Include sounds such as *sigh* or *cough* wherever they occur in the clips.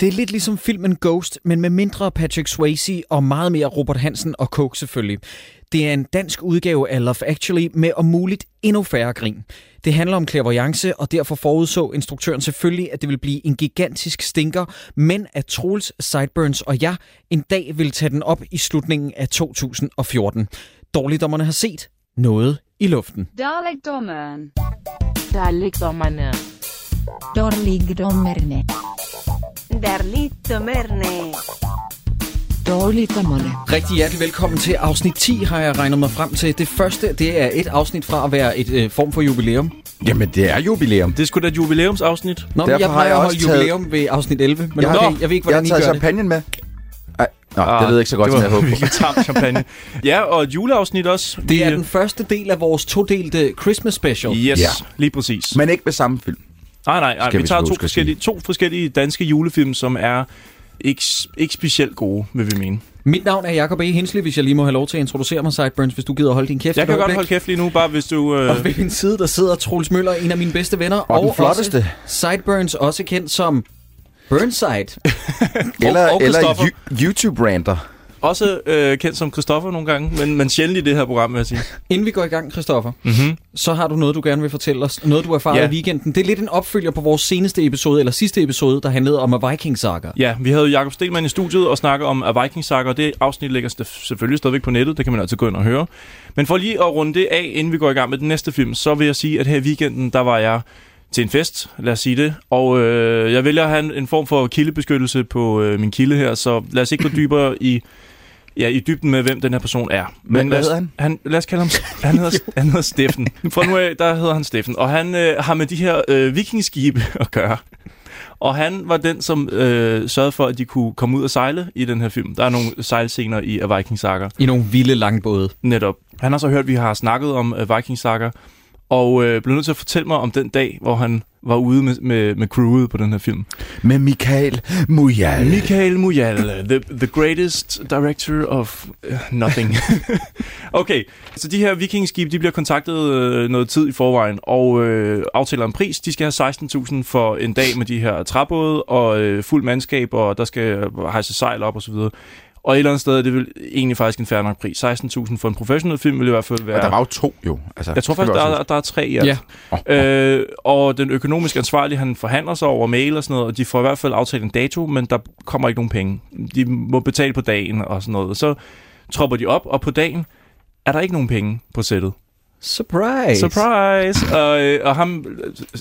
Det er lidt ligesom filmen Ghost, men med mindre Patrick Swayze og meget mere Robert Hansen og Coke selvfølgelig. Det er en dansk udgave af Love Actually med om muligt endnu færre grin. Det handler om clairvoyance, og derfor forudså instruktøren selvfølgelig, at det vil blive en gigantisk stinker, men at Troels, Sideburns og jeg en dag vil tage den op i slutningen af 2014. Dårligdommerne har set noget i luften. Dalekdommeren. Dalekdommerne. Dårligdommerne. Derligdommerne. Dårligdommerne. Rigtig hjertelig velkommen til afsnit 10, har jeg regnet mig frem til. Det første, det er et afsnit fra at være et øh, form for jubilæum. Jamen, det er jubilæum. Det er sgu da et jubilæumsafsnit. Nå, men Derfor jeg har plejer jeg at også holde taget- jubilæum ved afsnit 11, men Jeg har- okay, jeg ved ikke, Jeg hvordan I taget gør det. champagne med. Ej, nå, Ah, det ved jeg ikke så godt, det som jeg var håber. virkelig tam champagne. *laughs* ja, og et juleafsnit også. Det er Vi- den første del af vores todelte Christmas special. Yes, Ja. lige præcis. Men ikke med samme film. Nej, nej, nej Skal vi vi tager to forskellige, to forskellige danske julefilm, som er ikke, ikke specielt gode, vil vi mene. Mit navn er Jacob E. Hensley, hvis jeg lige må have lov til at introducere mig, Sideburns, hvis du gider holde din kæft. Jeg kan godt holde kæft lige nu, bare hvis du... Øh, Og ved min side, der sidder Troels Møller, en af mine bedste venner. Og den flotteste. Også Sideburns, også kendt som Burnside. *laughs* Eller, og eller Christoffer. Yu- YouTube-ranter. Også øh, kendt som Christoffer nogle gange, men, men sjældent i det her program, vil jeg sige. *laughs* Inden vi går i gang, Christoffer, Mm-hmm. så har du noget, du gerne vil fortælle os. Noget, du erfarede Ja. i weekenden. Det er lidt en opfølger på vores seneste episode, eller sidste episode, der handlede om A Viking Saga. Ja, vi havde Jakob Stelmann i studiet og snakke om A Viking Saga, og det afsnit ligger selvfølgelig stadigvæk på nettet, det kan man altid gå ind og høre. Men for lige at runde det af, inden vi går i gang med den næste film, så vil jeg sige, at her i weekenden, der var jeg til en fest, lad os sige det, og øh, jeg vælger at have en, en form for kildebeskyttelse på øh, min kilde her, så lad os ikke gå dybere i, ja, i dybden med, hvem den her person er. Men hvad lad os, hedder han? han? Lad os kalde ham, han hedder, *laughs* han hedder Steffen. Fra nu af, der hedder han Steffen, og han øh, har med de her øh, vikingskibe *laughs* at gøre. Og han var den, som øh, sørgede for, at de kunne komme ud og sejle i den her film. Der er nogle sejlscener i A Viking Saga, I nogle vilde langbåde. netop. Han har så hørt, at vi har snakket om A Viking Saga, og øh, blev nødt til at fortælle mig om den dag, hvor han var ude med, med, med crewet på den her film. Med Michael Mujal. Michael Mujal, the, the greatest director of uh, nothing. *laughs* okay, så de her vikingskib, de bliver kontaktet øh, noget tid i forvejen, og øh, aftaler en pris. De skal have 16.000 for en dag med de her træbåde, og øh, fuld mandskab, og der skal hejse sejl op og så videre. Og et eller andet sted er det vel egentlig faktisk en fair nok pris. 16.000 for en professionel film vil i hvert fald være... Og der var jo to, jo. Altså, Jeg tror faktisk, der, er, der er tre i alt. Ja. huske. Åh, Øh, og den økonomisk ansvarlige, han forhandler sig over mail og sådan noget, og de får i hvert fald aftalt en dato, men der kommer ikke nogen penge. De må betale på dagen og sådan noget. Så tropper de op, og på dagen er der ikke nogen penge på sættet. Surprise! Surprise! *laughs* og, øh, og ham,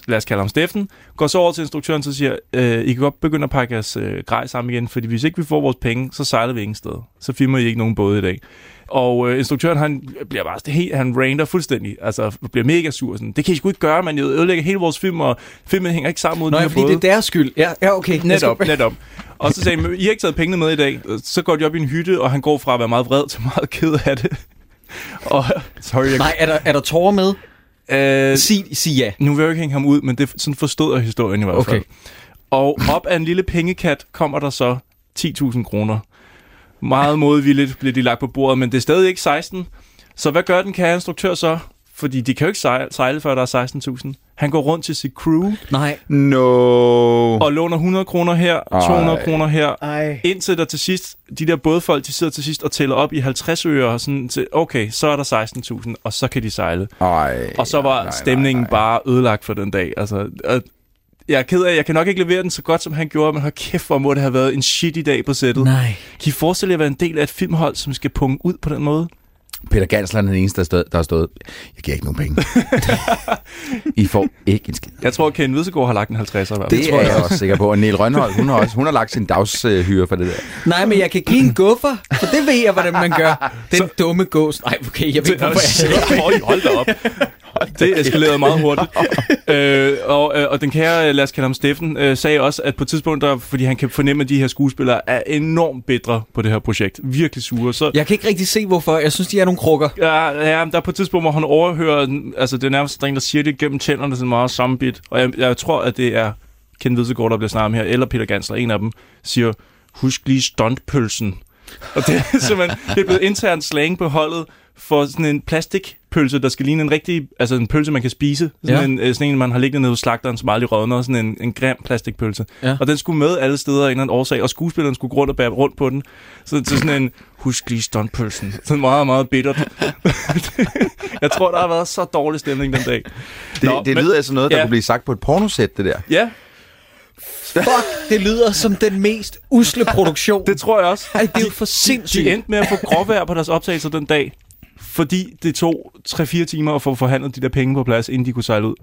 lad os kalde ham Steffen, går så over til instruktøren og siger, øh, I kan godt begynde at pakke jeres øh, grej sammen igen, fordi hvis ikke vi får vores penge, så sejler vi ingen sted. Så filmer I ikke nogen både i dag. Og øh, instruktøren, han bliver bare helt, han rander fuldstændig, altså bliver mega sur. Sådan, det kan I sgu ikke gøre, man. Jeg ødelægger hele vores film, og filmen hænger ikke sammen mod Nå ja, fordi både. det er deres skyld. Ja, ja okay. Netop, netop. *laughs* Og så sagde han, I har ikke taget pengene med i dag. Så går de op i en hytte, og han går fra at være meget vred til meget ked af det. *laughs* og, sorry, jeg, Nej, er der, er der tårer med? øh, Sig, sig ja. nu vil jeg jo ikke hænge ham ud, men det, sådan forstod jeg historien i hvert fald. Okay. Og op af en lille pengekat kommer der så 10.000 kroner. Meget modvilligt bliver de lagt på bordet, men det er stadig ikke 16. Så hvad gør den kære instruktør så? Fordi de kan jo ikke sejle, sejle før der er 16.000. Han går rundt til sit crew Nej. No. og låner 100 kroner her, 200 Ej. kroner her. Ej. Indtil der til sidst, de der bådfolk, de sidder til sidst og tæller op i 50 øre, og sådan til, okay, så er der 16.000, og så kan de sejle. Ej, Og så var nej, stemningen nej, nej. bare ødelagt for den dag. Altså, og jeg er ked af, jeg kan nok ikke levere den så godt, som han gjorde, men hold kæft, hvor må det have været en shitty dag på sættet. Nej. Kan I forestille jer at være en del af et filmhold, som skal punge ud på den måde? Peter Gansler er den eneste, der, stod, der har stået, jeg giver ikke nogen penge. *laughs* I får ikke en skid. Jeg tror, at Ken Hvidesgaard har lagt en 50'er i hvert fald. Det, tror jeg, jeg også sikker på. Og Niel Rønhold, hun har, også, hun har lagt sin dagshyre for det der. Nej, men jeg kan give en guffer, for det ved jeg, hvordan man gør. Den så... dumme gås. Nej, okay, jeg ved ikke, hvorfor jeg hold da op. *laughs* Det eskalerede meget hurtigt. *laughs* øh, og, øh, og den kære, lad os kalde ham Steffen, øh, sagde også, at på et tidspunkt, der, fordi han kan fornemme, at de her skuespillere er enormt bedre på det her projekt. Virkelig sure. Så Jeg kan ikke rigtig se, hvorfor. Jeg synes, de er nogle krukker. Ja, ja, der er på et tidspunkt, hvor han overhører, altså det er nærmest en, der siger det gennem tænderne, sådan meget sammenbit. Og jeg, jeg tror, at det er Ken Hvidtegård, der bliver om her, eller Peter Gansler, en af dem, siger, husk lige stuntpølsen. Og det er *laughs* simpelthen det er blevet internt slang på holdet for sådan en plastikpølse, der skal ligne en rigtig, altså en pølse, man kan spise. Sådan, Ja. en, øh, sådan en, man har liggende nede hos slagteren, som aldrig rådner. Sådan en, en grim plastikpølse. Ja. Og den skulle med alle steder af en eller anden årsag, og skuespilleren skulle gå rundt og bære rundt på den. Så er sådan en, husk lige stuntpølsen. Sådan meget, meget bittert. *laughs* jeg tror, der har været så dårlig stemning den dag. Det, Nå, det men- lyder altså noget, der ja. kunne blive sagt på et pornosæt, det der. Ja, Fuck, det lyder som den mest usle produktion. det tror jeg også. Ej, det er jo for De sindssygt. endte med at få gråvejr på deres optagelser den dag, fordi det tog 3-4 timer at få forhandlet de der penge på plads, inden de kunne sejle ud.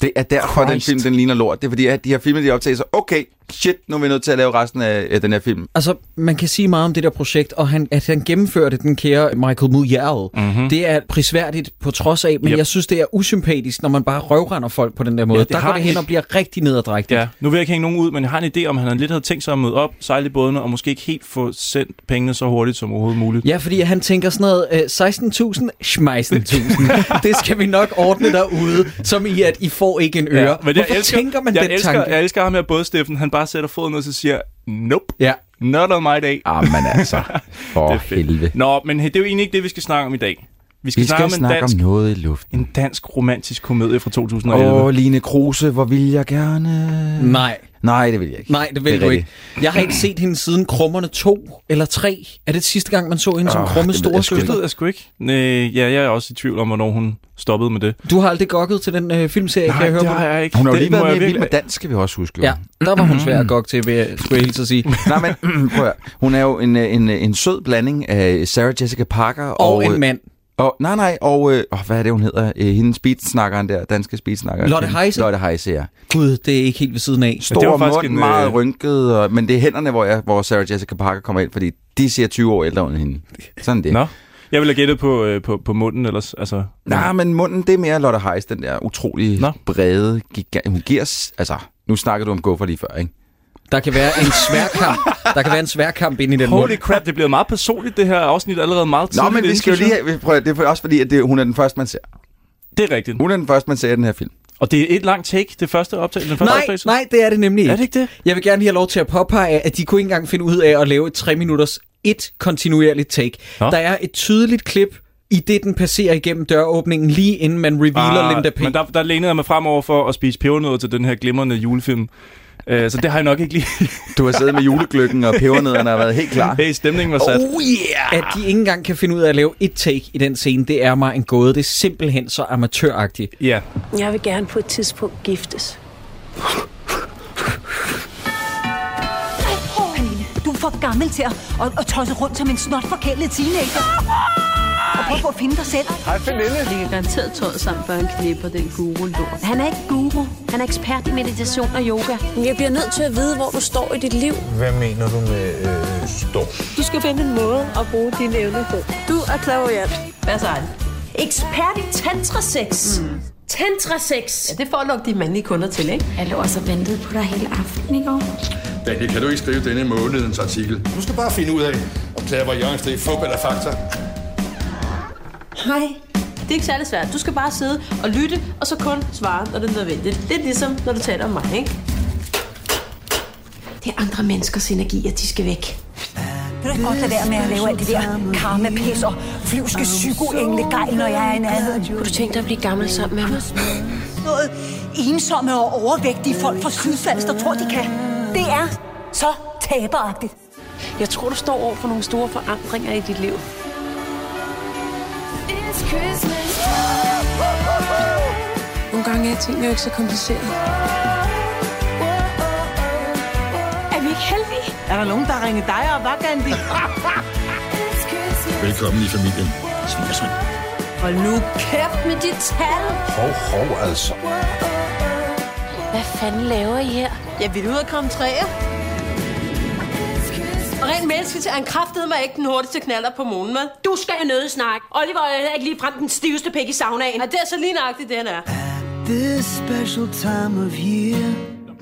Det er derfor, Christ. den film den ligner lort. Det er fordi, at de har filmet de optagelser. Okay, shit, nu er vi nødt til at lave resten af, af den her film. Altså, man kan sige meget om det der projekt, og han, at han gennemførte den kære Michael Mujal, mm-hmm. det er prisværdigt på trods af, men Yep. jeg synes, det er usympatisk, når man bare røvrender folk på den der måde. Ja, det der går det hen en- og bliver rigtig nederdrægtigt. Ja, nu vil jeg ikke hænge nogen ud, men jeg har en idé om, at han lidt havde tænkt sig at møde op, sejle i bådene, og måske ikke helt få sendt pengene så hurtigt som overhovedet muligt. Ja, fordi han tænker sådan noget, øh, 16.000, schmeißen 1000. det skal vi nok ordne derude, som i at I får ikke en øre. Ja, men Hvorfor tænker man jeg den elsker, tanke? Jeg elsker ham her både, Steffen. Han bare sætter foden ned og så siger, nope, Ja. not on my day. Ah, men altså, *laughs* for er helvede. Nå, men det er jo egentlig ikke det, vi skal snakke om i dag. Vi skal, Vi snakke skal om en snakke dansk, om noget i luften. en dansk romantisk komedie fra 2011. Åh, Line Kruse, hvor vil jeg gerne... Nej, Nej, det vil jeg ikke. nej, det vil Det du ikke. Jeg har ikke set hende siden Krummerne 2 eller 3. Er det sidste gang, man så hende som Åh, Krumme jeg sgu det ved jeg sgu ikke. Nej, ja, jeg er også i tvivl om, hvornår hun stoppede med det. Du har aldrig gokket til den øh, filmserie, kan jeg høre det på? har jeg ikke. Hun har jo lige været med virkelig- med Dans, skal vi også huske. jo. Ja, der var hun svær at gokke til, vil jeg, skulle jeg hilse at sige. *laughs* Nej, men *clears throat* prøv at, høre. hun er jo en, øh, en, en sød blanding af Sarah Jessica Parker Og, og øh, en mand. Og, nej, nej, og øh, åh, hvad er det, hun hedder? Øh, hende speedsnakkeren der, danske speedsnakker. Lotte Heise? Lotte Heise, ja. Gud, det er ikke helt ved siden af. Stor det var mund, en, meget øh, rynket, og, men det er hænderne, hvor, jeg, hvor Sarah Jessica Parker kommer ind, fordi de ser 20 år ældre end hende. Sådan det. Nå, jeg ville have gættet på, øh, på, på munden ellers. Altså, Nej, men munden, det er mere Lotte Heise, den der utrolig Nå. brede, gigant. Hun giver, altså, nu snakker du om guffer lige før, ikke? Der kan være en sværkamp. Der kan være en sværkamp inde i den Holy mund. crap, det bliver meget personligt, det her afsnit allerede meget tidligt. Nå, men vi skal jo lige vi prøver, det er også fordi, at det, hun er den første, man ser. Det er rigtigt. Hun er den første, man ser i den her film. Og det er et langt take, det første optag, den første Nej, optagelse. nej, det er det nemlig ikke. Er det ikke det? Jeg vil gerne lige have lov til at påpege, at de kunne ikke engang finde ud af at lave et 3 minutters et kontinuerligt take. Nå. Der er et tydeligt klip i det, den passerer igennem døråbningen, lige inden man revealer ah, Linda P. Men der, der lænede jeg mig fremover for at spise pebernødder til den her glimrende julefilm. Uh, så det har jeg nok ikke lige. Du har siddet med julegløkken, og pebernødderne har været helt klar. hey, stemningen var sat. Oh yeah! At de ikke engang kan finde ud af at lave et take i den scene, det er mig en gåde. Det er simpelthen så amatøragtigt. Ja. Jeg vil gerne på et tidspunkt giftes. Pernille, du er for gammel til at, at, at tosse rundt som en snot forkælet teenager. Og prøv på at finde dig selv. Vi kan garanteret tøjet sammen, før han knipper den guru lort. Han er ikke guru. Han er ekspert i meditation og yoga. Jeg bliver nødt til at vide, hvor du står i dit liv. Hvad mener du med øh, stå? Du skal finde en måde at bruge dine evner på. Du er klaverjant. Hvad så er det? Ekspert i tantrasex. Mm. Tantrasex. Ja, det får at lukke de mandlige kunder til, ikke? Jeg lå også og ventede på dig hele aftenen i går. Daniel, kan du ikke skrive denne månedens artikel? Du skal bare finde ud af, om klaverjance det er fup eller fakta. Hej. Det er ikke særlig svært. Du skal bare sidde og lytte, og så kun svare, når det er nødvendigt. Lidt ligesom, når du taler om mig, ikke? Det er andre menneskers energier, de skal væk. Kan du ikke godt lade være med at lave alt det der karma-pis og flyvske psykoengle-gejl, når jeg er i nærheden? Kunne du tænke dig at blive gammel sammen med mig? Noget ensomme og overvægtige folk fra Sydfalster tror, de kan. Det er så taberagtigt. Jeg tror, du står over for nogle store forandringer i dit liv. Nogle gange er tingene jo ikke så komplicerede. Er vi ikke heldige? Er der nogen, der ringer dig op, hvad, Gandhi? Velkommen i familien. Svigersøn. Hold nu kæft med dit tal. Hov, hov, altså. Hvad fanden laver I her? Jeg vil ud og komme træer. Rent menneskeligt er en kraftet mig ikke den hurtigste knaller på månen, med. Du skal have noget snak. Oliver er ikke lige frem den stiveste pæk i saunaen. Og det er så lige nøjagtigt, det han er.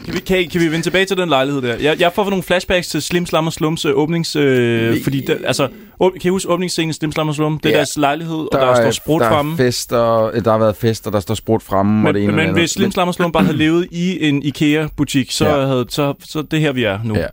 kan, vi, kan, kan vi vende tilbage til den lejlighed der? Jeg, jeg får nogle flashbacks til Slim Slam og Slums øh, åbnings... Øh, fordi, der, altså, åb, kan I huske åbningsscenen i Slim Slam og Slum? Det er Ja. deres lejlighed, og der, står sprut der fremme. Er fester, øh, der har været fester, der står sprut fremme. og det Men, ene og det men andet. hvis Slim Slam og Slum *clears throat* bare havde levet i en IKEA-butik, så, Ja. havde, så, så det er her, vi er nu. Ja.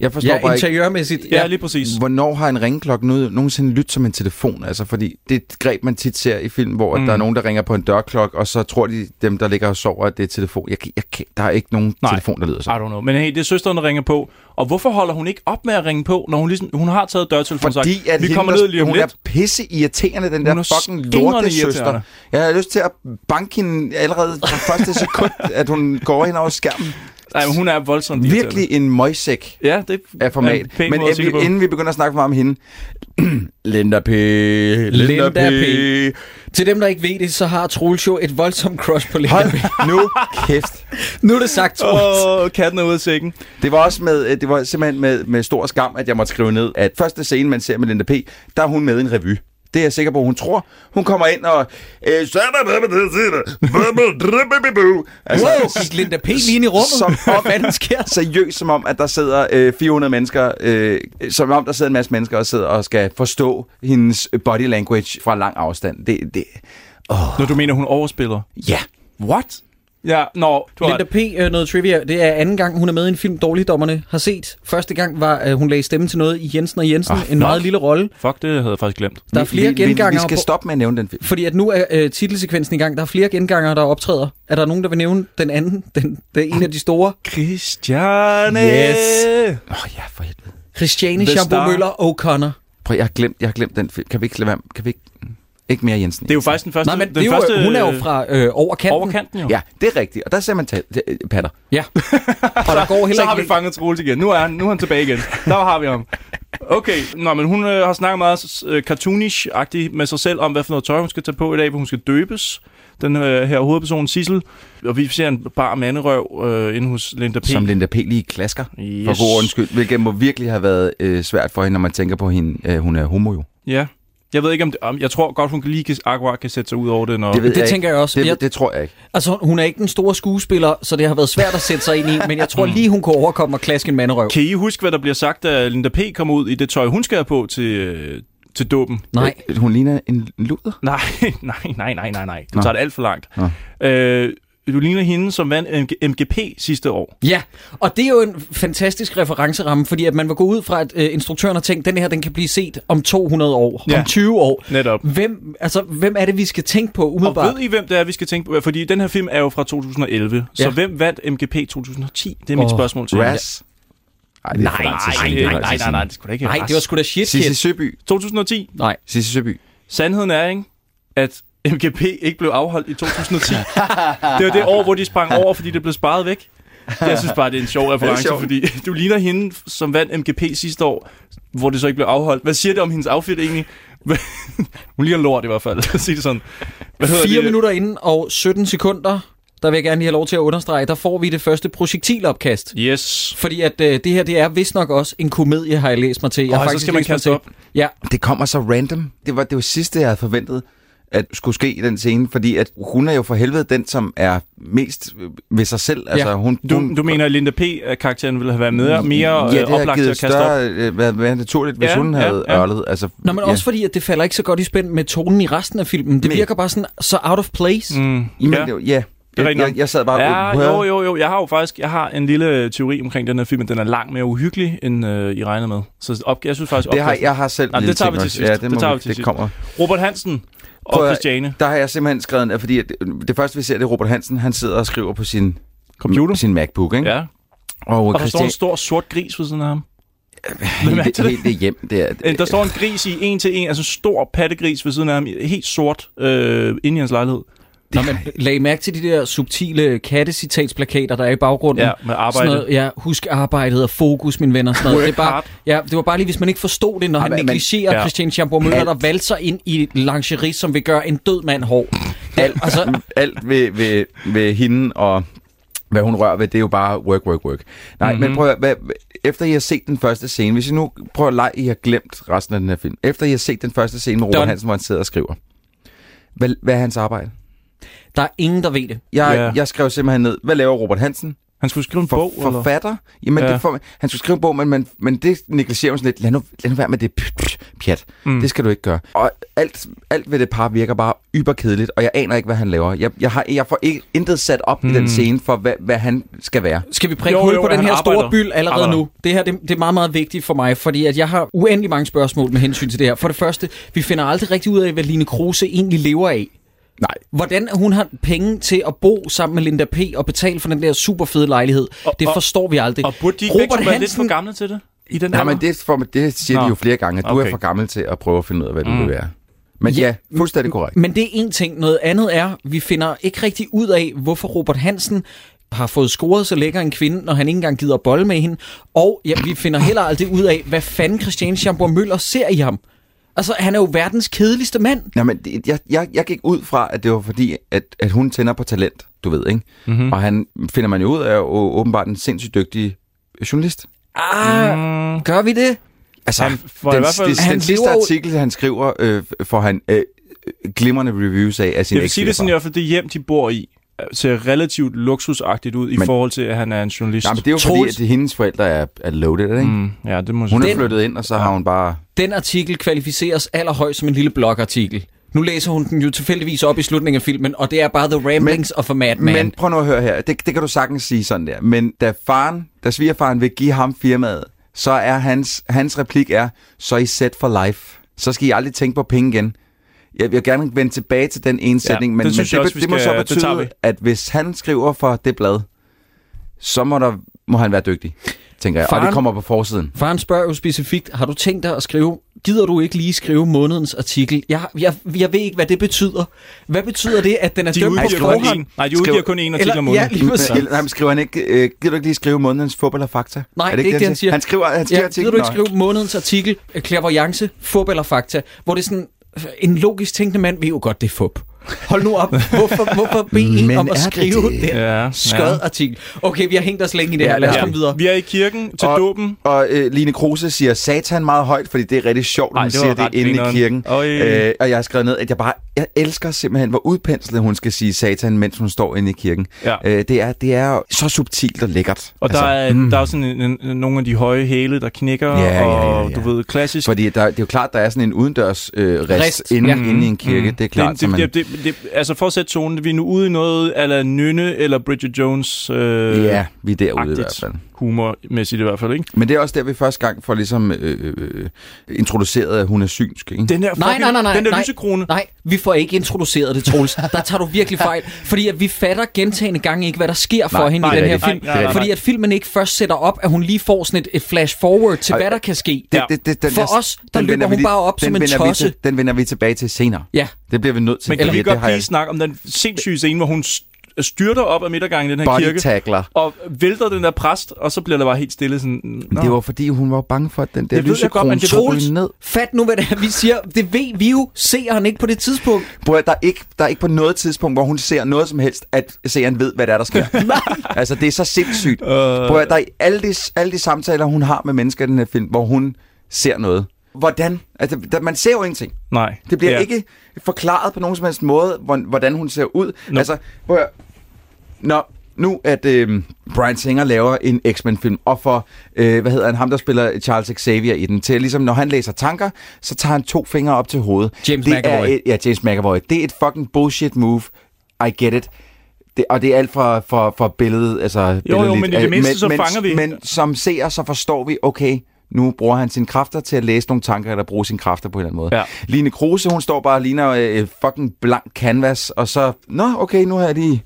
Jeg forstår Ja, bare ikke, interiørmæssigt. Ja, lige præcis. hvornår har en ringeklokke noget, nogensinde lyttet som en telefon? Altså, fordi det er et greb, man tit ser i film, hvor mm. Mm. der er nogen, der ringer på en dørklokke, og så tror de, dem, der ligger og sover, at det er telefon. Jeg, jeg, der er ikke nogen Nej. telefon, der lyder I sådan. don't know. Men hey, det er søsteren, der ringer på. Og hvorfor holder hun ikke op med at ringe på, når hun, ligesom, hun har taget dørtelefonen Fordi sagt, at vi hende, kommer der- ned lige om hun lidt. er pisse irriterende, den der Hun er fucking lorte søster. Jeg har lyst til at banke hende allerede fra første sekund, at hun går ind over skærmen. Nej, men hun er voldsomt irriterende. Virkelig en møgsæk Ja, det af format. er Men måde at sige det på. inden, vi begynder at snakke for meget om hende. *clears throat* Linda P. Linda, Linda P. P. Til dem, der ikke ved det, så har Troels jo et voldsomt crush på Linda Hold P. *laughs* nu kæft. Nu er det sagt, Troels. Åh, oh, katten er ude af sækken. Det var også med, øh, det var simpelthen med, med stor skam, at jeg måtte skrive ned, at første scene, man ser med Linda P., der er hun med i en revy. Det er jeg sikker på, hun tror. Hun kommer ind og... øh, der. Altså, Wow, gik Linda P. lige ind i rummet? Som om, Hvad fanden sker? seriøst, som om, at der sidder øh, 400 mennesker, øh, som om der sidder en masse mennesker og sidder og skal forstå hendes body language fra lang afstand. Det, det, Når du mener, hun overspiller. ja. What? Ja, nå, du Linda P. Øh, noget trivia. Det er anden gang, hun er med i en film, Dårligdommerne har set. Første gang var, at hun lagde stemme til noget i Jensen og Jensen. Ah, en flot. meget lille rolle. Fuck, det havde jeg faktisk glemt. Der er flere vi, vi, vi skal stoppe med at nævne den film. Fordi at nu er øh, titelsekvensen i gang. Der er flere gengangere, der optræder. Er der nogen, der vil nævne den anden? Den, det er en af de store. Christiane! Yes. Åh oh, ja, for helvede. Christiane Schambo. Møller O'Connor. Prøv, jeg har glemt, jeg har glemt den film. Kan vi ikke lade være? Kan vi ikke? Ikke mere Jensen. Det er jo faktisk den første... Nej, men den det er jo, første, hun er jo fra øh, over kanten. Over kanten, jo. Ja, det er rigtigt. Og der ser man ta- ta- patter. Ja. *laughs* Og der går heller Så har ikke vi fanget Troels igen. Nu er han, nu er han tilbage igen. Der har vi ham. Okay, Nå, men hun øh, har snakket meget øh, cartoonish-agtigt med sig selv om, hvad for noget tøj hun skal tage på i dag, hvor hun skal døbes. Den øh, her hovedperson, Sissel. Og vi ser en bar manderøv øh, inde hos Linda P. Som Linda P. lige klasker. Yes. For god ordens skyld. Hvilket må virkelig have været øh, svært for hende, når man tænker på hende. Øh, hun er homo jo. Ja. Jeg ved ikke, om det, om, jeg tror godt, hun kan lige kan, akkurat kan sætte sig ud over det, når... Det, ved Det jeg tænker ikke. jeg også. Det, Jeg- det tror jeg ikke. Altså, hun er ikke den store skuespiller, så det har været svært at sætte sig ind i, men jeg tror lige, hun kunne overkomme og klaske en manderøv. Kan I huske, hvad der bliver sagt, da Linda P. kommer ud i det tøj, hun skal have på til, øh, til dåben? Nej. Hun ligner en luder. *laughs* Nej, nej, nej, nej, nej, nej. Du Nå. tager det alt for langt. Nå. Øh, du ligner hende, som vandt MG- MGP sidste år. Ja, og det er jo en fantastisk referenceramme, fordi at man var gå ud fra, at øh, instruktøren har tænkt, at den her den kan blive set om 200 år, Ja. om 20 år. Netop. Hvem, altså, hvem er det, vi skal tænke på Og umiddelbart? ved I, hvem det er, vi skal tænke på? Fordi den her film er jo fra 2011. Så Ja. hvem vandt MGP 2010? Det er mit spørgsmål til jer. Ras. Ej, det er Nej, Nej, nej, Det er nej, nej, nej, siden. det skulle da ikke Nej, Ras. det var sgu da shit Sissy kid. Søby. 2010. Nej. Sissy Søby. Sandheden er, ikke, at MGP ikke blev afholdt i 2010. det var det år, hvor de sprang over, fordi det blev sparet væk. Jeg synes bare, det er en sjov reference, sjovt. fordi du ligner hende, som vandt MGP sidste år, hvor det så ikke blev afholdt. Hvad siger det om hendes outfit egentlig? *laughs* Hun ligner lort i hvert fald, *laughs* sige det sådan. Hvad 4 det? minutter inden og 17 sekunder, der vil jeg gerne lige have lov til at understrege, der får vi det første projektilopkast. Yes. Fordi at øh, det her, det er vist nok også en komedie, har jeg læst mig til. Jeg Åh, har så faktisk skal man kaste op. Ja, Det kommer så random. Det var det var sidste, jeg havde forventet at skulle ske i den scene, fordi at hun er jo for helvede den, som er mest øh, ved sig selv. Altså, hun, Du, hun, du mener, at Linda P-karakteren ville have været mere, mere ja, ja, det har oplagt til givet at kaste op? større, øh, været mere naturligt, hvis Ja, hun ja, havde ja. ørlet. Altså, Nå, men ja. også fordi, at det falder ikke så godt i spænd med tonen i resten af filmen. Det virker bare sådan så out of place. Mm, Jamen, ja. ja. ja. Det er Jeg, jeg, jeg sad bare Ja, jo, jo, jo. Jeg har jo faktisk jeg har en lille teori omkring den her film, men den er langt mere uhyggelig, end øh, I regnede med. Så op, jeg synes faktisk, Det har, jeg har selv Nej, det tager vi til sidst. Ja, Det det, tager vi, vi til det sidst. kommer. Robert Hansen og Prøv Christiane. Der har jeg simpelthen skrevet, fordi at det første vi ser, det er Robert Hansen, han sidder og skriver på sin, Computer. sin MacBook, ikke? Ja. Og, Og der står en stor sort gris ved siden af ham. helt, til det? helt det hjem, det er, Øh, *laughs* Der står en gris i en til en, altså en stor pattegris ved siden af ham, helt sort, øh, inde i hans lejlighed. Nå, men lag mærke til de der subtile kattecitatsplakater, der er i baggrunden. Ja, med arbejde. Sådan noget, ja, husk arbejdet og fokus, mine venner. Sådan noget. Det, er bare, ja, det var bare lige, hvis man ikke forstod det, når Ej, han men- negligerer ja. Christian Schamburg Møller, der valser ind i lingerie, som vil gøre en død mand hård. alt, altså, alt ved, ved, ved hende og hvad hun rører ved, det er jo bare work, work, work. Nej, mm-hmm. men prøv at, hvad, efter I har set den første scene, hvis I nu prøver at lege, I har glemt resten af den her film. Efter I har set den første scene med Robert. Hansen, hvor han sidder og skriver. Hvad, hvad er hans arbejde? Der er ingen, der ved det. Jeg, Ja. jeg skrev simpelthen ned, hvad laver Robert Hansen? Han skulle skrive en bog, for, eller? forfatter. Jamen, Ja. det får, han skulle skrive en bog, men, men, men det negligerer man sådan lidt. Lad nu, lad nu være med det pjat. Mm. Det skal du ikke gøre. Og alt, alt ved det par virker bare yberkedeligt, og jeg aner ikke, hvad han laver. Jeg, jeg, har, jeg får ikke intet sat op mm. i den scene for, hvad, hvad han skal være. Skal vi prikke Jo, hul jo, på den han her store arbejder. byld allerede Arbejder. nu? Det her det, det er meget, meget vigtigt for mig, fordi at jeg har uendelig mange spørgsmål med hensyn til det her. For det første, vi finder aldrig rigtig ud af, hvad Line Kruse egentlig lever af. Nej. Hvordan hun har penge til at bo sammen med Linda P. og betale for den der super fede lejlighed, Og- det og- forstår vi aldrig. Og burde de ikke to være lidt for gamle til det? I den Nej, men det, for, det siger Nå. de jo flere gange, at du Okay. er for gammel til at prøve at finde ud af, hvad du Mm. vil være. Men ja, fuldstændig korrekt. Men det er en ting. Noget andet er, vi finder ikke rigtig ud af, hvorfor Robert Hansen har fået scoret så lækker en kvinde, når han ikke engang gider bolle med hende. Og ja, vi finder heller aldrig ud af, hvad fanden Christiane Schamburg Møller ser i ham. Altså, han er jo verdens kedeligste mand. Ja, men det- jeg, jeg, jeg gik ud fra, at det var fordi, at, at hun tænder på talent, du ved, ikke? Mm-hmm. Og han finder man jo ud af, og åbenbart en sindssygt dygtig journalist. Ah, Mm, gør vi det? Altså, Han han, får i den, hvert fald- den, Han den sidste lever artikel, han skriver, øh, får han øh, glimrende reviews af, af sin jeg vil sige det sådan, i hvert fald det hjem, de bor i, øh, ser relativt luksusagtigt ud i Men- forhold til, at han er en journalist. Nej, men det er jo fordi, Troels- at det, hendes forældre er, er loaded, ikke? Mm. ja, det må Hun er sige. flyttet ind, og så har hun bare... Den artikel kvalificeres allerhøjst som en lille blogartikel. Nu læser hun den jo tilfældigvis op i slutningen af filmen, og det er bare The Ramblings of a Madman. Men prøv nu at høre her. Det, det kan du sagtens sige sådan der. Men da faren, da svigerfaren vil give ham firmaet, så er hans, hans replik er, så er I set for life. Så skal I aldrig tænke på penge igen. Jeg vil gerne vende tilbage til den ene sætning, den men, men synes det, også, vi det må skal- så det betyde, at hvis han skriver for det blad, så må, der, må han være dygtig, tænker jeg. Og Faren- det kommer på forsiden. Faren spørger jo specifikt, har du tænkt dig at skrive, gider du ikke lige skrive månedens artikel? Jeg, jeg, jeg ved ikke, hvad det betyder. Hvad betyder det, at den er De dømt på forhånd? en, nej, de Skriver- udgiver kun en artikel om ja, måneden. lige præcis. Eller, nej, men skriver han ikke, øh, gider du ikke lige skrive månedens fodbold og fakta? Nej, er det er ikke det, han siger. Han skriver, han skriver Ja, gider du ikke skrive månedens artikel, øh, Clairvoyance, Fup eller Fakta, hvor det er sådan, øh, Altså, en logisk tænkende mand ved jo godt, det er fup. Hold nu op. Hvorfor, hvorfor bede en Men om at det skrive det? den Ja, skød artikel? Okay, vi har hængt os længe i det Ja, her. Lad os ja. komme videre. Vi er i kirken til Og- dåben. Og øh, Line Kruse siger satan meget højt, fordi det er rigtig sjovt, at hun siger det inde i kirken. Øh, og jeg har skrevet ned, at jeg bare jeg elsker simpelthen, hvor udpenslet hun skal sige satan, mens hun står inde i kirken. Ja. Øh, det, er, det er så subtilt og lækkert. Og der, er, mm. der er sådan en, en, nogle af de høje hæle, der knækker, Ja, ja, ja, og ja. du ved, klassisk. Fordi der, det er jo klart, der er sådan en udendørs øh, rist, Rist, inde, ja. inde i en kirke. Det er klart, det, man, det, det, det, det, altså for at sætte tonen, vi er nu ude i noget ala Nynne eller Bridget Jones øh, ja, vi er derude i hvert fald. humormæssigt i hvert fald, ikke? Men det er også der, vi første gang får ligesom øh, øh, introduceret, at hun er synsk. Ikke? Den der, Nej, nej, nej, nej. den der nej, lysekrone. Nej, vi får ikke introduceret det, Troels. *laughs* Der tager du virkelig fejl. Fordi at vi fatter gentagende gange ikke, hvad der sker for Nej, hende nej, i den det her er film. Nej, nej, nej. Fordi at filmen ikke først sætter op, at hun lige får sådan et, et flash forward til, Ej, hvad der kan ske. Ja. den, For os, der løber vender hun bare op den som en tosse. Til, den vender vi tilbage til senere. Ja. Det bliver vi nødt til. Men kan vi det godt har lige jeg- snakke om den sindssyge scene, hvor hun st- styrter op af midtergangen i den her Body kirke, tackler. og vælter den der præst, og så bliver der bare helt stille. Sådan, Nå. det var fordi, hun var bange for, at den der lysekrone skulle ned. fat nu, hvad det er, vi siger. Det ved vi jo. Seeren ikke på det tidspunkt. At, der, er ikke, der er ikke på noget tidspunkt, hvor hun ser noget som helst, at seeren ved, hvad der er, der sker. *laughs* altså, det er så sindssygt. Uh... At, der er alle de, alle de samtaler, hun har med mennesker i den her film, hvor hun ser noget. Hvordan? Altså, der, man ser jo ingenting. Nej. Det bliver Ja. ikke forklaret på nogen som helst måde, hvor- hvordan hun ser ud. Nå. Altså, prøv at, når nu at øh, Brian Singer laver en X-Men-film, og for, øh, hvad hedder han, ham der spiller Charles Xavier i den, til ligesom, når han læser tanker, så tager han to fingre op til hovedet. James det McAvoy. Er et, ja, James McAvoy. Det er et fucking bullshit move. I get it. Det, og det er alt fra, for, for billedet, altså jo, billedligt. men i det mindste så men, fanger vi- Men som ser, så forstår vi, okay, nu bruger han sine kræfter til at læse nogle tanker, eller bruge sine kræfter på en eller anden måde. Ja. Line Kruse, hun står bare og ligner øh, fucking blank canvas, og så, nå, okay, nu har jeg lige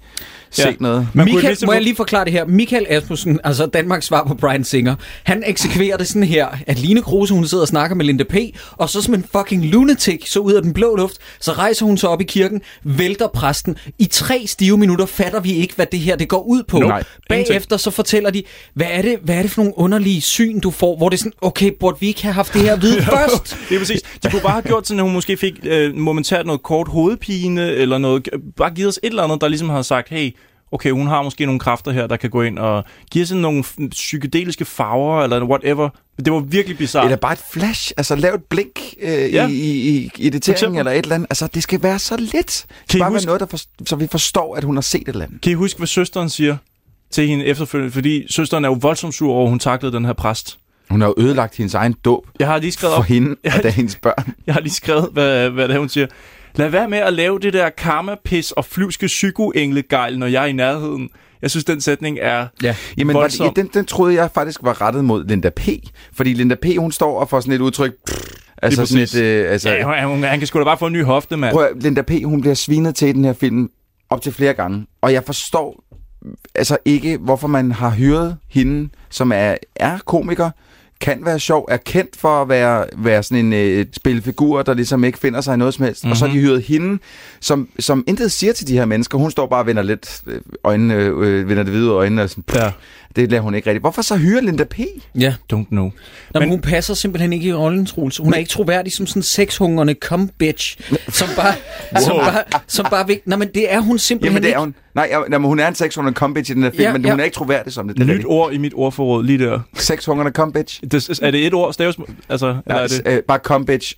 set Ja. noget. Man kunne Michael, ligesom- må jeg lige forklare det her? Michael Asmussen, altså Danmarks svar på Brian Singer, han eksekverer det sådan her, at Line Kruse, hun sidder og snakker med Linda P., og så som en fucking lunatic, så ud af den blå luft, så rejser hun sig op i kirken, vælter præsten. I tre stive minutter fatter vi ikke, hvad det her det går ud på. Nope. Nej, Bagefter så fortæller de, hvad er, det, hvad er det for nogle underlige syn, du får, hvor det er sådan, okay, burde vi ikke have haft det her at vide *laughs* først? Det er præcis. De kunne bare have gjort sådan, at hun måske fik øh, momentært noget kort hovedpine, eller noget, bare givet os et eller andet, der ligesom har sagt, hey, okay, hun har måske nogle kræfter her, der kan gå ind og give sådan nogle psykedeliske farver, eller whatever. Det var virkelig bizarrt. Eller bare et flash, altså lav et blink øh, Ja. i, i, i editeringen eller et eller andet. Altså, det skal være så lidt. Kan I bare huske- noget, der for, så vi forstår, at hun har set et eller andet. Kan I huske, hvad søsteren siger? til hende efterfølgende, fordi søsteren er jo voldsomt sur over, at hun taklede den her præst. Hun har jo ødelagt hendes egen dåb Jeg har lige skrevet for op, hende og da hendes børn. *laughs* jeg har lige skrevet hvad, hvad det er, hun siger. Lad være med at lave det der karma-pis og flyvske psykoenglegejl, når jeg er i nærheden. Jeg synes, den sætning er Ja. Jamen, var det, ja, den, den troede jeg faktisk var rettet mod Linda P. Fordi Linda P. hun står og får sådan et udtryk... Pff, altså sådan et... Øh, altså, Ja, han, han, kan sgu da bare få en ny hofte, mand. Prøv, Linda P. hun bliver svinet til i den her film op til flere gange. Og jeg forstår altså ikke, hvorfor man har hyret hende, som er, er komiker, kan være sjov, er kendt for at være, være sådan en øh, spilfigur, der ligesom ikke finder sig i noget som helst. Mm-hmm. Og så har de hyret hende, som, som intet siger til de her mennesker. Hun står bare og vender lidt øh, øjnene, øh, vender det hvide øjnene. Og sådan, pff, Ja. Det lader hun ikke rigtigt. Hvorfor så hyre Linda P? Ja. Don't know. Nå, men Men- hun passer simpelthen ikke i rollen, Troels. Hun er ikke troværdig som sådan en sexhungrende cum bitch, som bare, som bare, som bare vil... Nej, men det er hun simpelthen Jamen, det er ikke. hun. Nej, jeg, jamen, hun er en sexhungerne combitch i den her film, Ja, ja, men ja. hun er ikke troværdig som det. det er Nyt rigtigt. ord i mit ordforråd lige der. Sexhungerne combitch. Det, er det et ord? Staves, altså, eller Ja, er det? øh, bare combitch.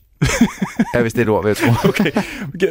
er vist det et ord, vil jeg tro. *laughs* Okay.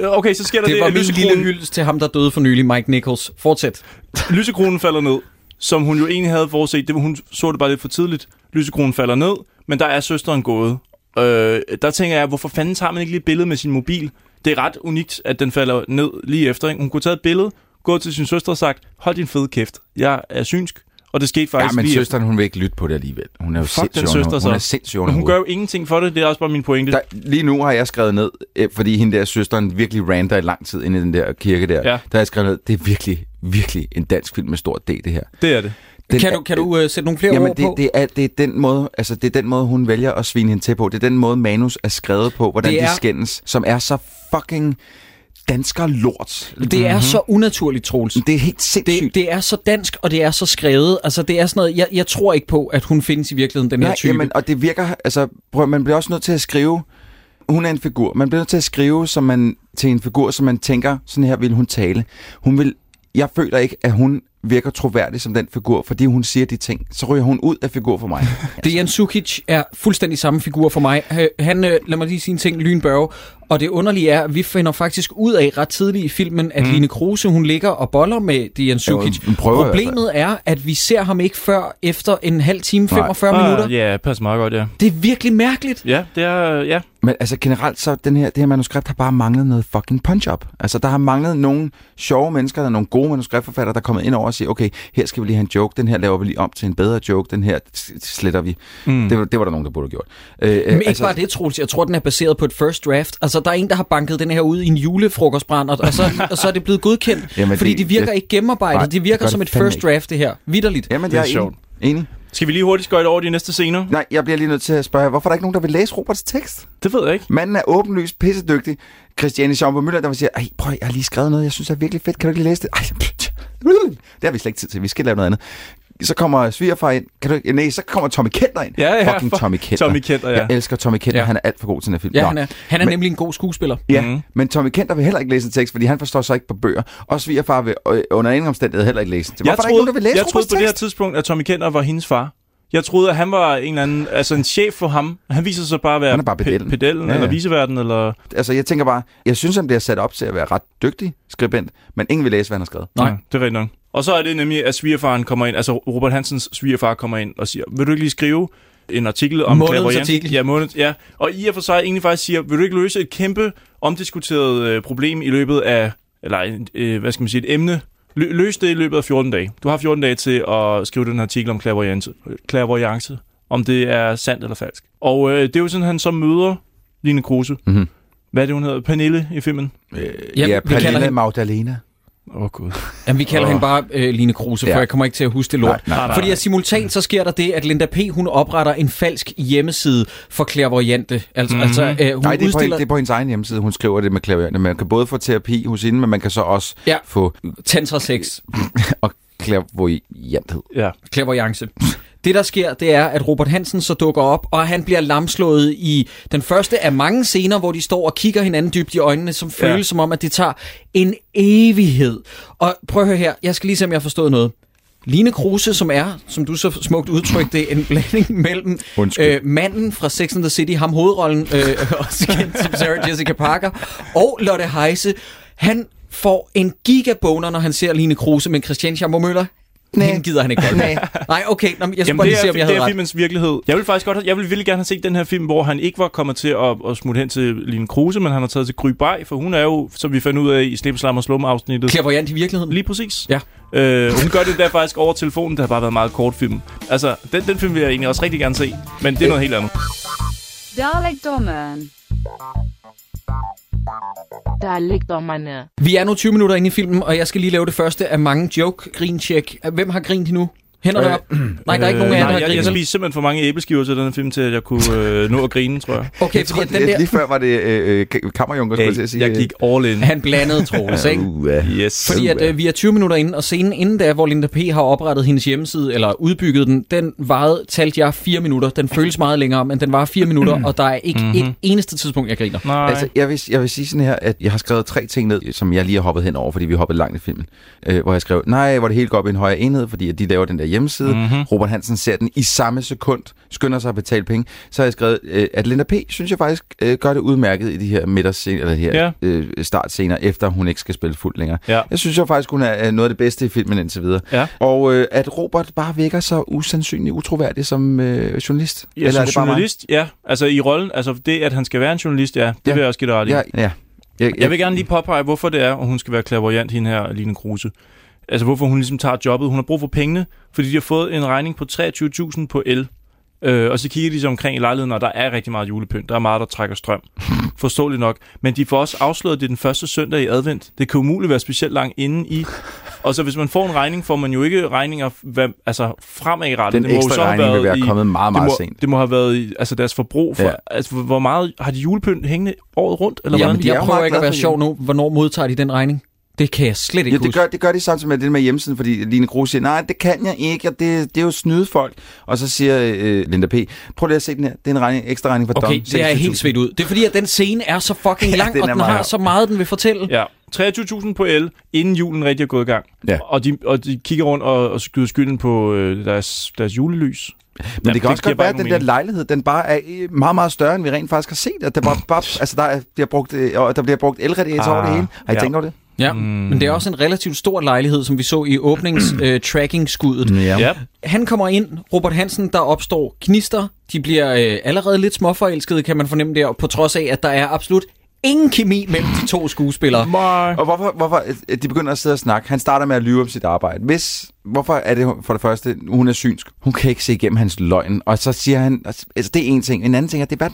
okay, så sker der det, Det var min lille hyldes til ham, der døde for nylig, Mike Nichols. Fortsæt. lysekronen falder ned, som hun jo egentlig havde forudset. Det, hun så det bare lidt for tidligt. Lysekronen falder ned, men der er søsteren gået. Øh, der tænker jeg, hvorfor fanden tager man ikke lige et billede med sin mobil? Det er ret unikt, at den falder ned lige efter. Ikke? Hun kunne tage et billede, gå til sin søster og sagt, hold din fede kæft, jeg er synsk. Og det skete Ja, faktisk men lige søsteren, hun vil ikke lytte på det alligevel. Hun er jo Fuck den søster, hun, er sindssyg Men hun gør jo ingenting for det, det er også bare min pointe. der, lige nu har jeg skrevet ned, øh, fordi hende der søsteren virkelig ranter i lang tid inde i den der kirke der. Ja. Der har jeg skrevet ned, det er virkelig, virkelig en dansk film med stor D, det her. Det er det. Den kan du, kan du uh, sætte nogle flere Jamen, ord det, på? det, er, det, er den måde, altså, det er den måde, hun vælger at svine hende til på. Det er den måde, manus er skrevet på, hvordan Det de er- skændes, som er så fucking dansker lort. Det er så unaturligt, Troels. Det er helt sindssygt. Det, det er så dansk, og det er så skrevet. Altså, det er sådan noget, jeg, jeg tror ikke på, at hun findes i virkeligheden, den her Nej, type. jamen, og det virker, altså, prøv, man bliver også nødt til at skrive, hun er en figur, man bliver nødt til at skrive som man, til en figur, som man tænker, sådan her vil hun tale. Hun vil, jeg føler ikke, at hun virker troværdig som den figur, fordi hun siger de ting. Så ryger hun ud af figur for mig. *laughs* Dejan Sukic er fuldstændig samme figur for mig. Øh, han, øh, lad mig lige sige en ting, lynbørge. Og det underlige er, at vi finder faktisk ud af ret tidligt i filmen, at mm. Line Kruse, hun ligger og boller med Dejan Sukic. prøver Problemet er, at vi ser ham ikke før efter en halv time, 45 Ah, minutter. Ja, pas meget godt, ja. Det er virkelig mærkeligt. Ja, det er... Ja. Men altså generelt, så den her, det her manuskript har bare manglet noget fucking punch-up. Altså der har manglet nogle sjove mennesker, der er nogle gode manuskriptforfattere, der er kommet ind over og siger, okay, her skal vi lige have en joke, den her laver vi lige om til en bedre joke, den her sletter vi. Mm. Det, var, det var der nogen, der burde have gjort. Øh, Men ikke altså, bare det, Troels. Jeg tror, den er baseret på et first draft. Altså, der er en, der har banket den her ud i en julefrokostbrand, og, og, så, og så er det blevet godkendt. *laughs* Jamen, fordi det- det, virker det- ikke gennemarbejdet. Nej, det det virker gør som det et first ikke. draft, det her. Vidderligt. Jamen, Det er jeg er sjovt. enig. Skal vi lige hurtigt skøjte over de næste scener? Nej, jeg bliver lige nødt til at spørge, hvorfor er der ikke nogen, der vil læse Roberts tekst? Det ved jeg ikke. Manden er åbenlyst pissedygtig. Christiane Schaumburg Møller, der vil sige, ej, prøv, jeg har lige skrevet noget, jeg synes er virkelig fedt. Kan du ikke lige læse det? Ej, *laughs* det har vi slet ikke tid til. Vi skal lave noget andet. Så kommer svigerfar ind. Kan du, nej, så kommer Tommy Kenter ind. Ja, ja, Fucking Tommy Kenter. Tommy Kenter, ja. Jeg elsker Tommy Kenter. Ja. Han er alt for god til den her film. Ja, Nå. han er, han er Men- nemlig en god skuespiller. Ja, mm. men Tommy Kenter vil heller ikke læse en tekst, fordi han forstår så ikke på bøger. Og svigerfar vil øh, under ingen omstændighed heller ikke læse den. Så Jeg Hvorfor er der ikke troede, nogen, der vil læse jeg troede på det her tekst? tidspunkt, at Tommy Kenter var hendes far. Jeg troede, at han var en eller anden, altså en chef for ham. Han viser sig bare at være Han er bare pe- pedellen. pedellen Ja, ja. eller viseverden, eller... Altså, jeg tænker bare, jeg synes, han bliver sat op til at være ret dygtig skribent, men ingen vil læse, hvad han har skrevet. Nej. Ja, det er rigtigt nok. Og så er det nemlig, at svigerfaren kommer ind, altså Robert Hansens svigerfar kommer ind og siger, vil du ikke lige skrive en artikel om Månedens clairvoyance?" artikel. Ja, månedens, ja. Og i og for sig egentlig faktisk siger, vil du ikke løse et kæmpe omdiskuteret øh, problem i løbet af, eller øh, hvad skal man sige, et emne, Lø- løs det i løbet af 14 dage. Du har 14 dage til at skrive den her artikel om clairvoyance, clairvoyance om det er sandt eller falsk. Og øh, det er jo sådan, han så møder Line Kruse. Mhm. Hvad er det, hun hedder? Pernille i filmen? Øh, Ja, ja, Pernille Magdalena. Åh, oh, gud. Jamen, vi kalder Åh. hende bare øh, Line Kruse, for Ja. jeg kommer ikke til at huske det lort. Nej, nej, nej. Fordi at simultant så sker der det, at Linda P. hun opretter en falsk hjemmeside for clairvoyante. Altså, Mhm. altså øh, hun Nej, det er, på, udstiller... hende- det er på hendes egen hjemmeside, hun skriver det med klaverjante. Man kan både få terapi hos hende, men man kan så også Ja. få Tantra sex. *laughs* og klaverjanthed. Ja. Clairvoyance. Det, der sker, det er, at Robert Hansen så dukker op, og han bliver lamslået i den første af mange scener, hvor de står og kigger hinanden dybt i øjnene, som føles Ja. som om, at det tager en evighed. Og prøv at høre her, jeg skal lige se, om jeg har forstået noget. Line Kruse, som er, som du så smukt udtrykte, en blanding mellem Undskyld. øh, manden fra Sex and the City, ham hovedrollen, øh, *laughs* også kendt som Sarah Jessica Parker, og Lotte Heise. Han får en gigaboner, når han ser Line Kruse, men Christian Schaumburg Møller, Nej. Hende gider han ikke godt. Nej. Nej, okay. Nå, men jeg skulle bare det lige se, om jeg det havde er ret. filmens virkelighed. Jeg vil faktisk godt, have- jeg vil virkelig gerne have set den her film, hvor han ikke var kommet til at, at smutte hen til Line Kruse, men han har taget til Gry Bay, for hun er jo, som vi fandt ud af i Snipslam og Slum afsnittet. Clairvoyant i virkeligheden. Lige præcis. Ja. Øh, hun gør det der faktisk over telefonen, det har bare været meget kort film. Altså, den, den film vil jeg egentlig også rigtig gerne se, men det er noget helt andet. Dalekdommeren. Dalekdommerne. Vi er nu 20 minutter inde i filmen, og jeg skal lige lave det første af mange joke grin check. Hvem har grint nu? Hænderne op. Nej, der er ikke nogen af jer, der Øh, har jeg, jeg spiste simpelthen for mange æbleskiver til den her film, til at jeg kunne øh, nå at grine, tror jeg. Okay, Jeg fordi tror, den der, Lige før var det øh, øh, kammerjunker, skulle jeg til at sige. jeg gik all in. han blandede Troels, ikke? Uh, uh. Yes. Fordi at, øh, vi er 20 minutter inde, og scenen inden da, hvor Linda P. har oprettet hendes hjemmeside, eller udbygget den, den varede, talte jeg, 4 minutter. Den føles meget længere, men den var 4 minutter, og der er ikke Mhm. et eneste tidspunkt, jeg griner. Nej. Altså, jeg vil, jeg vil sige sådan her, at jeg har skrevet tre ting ned, som jeg lige har hoppet hen over, fordi vi hoppede langt i filmen. Øh, hvor jeg skrev, nej, hvor det hele går op i en højere enhed, fordi at de laver den der hjemmeside. Mhm. Mm-hmm. Robert Hansen ser den i samme sekund, skynder sig at betale penge. Så har jeg skrevet, øh, at Linda P. synes jeg faktisk øh, gør det udmærket i de her midterscener, eller her ja. øh, startscener, efter hun ikke skal spille fuldt længere. Ja. Jeg synes jo faktisk, hun er noget af det bedste i filmen indtil videre. Ja. Og øh, at Robert bare virker så usandsynligt utroværdig som øh, journalist. Ja, som journalist, ja. Altså i rollen, altså det, at han skal være en journalist, ja, det Ja. vil jeg også give dig ret i. Ja, ja. Jeg, Jeg vil gerne lige påpege, hvorfor det er, at hun skal være klaverjant, hende her, Line Kruse. Altså, hvorfor hun ligesom tager jobbet. Hun har brug for pengene, fordi de har fået en regning på 23.000 på el. Øh, og så kigger de sig omkring i lejligheden, og der er rigtig meget julepynt. Der er meget, der trækker strøm. *laughs* Forståeligt nok. Men de får også afsløret, at det er den første søndag i advent. Det kan umuligt være specielt langt inde i. Og så hvis man får en regning, får man jo ikke regninger hvad, altså fremadrettet. Den det må jo ekstra så have regning vil været være i, kommet meget, det meget må, sent. Det må have været i, altså deres forbrug. For, ja. Altså, hvor meget har de julepynt hængende året rundt? Eller Jamen, hvordan? de jeg jo prøver ikke at være sjov nu. Hvornår modtager de den regning? Det kan jeg slet ikke Ja, det huske. gør, det gør de samtidig med det med hjemmesiden, fordi Line Kruse siger, nej, det kan jeg ikke, og det, det er jo snyde folk. Og så siger øh, Linda P., prøv lige at se den her, det er en regning, ekstra regning for Okay, Dom. det er helt svedt ud. Det er fordi, at den scene er så fucking Ja, lang, den og den meget har lang. så meget, den vil fortælle. Ja, 23.000 på el, inden julen rigtig er gået i gang. Ja. Og, de, og de kigger rundt og, og skyder skylden på øh, deres, deres julelys. Men Ja, det kan også giver godt bare være, at den nogen der lejlighed, den bare er øh, meget, meget større, end vi rent faktisk har set. At der, bare, bare, *laughs* altså, der, er, bliver brugt, øh, og der bliver brugt elradiator over det Ah, hele. Har I ja. tænkt over det? Ja, mm. men det er også en relativt stor lejlighed, som vi så i åbnings-tracking-skuddet. *clears throat* Ja. Ja. Han kommer ind, Robert Hansen, der opstår gnister. De bliver øh, allerede lidt småforelskede, kan man fornemme der, på trods af, at der er absolut ingen kemi mellem de to skuespillere. My. Og hvorfor, hvorfor øh, de begynder at sidde og snakke? Han starter med at lyve om sit arbejde. Hvis, hvorfor er det for det første, hun er synsk? Hun kan ikke se igennem hans løgn. Og så siger han, altså det er en ting. En anden ting er, det er bare,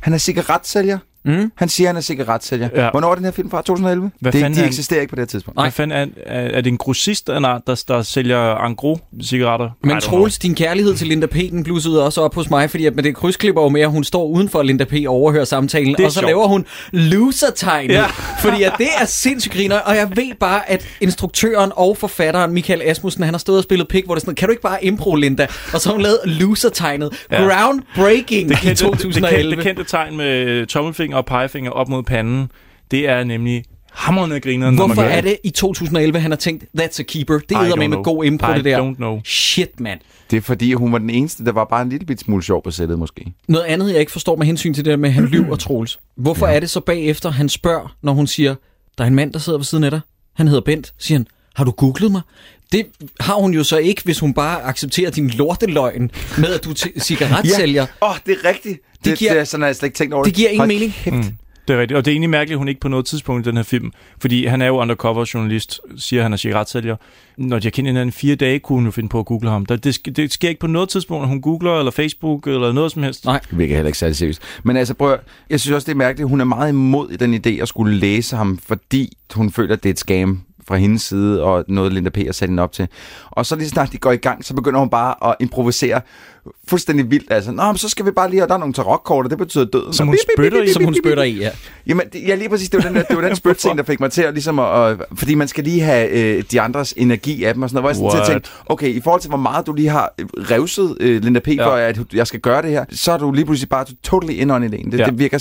han er cigaretsælger. Mm. Han siger, han er cigaretsælger. Ja. Hvornår er den her film fra? 2011? Hvad det, fanden de han- eksisterer ikke på det her tidspunkt. Hvad fanden er, er, er det en grossist, der, der, der sælger angro cigaretter? I Men Troels, din kærlighed til Linda P. den blussede også op hos mig, fordi at med det krydsklipper jo med, at hun står udenfor Linda P. og overhører samtalen, og så sjovt. laver hun loser-tegnet, Ja. fordi at det er sindssygt griner, og jeg ved bare, at instruktøren og forfatteren Michael Asmussen, han har stået og spillet pik, hvor det er sådan, kan du ikke bare impro, Linda? Og så har hun lavet loser-tegnet. Ja. Groundbreaking Det i kendte, 2011. det, kendte, det kendte tegn med tommelfinger og pegefinger op mod panden, det er nemlig hammerende grineren. Hvorfor er det i 2011, han har tænkt, that's a keeper? Det er med know. god impro, I det der. don't know. Shit, mand. Det er fordi, hun var den eneste, der var bare en lille bit smule sjov på sættet måske. Noget andet, jeg ikke forstår med hensyn til det der med, han lyver, Troels. Hvorfor ja. er det så bagefter, han spørger, når hun siger, der er en mand, der sidder ved siden af dig. Han hedder Bent. Siger han, har du googlet mig? Det har hun jo så ikke, hvis hun bare accepterer din lorteløgn med, at du er cigaretsælger. *laughs* Åh, oh, det er rigtigt. Det, det, giver- det er sådan, har jeg slet ikke tænkt over Det giver ingen Hold mening. Kæft. Mm. Det er rigtigt. Og det er egentlig mærkeligt, at hun ikke på noget tidspunkt i den her film, fordi han er jo undercover journalist, siger at han er cigaretsælger. Når de har kendt hinanden i fire dage, kunne hun jo finde på at google ham. Det, det, sk- det sker ikke på noget tidspunkt, at hun googler, eller Facebook, eller noget som helst. Nej. Det virker heller ikke særlig seriøst. Men altså, prøv at- jeg synes også, det er mærkeligt. Hun er meget imod i den idé at skulle læse ham, fordi hun føler, at det er et scam fra hendes side, og noget Linda P. har sat hende op til. Og så lige snart de går i gang, så begynder hun bare at improvisere fuldstændig vildt. Altså, Nå, men så skal vi bare lige, og der er nogle tarotkort, og det betyder døden. Som hun spytter i. Som hun spytter i, ja. Jamen, det, ja, lige præcis. Det var den, der, det var den *laughs* spytscene, der fik mig til at, ligesom at, at, fordi man skal lige have øh, de andres energi af dem og sådan noget. Hvor jeg sådan til at tænke, okay, i forhold til hvor meget du lige har øh, revset øh, Linda P. Ja. for, at jeg skal gøre det her, så er du lige pludselig bare totally in on ideen. Det, Ja. det virker,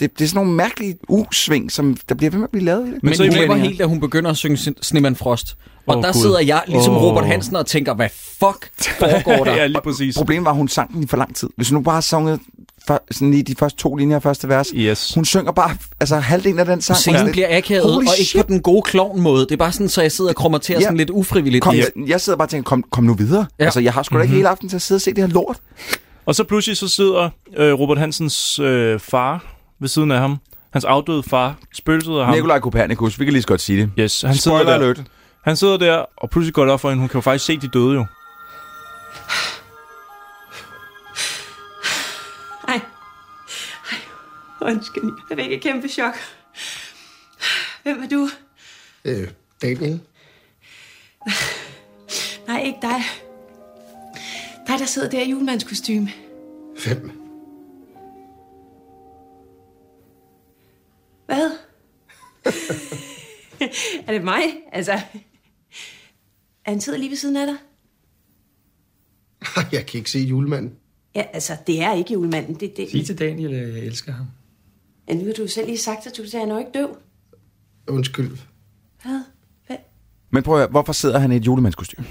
det, det er sådan nogle mærkelige usving, som der bliver ved med at blive lavet i det. Men, så Men i glemmer meningen- helt, at hun begynder at synge Sne- Sneman Frost. Og oh, der Gud. sidder jeg, ligesom oh. Robert Hansen, og tænker, hvad fuck *laughs* foregår der? ja, lige præcis. Problemet var, at hun sang den i for lang tid. Hvis hun nu bare sunget for, sådan lige de første to linjer af første vers. Yes. Hun synger bare altså, halvdelen af den sang. Scenen Og bliver akavet, Holy og ikke shit. på den gode klovn-måde. Det er bare sådan, så jeg sidder og krummer til Ja. sådan lidt ufrivilligt. Kom, Ja. jeg, jeg sidder bare og tænker, kom, kom nu videre. Ja. Ja. Altså, jeg har sgu da ikke hele aften til at sidde og se det her lort. Og så pludselig så sidder øh, Robert Hansens øh, far ved siden af ham. Hans afdøde far, spøgelset af ham. Nikolaj Kopernikus, vi kan lige så godt sige det. Yes, han sidder, Spoiler der, alert. Han sidder der, og pludselig går det op for hende. Hun kan jo faktisk se de døde jo. Ej. Ej. Undskyld, jeg fik et kæmpe chok. Hvem er du? Øh, Daniel? Nej, ikke dig. Dig, der sidder der i julemandskostyme. Hvem? Hvad? *laughs* er det mig? Altså... Er han sidder lige ved siden af dig? *laughs* Jeg kan ikke se julemanden. Ja, altså, det er ikke julemanden. Det, det... Sig til Daniel, at jeg elsker ham. Ja, nu har du selv lige sagt, at du sagde, at han er ikke døv. Undskyld. Hvad? Hvad? Men prøv at høre, hvorfor sidder han i et julemandskostyme?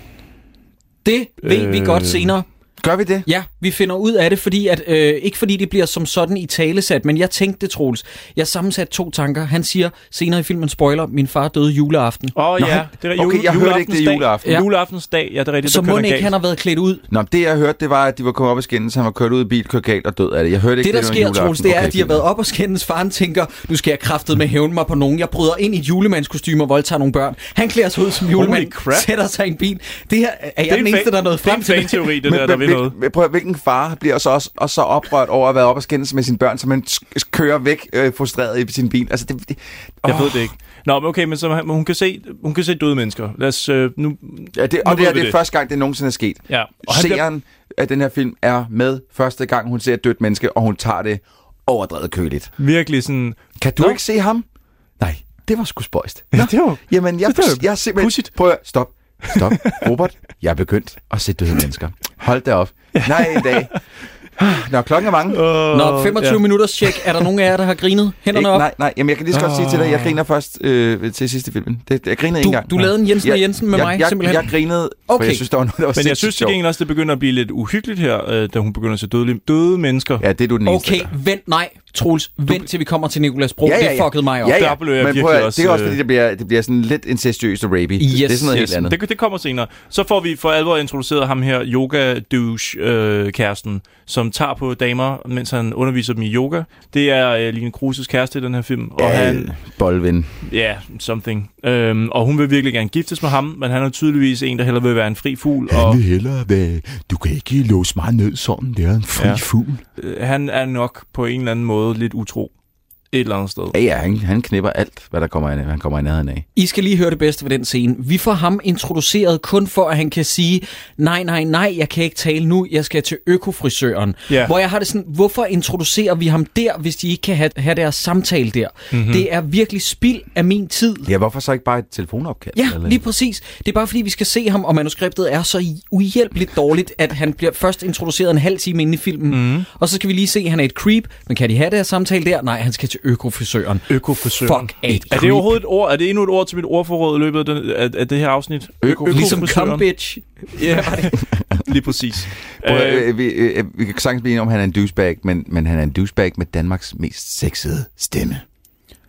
Det ved vi Øh. godt senere. Gør vi det? Ja, vi finder ud af det, fordi at, øh, ikke fordi det bliver som sådan i talesat, men jeg tænkte det, Troels. Jeg sammensatte to tanker. Han siger senere i filmen, spoiler, min far døde juleaften. Åh oh, Nå, ja, det er okay, jeg hørte ikke, det er juleaften. Ja. Ja. Juleaftensdag, ja, det er rigtigt. Så der må ikke han har været klædt ud. Nå, det jeg hørte, det var, at de var kommet op og skændes. Han var kørt ud i bil, kørt galt og død af det. Jeg hørte ikke, Det, der var sker, juleaften. Troels, det er, Okay, at de har været op og skændes. Faren tænker, nu skal jeg kraftet med hævne mig på nogen. Jeg bryder ind i et julemandskostyme og voldtager nogle børn. Han klæder sig ud som julemand, sætter sig i en bil. Det her er jeg Det er den en eneste, der er nået Det er frem en til. fan-teori, det der, der vil noget. prøv, hvilken far bliver så også, også så oprørt over at være op og skændes med sine børn, så man kører væk øh, frustreret i sin bil? Altså, det, det, Jeg åh. ved det ikke. Nå, men okay, men så, men hun, kan se, hun kan se døde mennesker. Lad os, øh, nu, Ja, det, nu og det ved er vi det første gang, det nogensinde er sket. Ja, og han bliver, Seeren af den her film er med første gang, hun ser et dødt menneske, og hun tager det overdrevet køligt. virkelig sådan... Kan du Nå. ikke se ham? Nej, det var sgu spøjst. Ja, det var... Jamen, jeg, Det da jeg er simpelthen... pudsigt. Prøv at, stop. Stop. Robert, jeg er begyndt at se døde mennesker. Hold da op. Nej, en dag. Nå, klokken er mange. Uh, Nå, 25 ja. minutters tjek. Er der nogen af jer, der har grinet? Hænderne Ikke, op. nej, nej, jamen jeg kan lige så godt sige til dig, jeg griner først øh, til sidste filmen. Det, jeg grinede Du- en gang. du lavede en Jensen og Jeg- Jensen med jeg, mig, jeg, simpelthen? Jeg grinede, for Okay. jeg synes, der var noget, der var Men jeg synes til gengæld også, det begynder at blive lidt uhyggeligt her, øh, da hun begynder at se døde, døde mennesker. Ja, det er du den eneste. Okay, vent, nej. Troels, vent til vi kommer til Nikolas Bro. Ja, ja, Det ja. fuckede mig op. Ja, ja. Der blev jeg Men virkelig prøv også, det er også øh, fordi, det bliver, det bliver sådan lidt incestuøst og rapey. Yes, det er sådan noget Yes, helt andet. det, det kommer senere. Så får vi for alvor introduceret ham her, yoga-douche-kæresten, som tager på damer, mens han underviser dem i yoga. Det er øh, Line Kruses kæreste i den her film. Og Ja, han, Boldven. ja, yeah, something. Øhm, og hun vil virkelig gerne giftes med ham, men han er tydeligvis en, der hellere vil være en fri fugl. Og hellere være... Du kan ikke låse mig ned sådan, det er en fri Ja. fugl. øh, han er nok på en eller anden måde lidt utro. Et eller andet sted. Ja, ja, han, han knipper alt, hvad der kommer, ind, han kommer i nærheden af. I skal lige høre det bedste ved den scene. Vi får ham introduceret kun for, at han kan sige, nej, nej, nej, jeg kan ikke tale nu, jeg skal til økofrisøren. Ja. Hvor jeg har det sådan, hvorfor introducerer vi ham der, hvis de ikke kan have, have deres samtale der? Mm-hmm. Det er virkelig spild af min tid. Ja, hvorfor så ikke bare et telefonopkald? Ja, eller? lige præcis. Det er bare fordi, vi skal se ham, og manuskriptet er så uhjælpeligt dårligt, at han bliver først introduceret en halv time inde i filmen. Mm. Og så skal vi lige se, at han er et creep. Men kan de have deres samtale der? Nej, han skal til økofrisøren. Økofrisøren. Fuck af Er det overhovedet et ord? Er det endnu et ord til mit ordforråd i løbet af, den, af, af det her afsnit? Øko- Ligesom come bitch. *laughs* Ja, Lige præcis. Prøv, Øh, øh, vi, øh, vi kan sagtens blive enige om, at han er en douchebag, men, men han er en douchebag med Danmarks mest sexede stemme.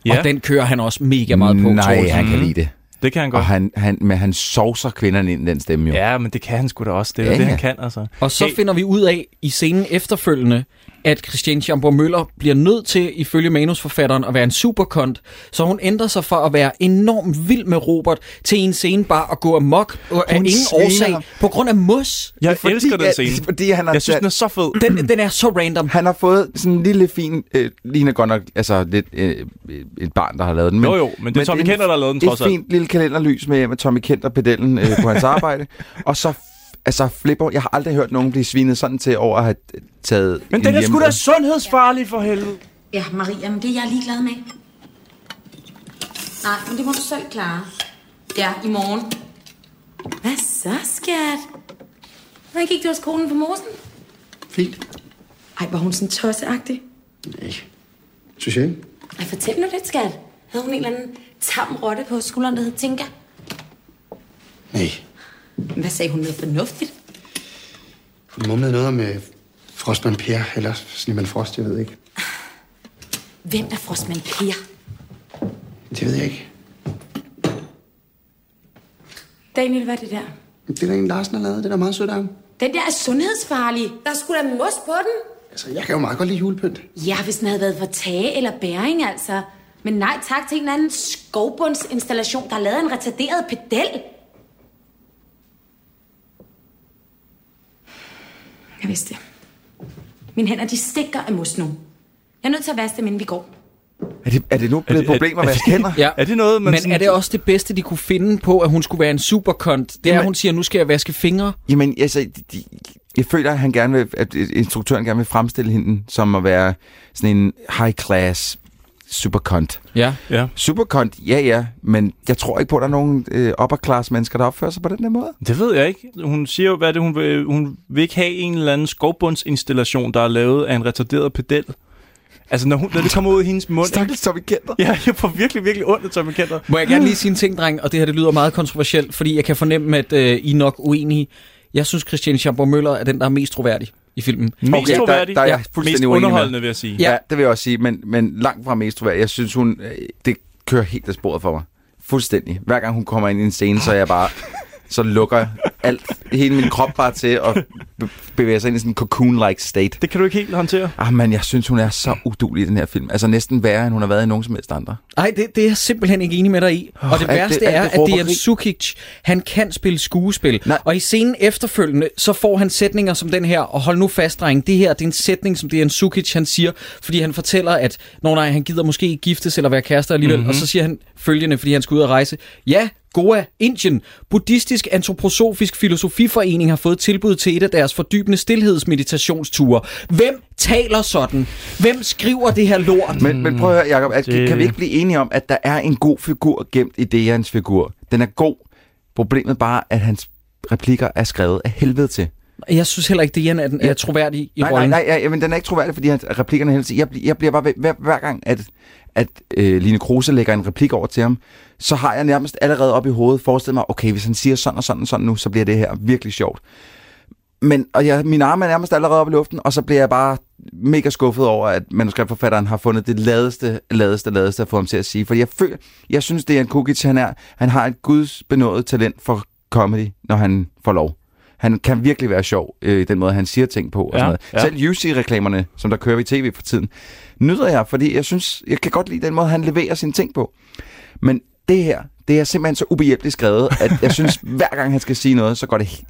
ja, Og den kører han også mega meget på. Nej, Troels. han kan lide det. det kan han Og godt. han, han, men han sovser kvinderne ind i den stemme jo. Ja, men det kan han sgu da også. Det er ja, det, ja. han kan, altså. Og så Hey. finder vi ud af i scenen efterfølgende, at Christiane Schamburg Møller bliver nødt til, ifølge manusforfatteren, at være en superkont. Så hun ændrer sig fra at være enormt vild med Robert, til en scene bare at gå amok og af ingen sviner årsag, ham. på grund af mos. Jeg Fordi elsker den at- scene. Fordi han har, Jeg synes, den er så fed. Den, den er så random. han har fået sådan en lille fin, øh, ligner godt nok, altså lidt øh, et barn, der har lavet den. Men, Jo, jo, men det er Tommy en- Kenter, der har lavet den, trods Et alt. fint lille kalenderlys med, med Tommy Kenter pedellen øh, på hans *laughs* arbejde. Og så altså flipper, jeg har aldrig hørt nogen blive svinet sådan til over at have taget Men en den er sgu da sundhedsfarlig for helvede. Ja, Maria, men det er jeg ligeglad med. Nej, men det må du selv klare. Ja, i morgen. Hvad så, skat? Hvordan gik det hos konen på mosen? Fint. Ej, var hun sådan tosseagtig? Nej. Synes jeg ikke? Ej, fortæl nu lidt, skat. Havde hun en eller anden tam rotte på skulderen, der hed Tinka? Nej. Hvad sagde hun noget fornuftigt? Hun mumlede noget med Frostman Per, eller Snemand Frost, jeg ved ikke. Hvem er Frostman Per? Det ved jeg ikke. Daniel, hvad er det der? Det er der en, Larsen har lavet. Det er da meget sødt af ham. Den der er sundhedsfarlig. Der skulle da mos på den. Altså, jeg kan jo meget godt lide julepynt. Ja, hvis den havde været for tage eller bæring, altså. Men nej tak til en eller anden skovbundsinstallation, der har lavet en retarderet pedel. Jeg vidste det. Mine hænder, de stikker af mos nu. Jeg er nødt til at vaske dem, inden vi går. Er det, er det nu blevet et problem at er vaske det- hænder? *laughs* Ja. Er det noget, man Men sådan- er det også det bedste, de kunne finde på, at hun skulle være en superkont? Det er, at Jamen- hun siger, nu skal jeg vaske fingre. Jamen, altså, de, de, jeg føler, at han gerne vil, at instruktøren gerne vil fremstille hende som at være sådan en high-class superkont. Ja. Ja. Superkont, ja ja, men jeg tror ikke på, at der er nogen øh, upper-class mennesker, der opfører sig på den der måde. Det ved jeg ikke. Hun siger jo, hvad det, hun vil, hun vil ikke have en eller anden skovbundsinstallation, der er lavet af en retarderet pedel. Altså, når, hun, når det kommer ud af hendes mund... Stakkels Tommy Kenter. Ja, jeg får virkelig, virkelig ondt af Tommy Kenter. Må jeg gerne lige sige en ting, dreng, og det her det lyder meget kontroversielt, fordi jeg kan fornemme, at øh, I er nok uenige. Jeg synes, Christian Schaumburg Møller er den, der er mest troværdig i filmen. Mest Okay, der- troværdig, der er jeg ja. fuldstændig mest underholdende, vil jeg sige. Ja. ja, det vil jeg også sige, men, men langt fra mest troværdig. Jeg synes, hun, øh, det kører helt af sporet for mig. Fuldstændig. Hver gang hun kommer ind i en scene, så er jeg bare, så lukker alt, hele min krop bare til at be- bevæge sig ind i sådan en cocoon-like state. Det kan du ikke helt håndtere. Ah, men jeg synes, hun er så udulig i den her film. Altså næsten værre, end hun har været i nogen som helst andre. Nej, det, det er jeg simpelthen ikke enig med dig i. Og det værste det- er, det at Dejan. Sukic, han kan spille skuespil. Nej. Og i scenen efterfølgende, så får han sætninger som den her, og hold nu fast, dreng, det her det er en sætning, som Dejan Sukic han siger, fordi han fortæller, at når nej, han gider måske giftes eller være kærester alligevel, Mhm. mm-hmm. og så siger han følgende, fordi han skal ud og rejse. Ja, Goa, Indien. Buddhistisk antroposofisk filosofiforening har fået tilbud til et af deres fordybende stillhedsmeditationsture. Hvem taler sådan? Hvem skriver det her lort? Men, men prøv at høre, Jacob, at, Det- kan vi ikke blive enige om, at der er en god figur gemt i Dejans figur? Den er god. Problemet bare, at hans replikker er skrevet af helvede til. Jeg synes heller ikke, Dejan er, den, er troværdig i nej, nej, rollen. nej, ja, men den er ikke troværdig, fordi hans replikkerne hele tiden... Jeg, jeg bliver bare ved, hver, hver gang, at, at øh, Line Kruse lægger en replik over til ham, så har jeg nærmest allerede op i hovedet forestillet mig, okay, hvis han siger sådan og sådan og sådan nu, så bliver det her virkelig sjovt. Men, og jeg, mine arme er nærmest allerede oppe i luften, og så bliver jeg bare mega skuffet over, at manuskriptforfatteren har fundet det ladeste, ladeste, ladeste at få ham til at sige. Fordi jeg føler, jeg synes, det er en Kukic, han er. Han har et gudsbenået talent for comedy, når han får lov. Han kan virkelig være sjov øh, i den måde, han siger ting på. Og Ja, sådan noget. ja. Selv UC-reklamerne, som der kører i tv for tiden, nyder jeg, fordi jeg synes, jeg kan godt lide den måde, han leverer sine ting på. Men det her, det er simpelthen så ubehjælpeligt skrevet, at jeg *laughs* synes, hver gang han skal sige noget, så går det helt...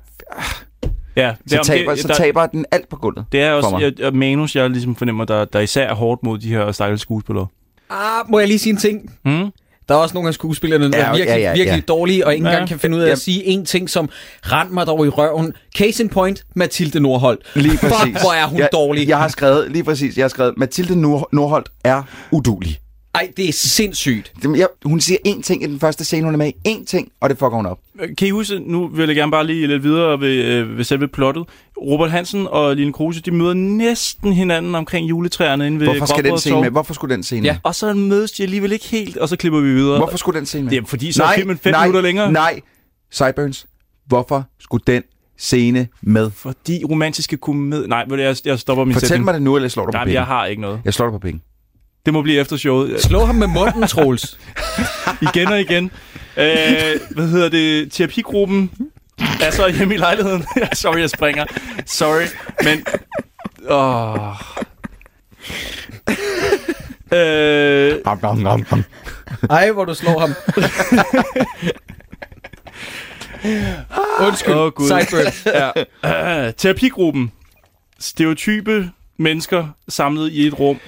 Ja, Så, om taber, det, så der- taber den alt på gulvet. Det er for også mig. jeg, jeg, manus, jeg ligesom fornemmer, der, der især er hårdt mod de her stakkels skuespillere. Ah, må jeg lige sige en ting? Mm? Der er også nogle af skuespillerne, der Ja, er virkelig, ja, ja, virkelig ja. dårlige, og ikke Ja. engang kan finde ud af Ja. at sige en ting som rend mig dog i røven. Case in point, Mathilde Nordholt. Lige præcis. Fuck, hvor er hun jeg, dårlig. Jeg har skrevet, lige præcis, jeg har skrevet, Mathilde Nord- Nordholt er udulig. Ej, det er sindssygt. Jeg, hun siger én ting i den første scene, hun er med i. Én ting, og det fucker hun op. Kan I huske, nu vil jeg gerne bare lige lidt videre ved, øh, ved selve plottet. Robert Hansen og Line Kruse, de møder næsten hinanden omkring juletræerne inde ved Hvorfor skal den scene med? Hvorfor skulle den scene Ja. med? Og så mødes de alligevel ikke helt, og så klipper vi videre. Hvorfor skulle den scene med? Det er fordi, så er filmen fem minutter længere. Nej, Sideburns. Hvorfor skulle den scene med? Fordi romantiske komedie... Nej, jeg, jeg stopper min Fortæl sætning. mig det nu, eller jeg slår dig på Nej, men penge. jeg har ikke noget. Jeg slår dig på penge. Det må blive efter showet. Slå ham med munden, Troels. *laughs* igen og igen. Øh, hvad hedder det? Terapigruppen er så hjemme i lejligheden. *laughs* Sorry, jeg springer. Sorry, men... Åh... Øh, Am, am, am, am. Ej, hvor du slår ham. *laughs* Undskyld, oh, Gud. Ja. uh, terapigruppen. Stereotype mennesker samlet i et rum.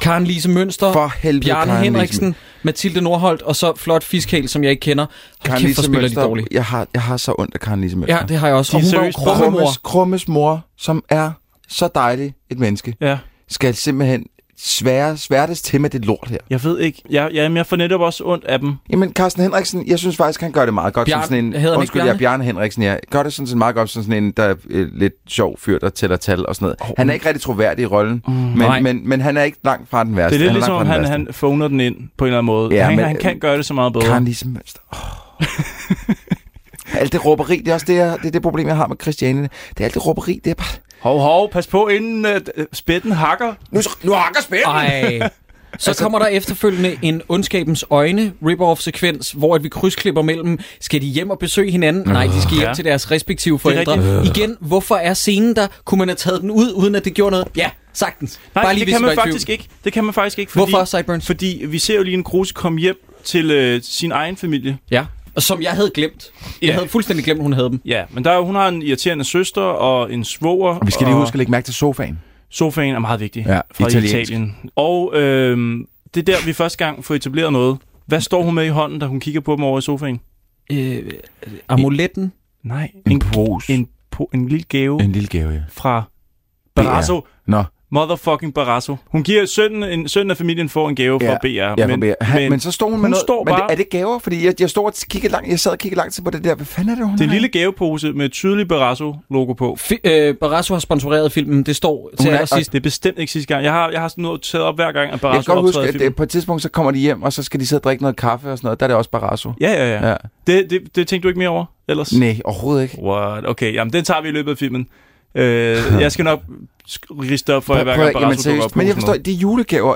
Karen Lise Mønster, For helvede, Bjarne Karen Lise Henriksen, Mathilde Nordholt, og så Flot Fiskal, som jeg ikke kender. Hold Karen kæft, Lise spiller de Mønster, dårligt. jeg har, jeg har så ondt af Karen Lise Mønster. Ja, det har jeg også. De Og hun var jo seriøst krummemor. Krummes, Krummes mor, som er så dejlig et menneske, Ja. skal simpelthen svære, sværtes til med det lort her. Jeg ved ikke. Jeg, jeg, jeg får netop også ondt af dem. Jamen, Carsten Henriksen, jeg synes faktisk, han gør det meget godt. Bjarne- som sådan en, hedder undskyld, Bjarne? ja, Bjarne Henriksen, ja. Gør det sådan set meget godt som sådan en, der er øh, lidt sjov fyr, der tæller tal og sådan noget. Oh, han er ikke rigtig troværdig i rollen, mm, nej. men, men, men han er ikke langt fra den værste. Det er lidt han ligesom, langt om fra han, han phoner den ind på en eller anden måde. Ja, han, men- han kan gøre det så meget bedre. Lise Mønster. Oh. *laughs* alt det råberi, det er også det, jeg, det, er det problem, jeg har med Christiane. Det er alt det råberi, det er bare... Hov, hov, pas på, inden uh, spætten hakker. Nu, nu hakker spænden! Ej. Så altså, kommer der efterfølgende en ondskabens øjne rip-off-sekvens, hvor at vi krydsklipper mellem, skal de hjem og besøge hinanden? Nej, de skal hjem Ja. til deres respektive Det forældre. Igen, hvorfor er scenen der? Kunne man have taget den ud, uden at det gjorde noget? Ja, sagtens. Nej, Bare det hvis kan man faktisk ikke. Det kan man faktisk ikke, fordi, Hvorfor, Sideburns? fordi vi ser jo lige en Kruse komme hjem til øh, sin egen familie. Ja, som jeg havde glemt. Jeg Ja. havde fuldstændig glemt, hun havde dem. Ja, men der er, hun har en irriterende søster og en svoger. Vi skal lige og huske at lægge mærke til sofaen. Sofaen er meget vigtig Ja, fra italiensk. Italien. Og øh, det er der, vi første gang får etableret noget. Hvad står hun med i hånden, da hun kigger på dem over i sofaen? Øh, amuletten. Nej, En pose. en, po- en lille gave En lille gave, ja. fra Barrasso. Nå, Motherfucking Barrasso. Hun giver sønnen, en, sønnen af familien får en gave fra Ja, BR. ja, men, men, men, men så står hun med hun noget. står men bare- er det gaver? Fordi jeg, jeg, står og kigger lang, jeg sad og kiggede lang tid på det der. Hvad fanden er det, hun det er en lille gavepose med et tydeligt Barrasso-logo på. Fi- øh, Barrasso har sponsoreret filmen. Det står til Hun er- allersidst. Det er bestemt ikke sidste gang. Jeg har, jeg har sådan noget taget op hver gang, at Jeg Barrasso kan godt huske, at filmen. det, på et tidspunkt, så kommer de hjem, og så skal de sidde og drikke noget kaffe og sådan noget. Der er det også Barrasso. Ja, ja, ja. Ja. Det, det, det tænkte du ikke mere over ellers? Nej, overhovedet ikke. What? Okay, jamen den tager vi i løbet af filmen. Øh, jeg skal nok riste op for jer, hver Prøv- gang prøv- Barrasso dukker op Men jeg forstår, det er julegaver.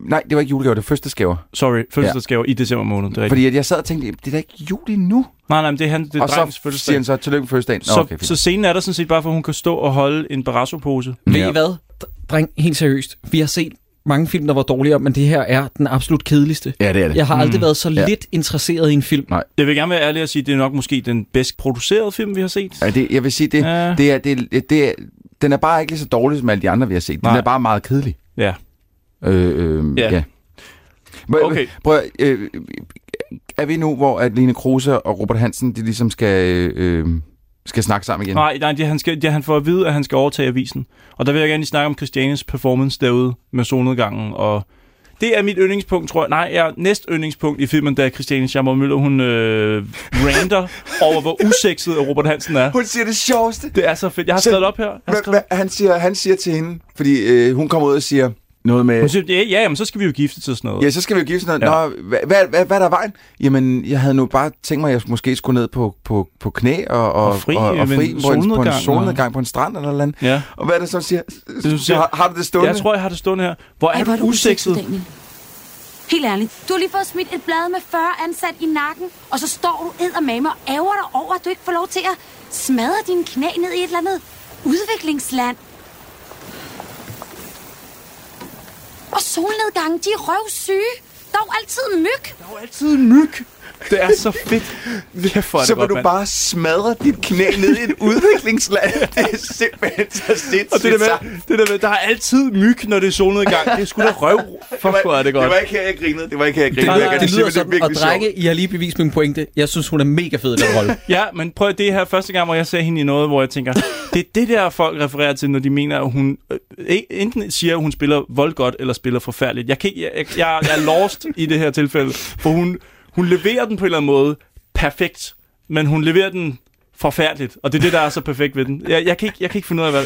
Nej, det var ikke julegaver, det var fødselsdagsgaver. Sorry, fødselsdagsgave i december måned. Det er rigtigt. Fordi at jeg sad og tænkte, det er da ikke jul endnu. Nej, nej, men det er, han, det er og drengens så siger han så, tillykke med fødselsdagen. Nå, Så, okay, fint. så scenen er der sådan set bare, for at hun kan stå og holde en Barrasso-pose. Ved Ja. I hvad? Dreng, helt seriøst. Vi har set mange film, der var dårligere, men det her er den absolut kedeligste. Ja, det er det. Jeg har aldrig været så Ja. lidt interesseret i en film. Nej. Jeg vil gerne være ærlig og sige, at det er nok måske den bedst producerede film, vi har set. Ja, det, jeg vil sige, det, Ja. det, er, det, det er, den er bare ikke lige så dårlig som alle de andre, vi har set. Den Nej. er bare meget kedelig. Ja. Øh, øh, Ja. ja. Prøv, Okay. Prøv, at, øh, er vi nu, hvor at Line Kruse og Robert Hansen, de ligesom skal, øh, skal snakke sammen igen? Nej, nej det, han, skal, det, han får at vide, at han skal overtage avisen. Og der vil jeg gerne lige snakke om Christianes performance derude med solnedgangen. Og det er mit yndlingspunkt, tror jeg. Nej, jeg næst yndlingspunkt i filmen, da Christiane Schammer Møller, hun øh, rander *laughs* over, hvor usekset Robert Hansen er. Hun siger det sjoveste. Det er så fedt. Jeg har Så- skrevet op her. Hva, hva, han, siger, han siger til hende, fordi øh, hun kommer ud og siger noget med... siger, ja, ja, jamen, så skal vi jo gifte til sådan noget. Ja, så skal vi jo give sådan Ja. noget. Nå, hvad, hvad, hvad, hvad er der vejen? Jamen, jeg havde nu bare tænkt mig, at jeg måske skulle ned på, på, på knæ og, og, Og fri og, og fri en på, en, på en solnedgang, solnedgang på en strand eller noget. Ja. Og hvad er det så, siger? Du siger- har, har du det stående? Jeg tror, jeg har det stående her. Hvor er, Ej, hvor du usekset? Daniel. Helt ærligt. Du har lige fået smidt et blad med 40 ansat i nakken, og så står du eddermame og ærger dig over, at du ikke får lov til at smadre dine knæ ned i et eller andet udviklingsland. Og solnedgangen, de er røvsyge. Der er jo altid myg. Der er jo altid en myg. Det er så fedt. Hvor er det så vil godt, du mand. bare smadre dit knæ ned i et udviklingsland. *laughs* det er simpelthen så sindssygt. Og det der, med, det der med, der er altid myg, når det er solnedgang. Det er sgu da *laughs* røv. Fuck, hvor er det godt. Det var ikke her, jeg grinede. Det var ikke her, jeg Det, grinede. lyder, Jeg kan det sige, lyder at det er sådan, og virkelig sjovt. drenge, I har lige bevist min pointe. Jeg synes, hun er mega fed i den rolle. *laughs* Ja, men prøv det er her første gang, hvor jeg ser hende i noget, hvor jeg tænker, det er det der, folk refererer til, når de mener, at hun øh, enten siger, at hun spiller voldgodt, eller spiller forfærdeligt. Jeg, kan, ikke- jeg, jeg, jeg er lost i det her tilfælde, for hun, hun leverer den på en eller anden måde perfekt, men hun leverer den forfærdeligt, og det er det, der er så perfekt ved den. Jeg, jeg, kan, ikke, jeg kan ikke finde ud af, hvad...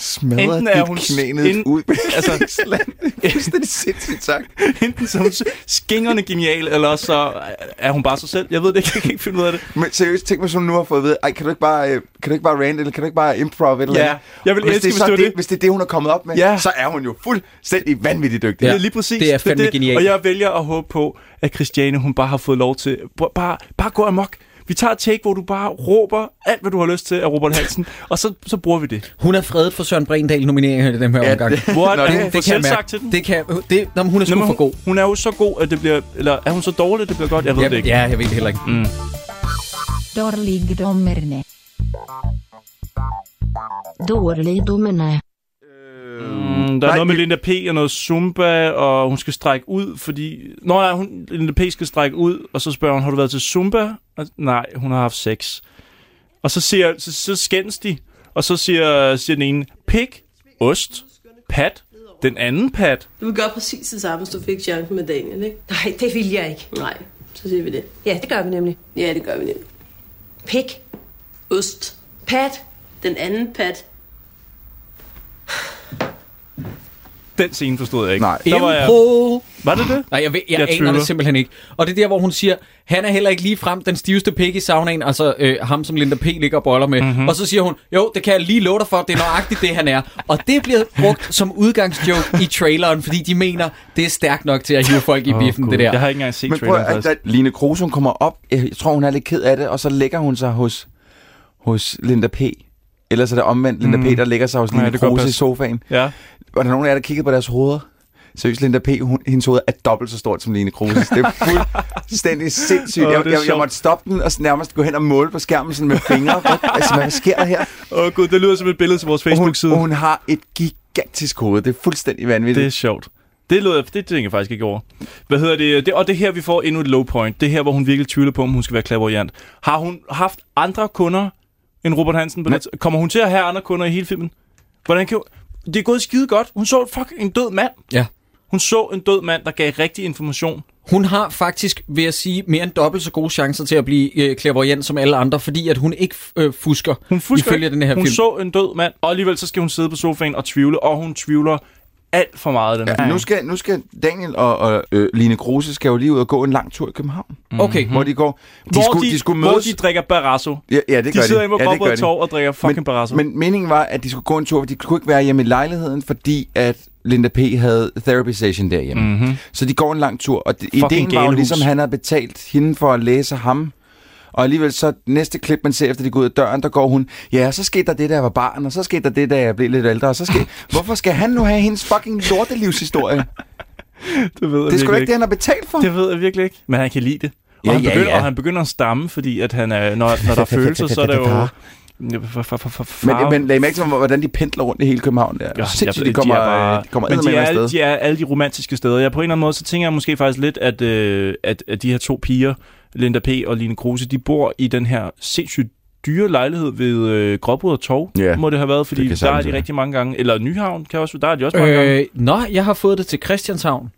Smadre Enten er dit hun knæ ned i et ind-. Det *laughs* er *laughs* fuldstændig sindssygt sagt. Enten så er hun skingerne genial, eller også så er hun bare sig selv. Jeg ved det ikke, jeg kan ikke finde ud af det. Men seriøst, tænk mig, som nu har fået at vide, ej, kan du ikke bare, øh, kan du ikke bare rant, eller kan du ikke bare improv et eller Ja, andet? jeg vil hvis elske, det, er hvis så det det. Hvis det er det, hun er kommet op med, Ja. så er hun jo fuldstændig vanvittigt dygtig. Ja. Ja, Det er lige præcis. det er fandme det. genialt. Og jeg vælger at håbe på, at Christiane, hun bare har fået lov til... Bare, bare, bare gå amok. Vi tager et take, hvor du bare råber alt, hvad du har lyst til af Robert Hansen, og så, så bruger vi det. Hun er fredet for Søren Brindal nomineringen i den her Ja, omgang. det- Hvor Nå, er det- hun det kan mærke. til den? Det kan, det, nå, men hun er sgu for god. hun, er jo så god, at det bliver... Eller er hun så dårlig, at det bliver godt? Jeg ved det Ja, ikke. ja, jeg ved det heller ikke. Mm. Dårligdommerne. Dårligdommerne. Mm, der er Nej, noget med Linda P. og noget Zumba, og hun skal strække ud, fordi... Nå ja, hun, Linda P. skal strække ud, og så spørger hun, har du været til Zumba? Og, nej, hun har haft sex. Og så, siger, så, så skændes de, og så siger, siger den ene, pik, ost, pat, den anden pat. Du vil gøre præcis det samme, hvis du fik chancen med Daniel, ikke? Nej, det vil jeg ikke. Nej, så siger vi det. Ja, det gør vi nemlig. Ja, det gør vi nemlig. Pik. Ost. Pat. Den anden pat. Den scene forstod jeg ikke. Nej. Der var jeg! Var det det? Nej, jeg, ved, jeg, Jeg aner tvivler. det simpelthen ikke. Og det er der, hvor hun siger, han er heller ikke lige frem den stiveste pik i saunaen, altså øh, ham, som Linda P. ligger og boller med. Mhm. Mm-hmm. Og så siger hun, jo, det kan jeg lige love dig for, det er nøjagtigt det, han er. Og det bliver brugt som udgangsjoke i traileren, fordi de mener, det er stærkt nok til at hive folk i Åh, biffen, Gud. det der. Jeg har ikke engang set Men prøv traileren, at, faktisk. at Line Kruse, hun kommer op, jeg tror, hun er lidt ked af det, og så lægger hun sig hos, hos Linda P. Ellers er det omvendt Linda Mm. P., der lægger sig hos Line Kruse i sofaen. Ja. Var der nogen af jer, der kiggede på deres hoveder? Seriøst, Linda P., hun, hendes hoved er dobbelt så stort som Line Kruse. Det er fuldstændig sindssygt. Åh, jeg, jeg, jeg måtte stoppe den og nærmest gå hen og måle på skærmen sådan med fingre. *laughs* Altså, hvad sker der her? Åh oh, gud, det lyder som et billede til vores hun, Facebook-side. og hun har et gigantisk hoved. Det er fuldstændig vanvittigt. Det er sjovt. Det, lyder, det tænker jeg faktisk ikke over. Hvad hedder det? det? Og det er her, vi får endnu et low point. Det er her, hvor hun virkelig tvivler på, om hun skal være klaverjant. Har hun haft andre kunder end Robert Hansen? På det? Kommer hun til at have andre kunder i hele filmen? Hvordan kan Det er gået skide godt. Hun så fuck en død mand. Ja. Hun så en død mand, der gav rigtig information. Hun har faktisk, vil jeg sige, mere end dobbelt så gode chancer til at blive øh, clairvoyant som alle andre, fordi at hun ikke øh, fusker, Hun fusker ifølge ikke. den her Hun film. så en død mand, og alligevel så skal hun sidde på sofaen og tvivle, og hun tvivler alt for meget. Den Ja, her. nu, skal, nu skal Daniel og, og øh, Line Kruse skal jo lige ud og gå en lang tur i København. Okay. Hvor de går... De hvor, skulle, de, de skulle hvor mødes... de drikker Barrasso. Ja, ja, det De gør sidder inde på ja, de. Torv og drikker fucking men, Barrasso. Men meningen var, at de skulle gå en tur, for de kunne ikke være hjemme i lejligheden, fordi at Linda P. havde therapy session derhjemme. Mhm. Så de går en lang tur, og det, ideen var jo ligesom, han havde betalt hende for at læse ham. Og alligevel så næste klip, man ser efter de går ud af døren, der går hun, ja, så skete der det, da jeg var barn, og så skete der det, da jeg blev lidt ældre, og så skete... *laughs* Hvorfor skal han nu have hendes fucking lortelivshistorie? *laughs* det ved jeg Det er sgu ikke det, han har betalt for. Det ved jeg virkelig ikke. Men han kan lide det. Og, Ja, han, ja, begynder, ja. og han begynder at stamme, fordi at han er, når, når der er *laughs* følelser, så er det jo... Ja, for- for- for- for- Men, men lag mærke til, hvordan de pendler rundt i hele København der. Ja, Sindssygt, de kommer, er bare, de kommer men de er, alle, de er alle de romantiske steder. Jeg på en eller anden måde, så tænker jeg måske faktisk lidt, at, øh, at, at de her to piger, Linda P. og Line Kruse, de bor i den her sindssygt dyre lejlighed ved øh, Gråbrød og Torv, Ja, må det have været, fordi der er de rigtig mange gange. Eller Nyhavn, kan også, der er de også mange gange. Øh, nå, jeg har fået det til Christianshavn.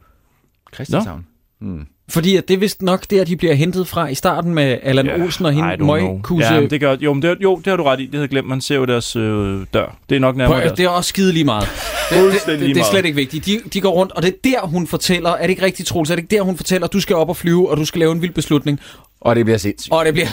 Christianshavn. Hmm. Fordi at det er vist nok der, de bliver hentet fra i starten med Allan Ja, Olsen og hende. Møgkuse. Ja, men det gør, jo, men det, jo, det har du ret i. Det havde jeg glemt. Man ser jo deres øh, dør. Det er nok nærmere deres. det er også skide lige meget. Det, det, *laughs* det, det er slet ikke vigtigt. De, de går rundt, og det er der, hun fortæller, er det ikke rigtigt, Troels? Er det ikke der, hun fortæller, at du skal op og flyve, og du skal lave en vild beslutning? Og det bliver sindssygt. Og det bliver...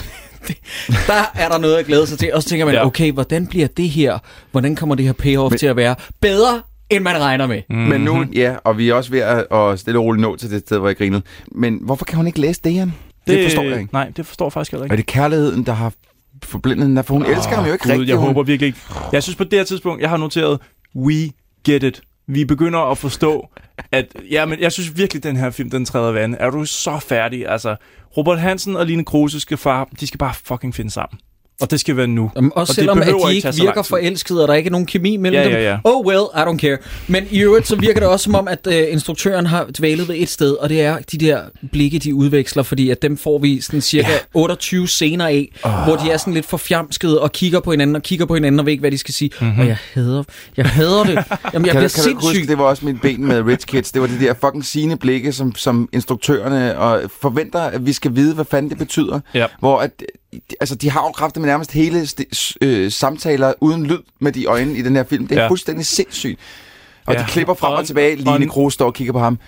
*laughs* der er der noget at glæde sig til. Og så tænker man, Ja. okay, hvordan bliver det her? Hvordan kommer det her payoff Men- til at være bedre, end man regner med? Mm. Men nu, ja, og vi er også ved at, at stille og roligt nå til det sted, hvor jeg grinede. Men hvorfor kan hun ikke læse det, Jan? Det, det forstår jeg ikke. Nej, det forstår jeg faktisk heller Er ikke. det kærligheden, der har forblindet hende? For hun oh, elsker ham jo ikke Gud, rigtigt. Jeg hun... håber virkelig ikke. Jeg synes på det her tidspunkt, jeg har noteret, we get it. Vi begynder at forstå, at... Ja, men jeg synes virkelig, den her film, den træder vand. Er du så færdig? Altså, Robert Hansen og Line Kruse skal, far, de skal bare fucking finde sammen. Og det skal være nu. Jamen, også og selvom at de ikke virker forelskede, og der ikke er nogen kemi mellem Ja, dem. ja, ja. Oh well, I don't care. Men i øvrigt, så virker det også som om, at øh, instruktøren har dvælet ved et sted, og det er de der blikke, de udveksler, fordi at dem får vi sådan cirka ja. 28 scener af, oh. hvor de er sådan lidt forfjamskede og kigger på hinanden og kigger på hinanden og ved ikke, hvad de skal sige. Mm-hmm. Og jeg hader, jeg hader det. Jamen, jeg kan, bliver du, kan du sindssyg. huske, det var også mit ben med Rich Kids. Det var de der fucking sine blikke, som, som instruktørerne og forventer, at vi skal vide, hvad fanden det betyder. Ja. Hvor at, altså, de har jo kraftet med nærmest hele øh, samtaler uden lyd med de øjne i den her film. Det er Ja. fuldstændig sindssygt. Og Ja. de klipper frem og, tilbage. Line Kruse står og kigger på ham.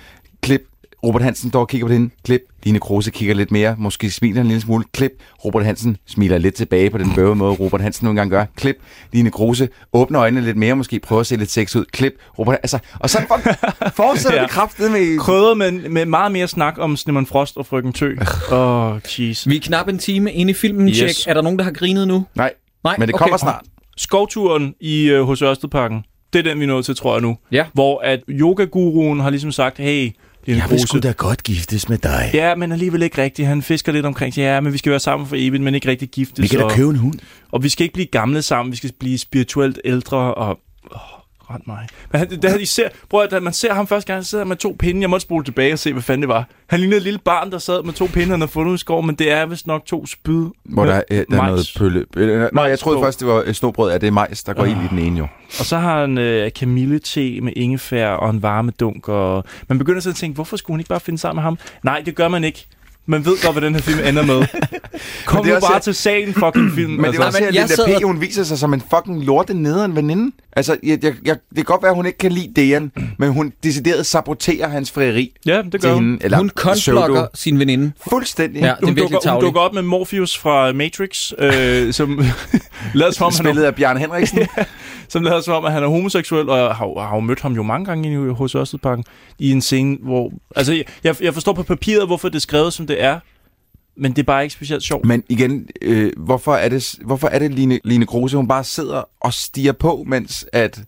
Klip. Robert Hansen står og kigger på den. Klip. Line Kruse kigger lidt mere. Måske smiler en lille smule. Klip. Robert Hansen smiler lidt tilbage på den bøve måde, Robert Hansen nogle gange gør. Klip. Line Kruse åbner øjnene lidt mere. Måske prøver at se lidt sex ud. Klip. Robert Altså, og for, *laughs* fortsætter Ja. det kraftet med... Krydret med, med meget mere snak om Snemmen Frost og Frøken Tø. Åh, oh, jeez. Vi er knap en time inde i filmen, Yes. yes. Er der nogen, der har grinet nu? Nej, Nej, men det okay. kommer snart. Skovturen i uh, hos Ørstedparken, det er den, vi er nået til, tror jeg nu. Ja. Hvor at yogaguruen har ligesom sagt, hey, Line Kruse, da godt giftes med dig. Ja, men alligevel ikke rigtigt. Han fisker lidt omkring, ja, men vi skal være sammen for evigt, men ikke rigtig giftes. og, en hund. og vi skal ikke blive gamle sammen, vi skal blive spirituelt ældre, og... Ret mig. Men han, det, I ser, prøv at da man ser ham første gang, han sidder med to pinde. Jeg måtte spole tilbage og se, hvad fanden det var. Han lignede et lille barn, der sad med to pinde, han havde fundet ud i skov, men det er vist nok to spyd. Hvor der, øh, der er noget pølle. Øh, Nå, jeg troede først, det var øh, snobrød. Ja, det er majs, der går Ah. ind i den ene jo. Og så har han øh, kamillete med ingefær og en varmedunk. Og man begynder så at tænke, hvorfor skulle hun ikke bare finde sammen med ham? Nej, det gør man ikke. Man ved godt, hvad den her film ender med. *laughs* Kom nu bare til sagen, fucking film. Men det er også her, jeg sad og- P. hun viser sig som en fucking lorte nederen veninde. Altså, jeg, jeg, jeg, det kan godt være, at hun ikke kan lide Dejan, men hun decideret saboterer hans frieri Ja, det gør hun. hende. Eller Hun konstblokker sin veninde. Fuldstændig. Ja, det er Hun dukker, hun dukker op med Morpheus fra Matrix, øh, som lader som om, han Spillet af Bjarne Henriksen. *laughs* som lader som om, at han er homoseksuel, og jeg har, har jo mødt ham jo mange gange i hos Ørstedparken, i en scene, hvor... Altså, jeg, jeg forstår på papiret, hvorfor det er skrevet, som det er, men det er bare ikke specielt sjovt. Men igen, øh, hvorfor er det, hvorfor er det Line, Line Kruse, hun bare sidder og stiger på, mens at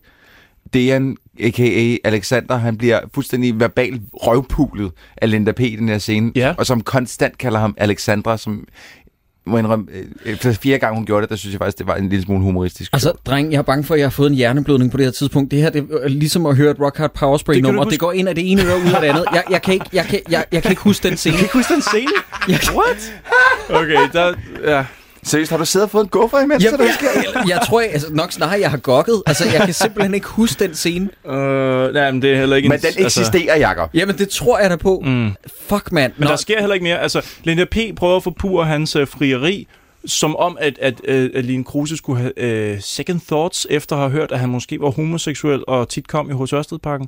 Dejan, a.k.a. Alexander, han bliver fuldstændig verbalt røvpulet af Linda P. i den her scene, Ja. og som konstant kalder ham Alexandra, som må jeg indrømme, øh, efter fire gange hun gjorde det, der synes jeg faktisk, det var en lille smule humoristisk. Altså, dreng, jeg er bange for, at jeg har fået en hjerneblødning på det her tidspunkt. Det her det er ligesom at høre et Rock Hard Power Spray nummer. huske. Det går ind af det ene øre ud af det andet. Jeg, jeg, kan, ikke, jeg, kan, jeg, jeg kan ikke huske den *laughs* scene. kan ikke huske den scene? *laughs* Jeg, What? Okay, der... Ja. Seriøst, har du siddet og fået en guffer imens? det jeg, jeg, jeg tror jeg, altså, nok snarere, jeg har gokket. Altså, jeg kan simpelthen ikke huske den scene. Øh, nej, men det er heller ikke... Men den eksisterer, Jacob. Jamen, det tror jeg da på. Mm. Fuck, mand. Men der sker heller ikke mere. Altså, Linda P. prøver at forpure hans øh, frieri, som om, at, at, øh, at Line Kruse skulle have øh, second thoughts, efter at have hørt, at han måske var homoseksuel og tit kom i hos Ørstedparken.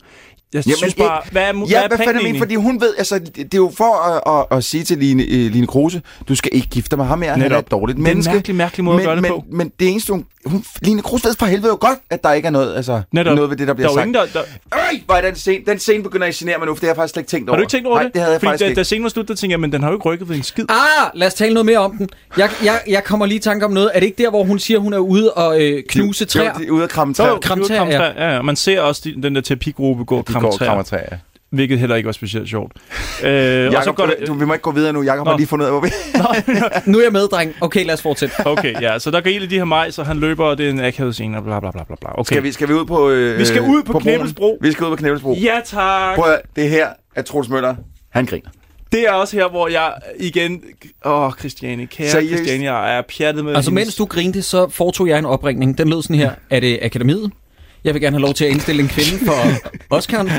Jeg Jamen, synes bare, ikke- hvad er, Ja, hvad hvad, er fanden men, egentlig? fordi hun ved, altså, det er jo for at, at, at sige til Line, øh, Line Kruse, du skal ikke gifte dig med ham mere, han er et dårligt Det er en menneske. mærkelig, mærkelig måde at men, gøre det men, på. Men det eneste, hun, hun Line Kruse ved for helvede jo godt, at der ikke er noget, altså, Netop. noget ved det, der bliver der er jo sagt. ingen, der, der, Øj, hvor er den scene, den scene begynder at genere mig nu, for det har jeg faktisk slet ikke tænkt over. har du ikke tænkt over Nej, det? det havde jeg Fordi faktisk da, ikke. da scenen var slut, der tænkte jeg, men den har jo ikke rykket ved en skid. Ah, lad os tale noget mere om den. Jeg, jeg, jeg kommer lige i tanke om noget. Er det ikke der, hvor hun siger, hun er ude og øh, knuse træer? Jo, er ude at kramme træer. Kram træer, ja. Man ser også de, den der terapigruppe gå og De kramme går og træer, krammer træer. hvilket heller ikke var specielt sjovt. *laughs* Øh, og så går du, det, du, vi må ikke gå videre nu. Jakob har lige fundet ud af, hvor vi... *laughs* *laughs* Nu er jeg med, dreng. Okay, lad os fortsætte. Okay, ja, så der går en af de her majs, og han løber, og det er en akavet scene, og bla bla bla bla bla. Okay. Skal vi, skal vi ud på... Øh, Vi skal ud på broen? Knibbelsbro. Vi skal ud på Knibbelsbro. Ja, tak. Prøv at, det er her, at Troels Møller, han griner. Det er også her, hvor jeg igen... Åh, Christiane, kære Seriøst? Christiane, jeg er pjattet med Altså, hendes- mens du grinte, så foretog jeg en opringning. Den lød sådan her. Er det akademiet? Jeg vil gerne have lov til at indstille en kvinde for Oscar'en.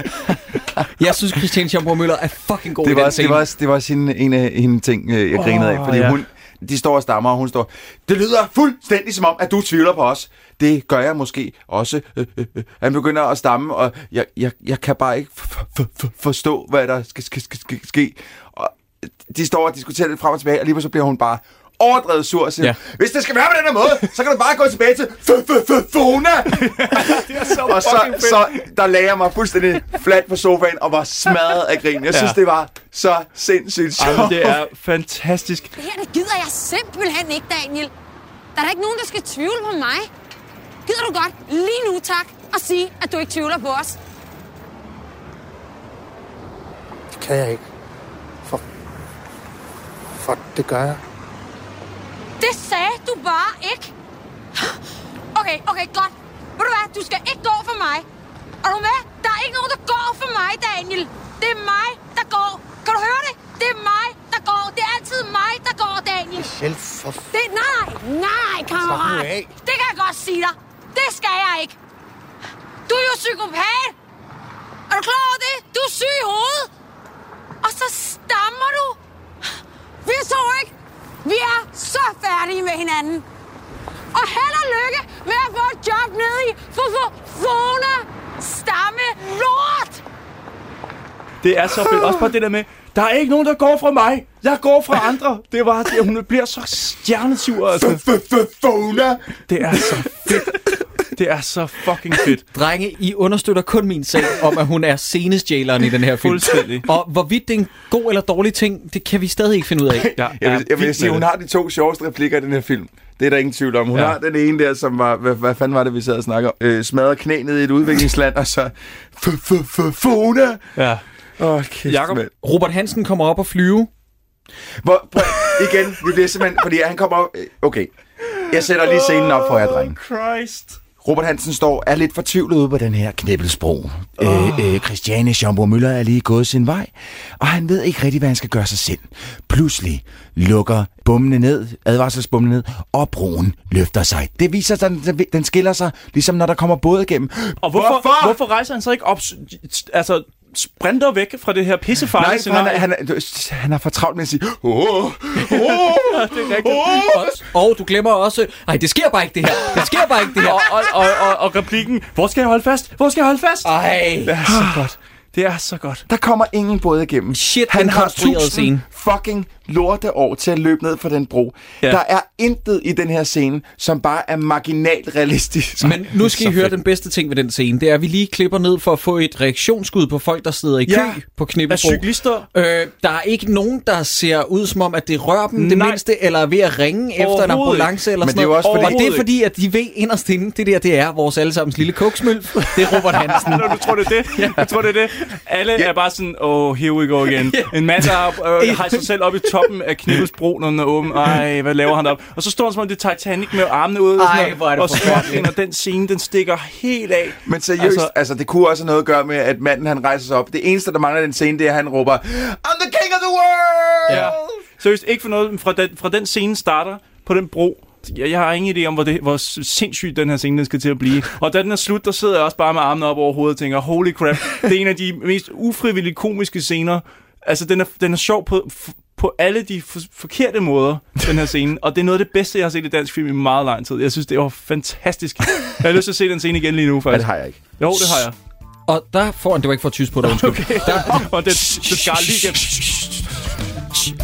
Jeg synes, Christiane Schamburg Møller er fucking god Det i var, den også, scene. det var, også, det var også en, en af hende ting, øh, jeg grinede af. Fordi ja. hun, de står og stammer, og hun står, det lyder fuldstændig som om, at du tvivler på os. Det gør jeg måske også. Øh, øh, øh. Han begynder at stamme, og jeg, jeg, jeg kan bare ikke forstå, hvad der skal, skal, skal, skal ske. Og de står og diskuterer lidt frem og tilbage, og lige så bliver hun bare overdrevet sur og siger, Ja. hvis det skal være på den her måde, så kan du bare gå tilbage til Fona. og så, så der lagde jeg mig fuldstændig fladt på sofaen og var smadret af grin. Jeg synes, Ja. det var så sindssygt sjovt. Det er fantastisk. Det her, det gider jeg simpelthen ikke, Daniel. Der er da ikke nogen, der skal tvivle på mig. Gider du godt lige nu, tak, og sige, at du ikke tvivler på os? Det kan jeg ikke. For... For det gør jeg. Det sagde du bare ikke. Okay, okay, godt. Ved du hvad, du skal ikke gå for mig. Er du med? Der er ikke nogen, der går for mig, Daniel. Det er mig, der går. Kan du høre det? Det er mig, der går. Det er altid mig, der går, Daniel. Selv for... Det, nej, nej, kammerat. Det kan jeg godt sige dig. Det skal jeg ikke. Du er jo psykopat. Er du klar over det? Du er syg i hovedet. Og så stammer du. Vi to, ikke? Vi er så færdige med hinanden. Og held og lykke med at få et job nede i for, for, Fona stamme lort. Det er så fedt. Også bare det der med, der er ikke nogen, der går fra mig. Jeg går fra andre. Det var det, hun bliver så stjernesur. Altså. Fona. Det er så fedt. Det er så fucking fedt. *laughs* Drenge, I understøtter kun min sag om, at hun er scenestjæleren i den her film. Fuldstændig. Og hvorvidt det er en god eller dårlig ting, det kan vi stadig ikke finde ud af. *laughs* Ja, Jeg vil, jeg vil sige, hun har de to sjoveste replikker i den her film. Det er der ingen tvivl om. Hun Ja. har den ene der, som var... Hvad, hvad fanden var det, vi sad og snakkede om? Øh, smadret knæ ned i et udviklingsland, og så... Fona! Ja. Åh, oh, kæft, Jakob? mand. Robert Hansen kommer op og flyve. Hvor, prøv, igen, vi bliver simpelthen... Fordi han kommer op... øh, Okay. Jeg sætter lige scenen op for jer, drenge. Christ. Robert Hansen står er lidt fortvivlet ude på den her knibbelsbro. Oh. Øh, øh, Christiane Schamburg Møller er lige gået sin vej, og han ved ikke rigtig, hvad han skal gøre sig selv. Pludselig lukker bommene ned, advarselsbommene ned, og broen løfter sig. Det viser sig, den, den skiller sig, ligesom når der kommer båd igennem. Og hvorfor, Hvorfor? hvorfor rejser han så ikke op, altså sprinter væk fra det her pissefarlige Nej, han, han, er, han er for travlt med at sige, åh, åh, åh, det er rigtigt. Og, og du glemmer også... Nej, det sker bare ikke, det her. Det sker bare ikke, det her. og, og, og, og, og replikken, hvor skal jeg holde fast? Hvor skal jeg holde fast? Ej. Det er så godt. Det er så godt. Der kommer ingen båd igennem. Shit, Han har tusind scene. fucking lorteår til at løbe ned for den bro. Ja. Ja. Der er intet i den her scene, som bare er marginalt realistisk. *laughs* Men nu skal I høre den bedste ting ved den scene. Det er, at vi lige klipper ned for at få et reaktionsskud på folk, der sidder i kø Ja. på Er Knibbelbro. cyklister? Øh, der er ikke nogen, der ser ud som om, at det rører dem det Nej. mindste, eller er ved at ringe efter en ambulance eller Men sådan det er noget. også fordi- Og det er fordi, at de ved inderst inde, det der, det er vores allesammens lille koksmølf. Det er Robert Hansen. *laughs* Nå, du tror, det er det? Jeg tror, det er det. Alle er bare sådan, oh, here we go again. *laughs* En mand, der har øh, hejst sig selv op i toppen af Knibbelsbro, når den er åben. Ej, hvad laver han op? Og så står han som om det er Titanic med armene sådan Ej, noget. hvor er det og småting, og den scene, den stikker helt af. Men seriøst, altså, altså det kunne også have noget at gøre med, at manden han rejser sig op. Det eneste, der mangler den scene, det er, at han råber, I'm the king of the world! Ja. Seriøst, ikke for noget. men Fra den, fra den scene starter på den bro. Jeg, jeg har ingen idé om, hvor, det, hvor sindssygt den her scene den skal til at blive. Og da den er slut, der sidder jeg også bare med armene op over hovedet og tænker, holy crap, det er en af de mest ufrivilligt komiske scener. Altså, den er, den er sjov på, på alle de for, forkerte måder, den her scene. Og det er noget af det bedste, jeg har set i dansk film i meget lang tid. Jeg synes, det var fantastisk. Jeg har lyst til at se den scene igen lige nu, Ja, faktisk. det har jeg ikke. Jo, det har jeg. Og der får han, det var ikke for at tyse på dig, undskyld. Okay. og det, det skar lige igennem.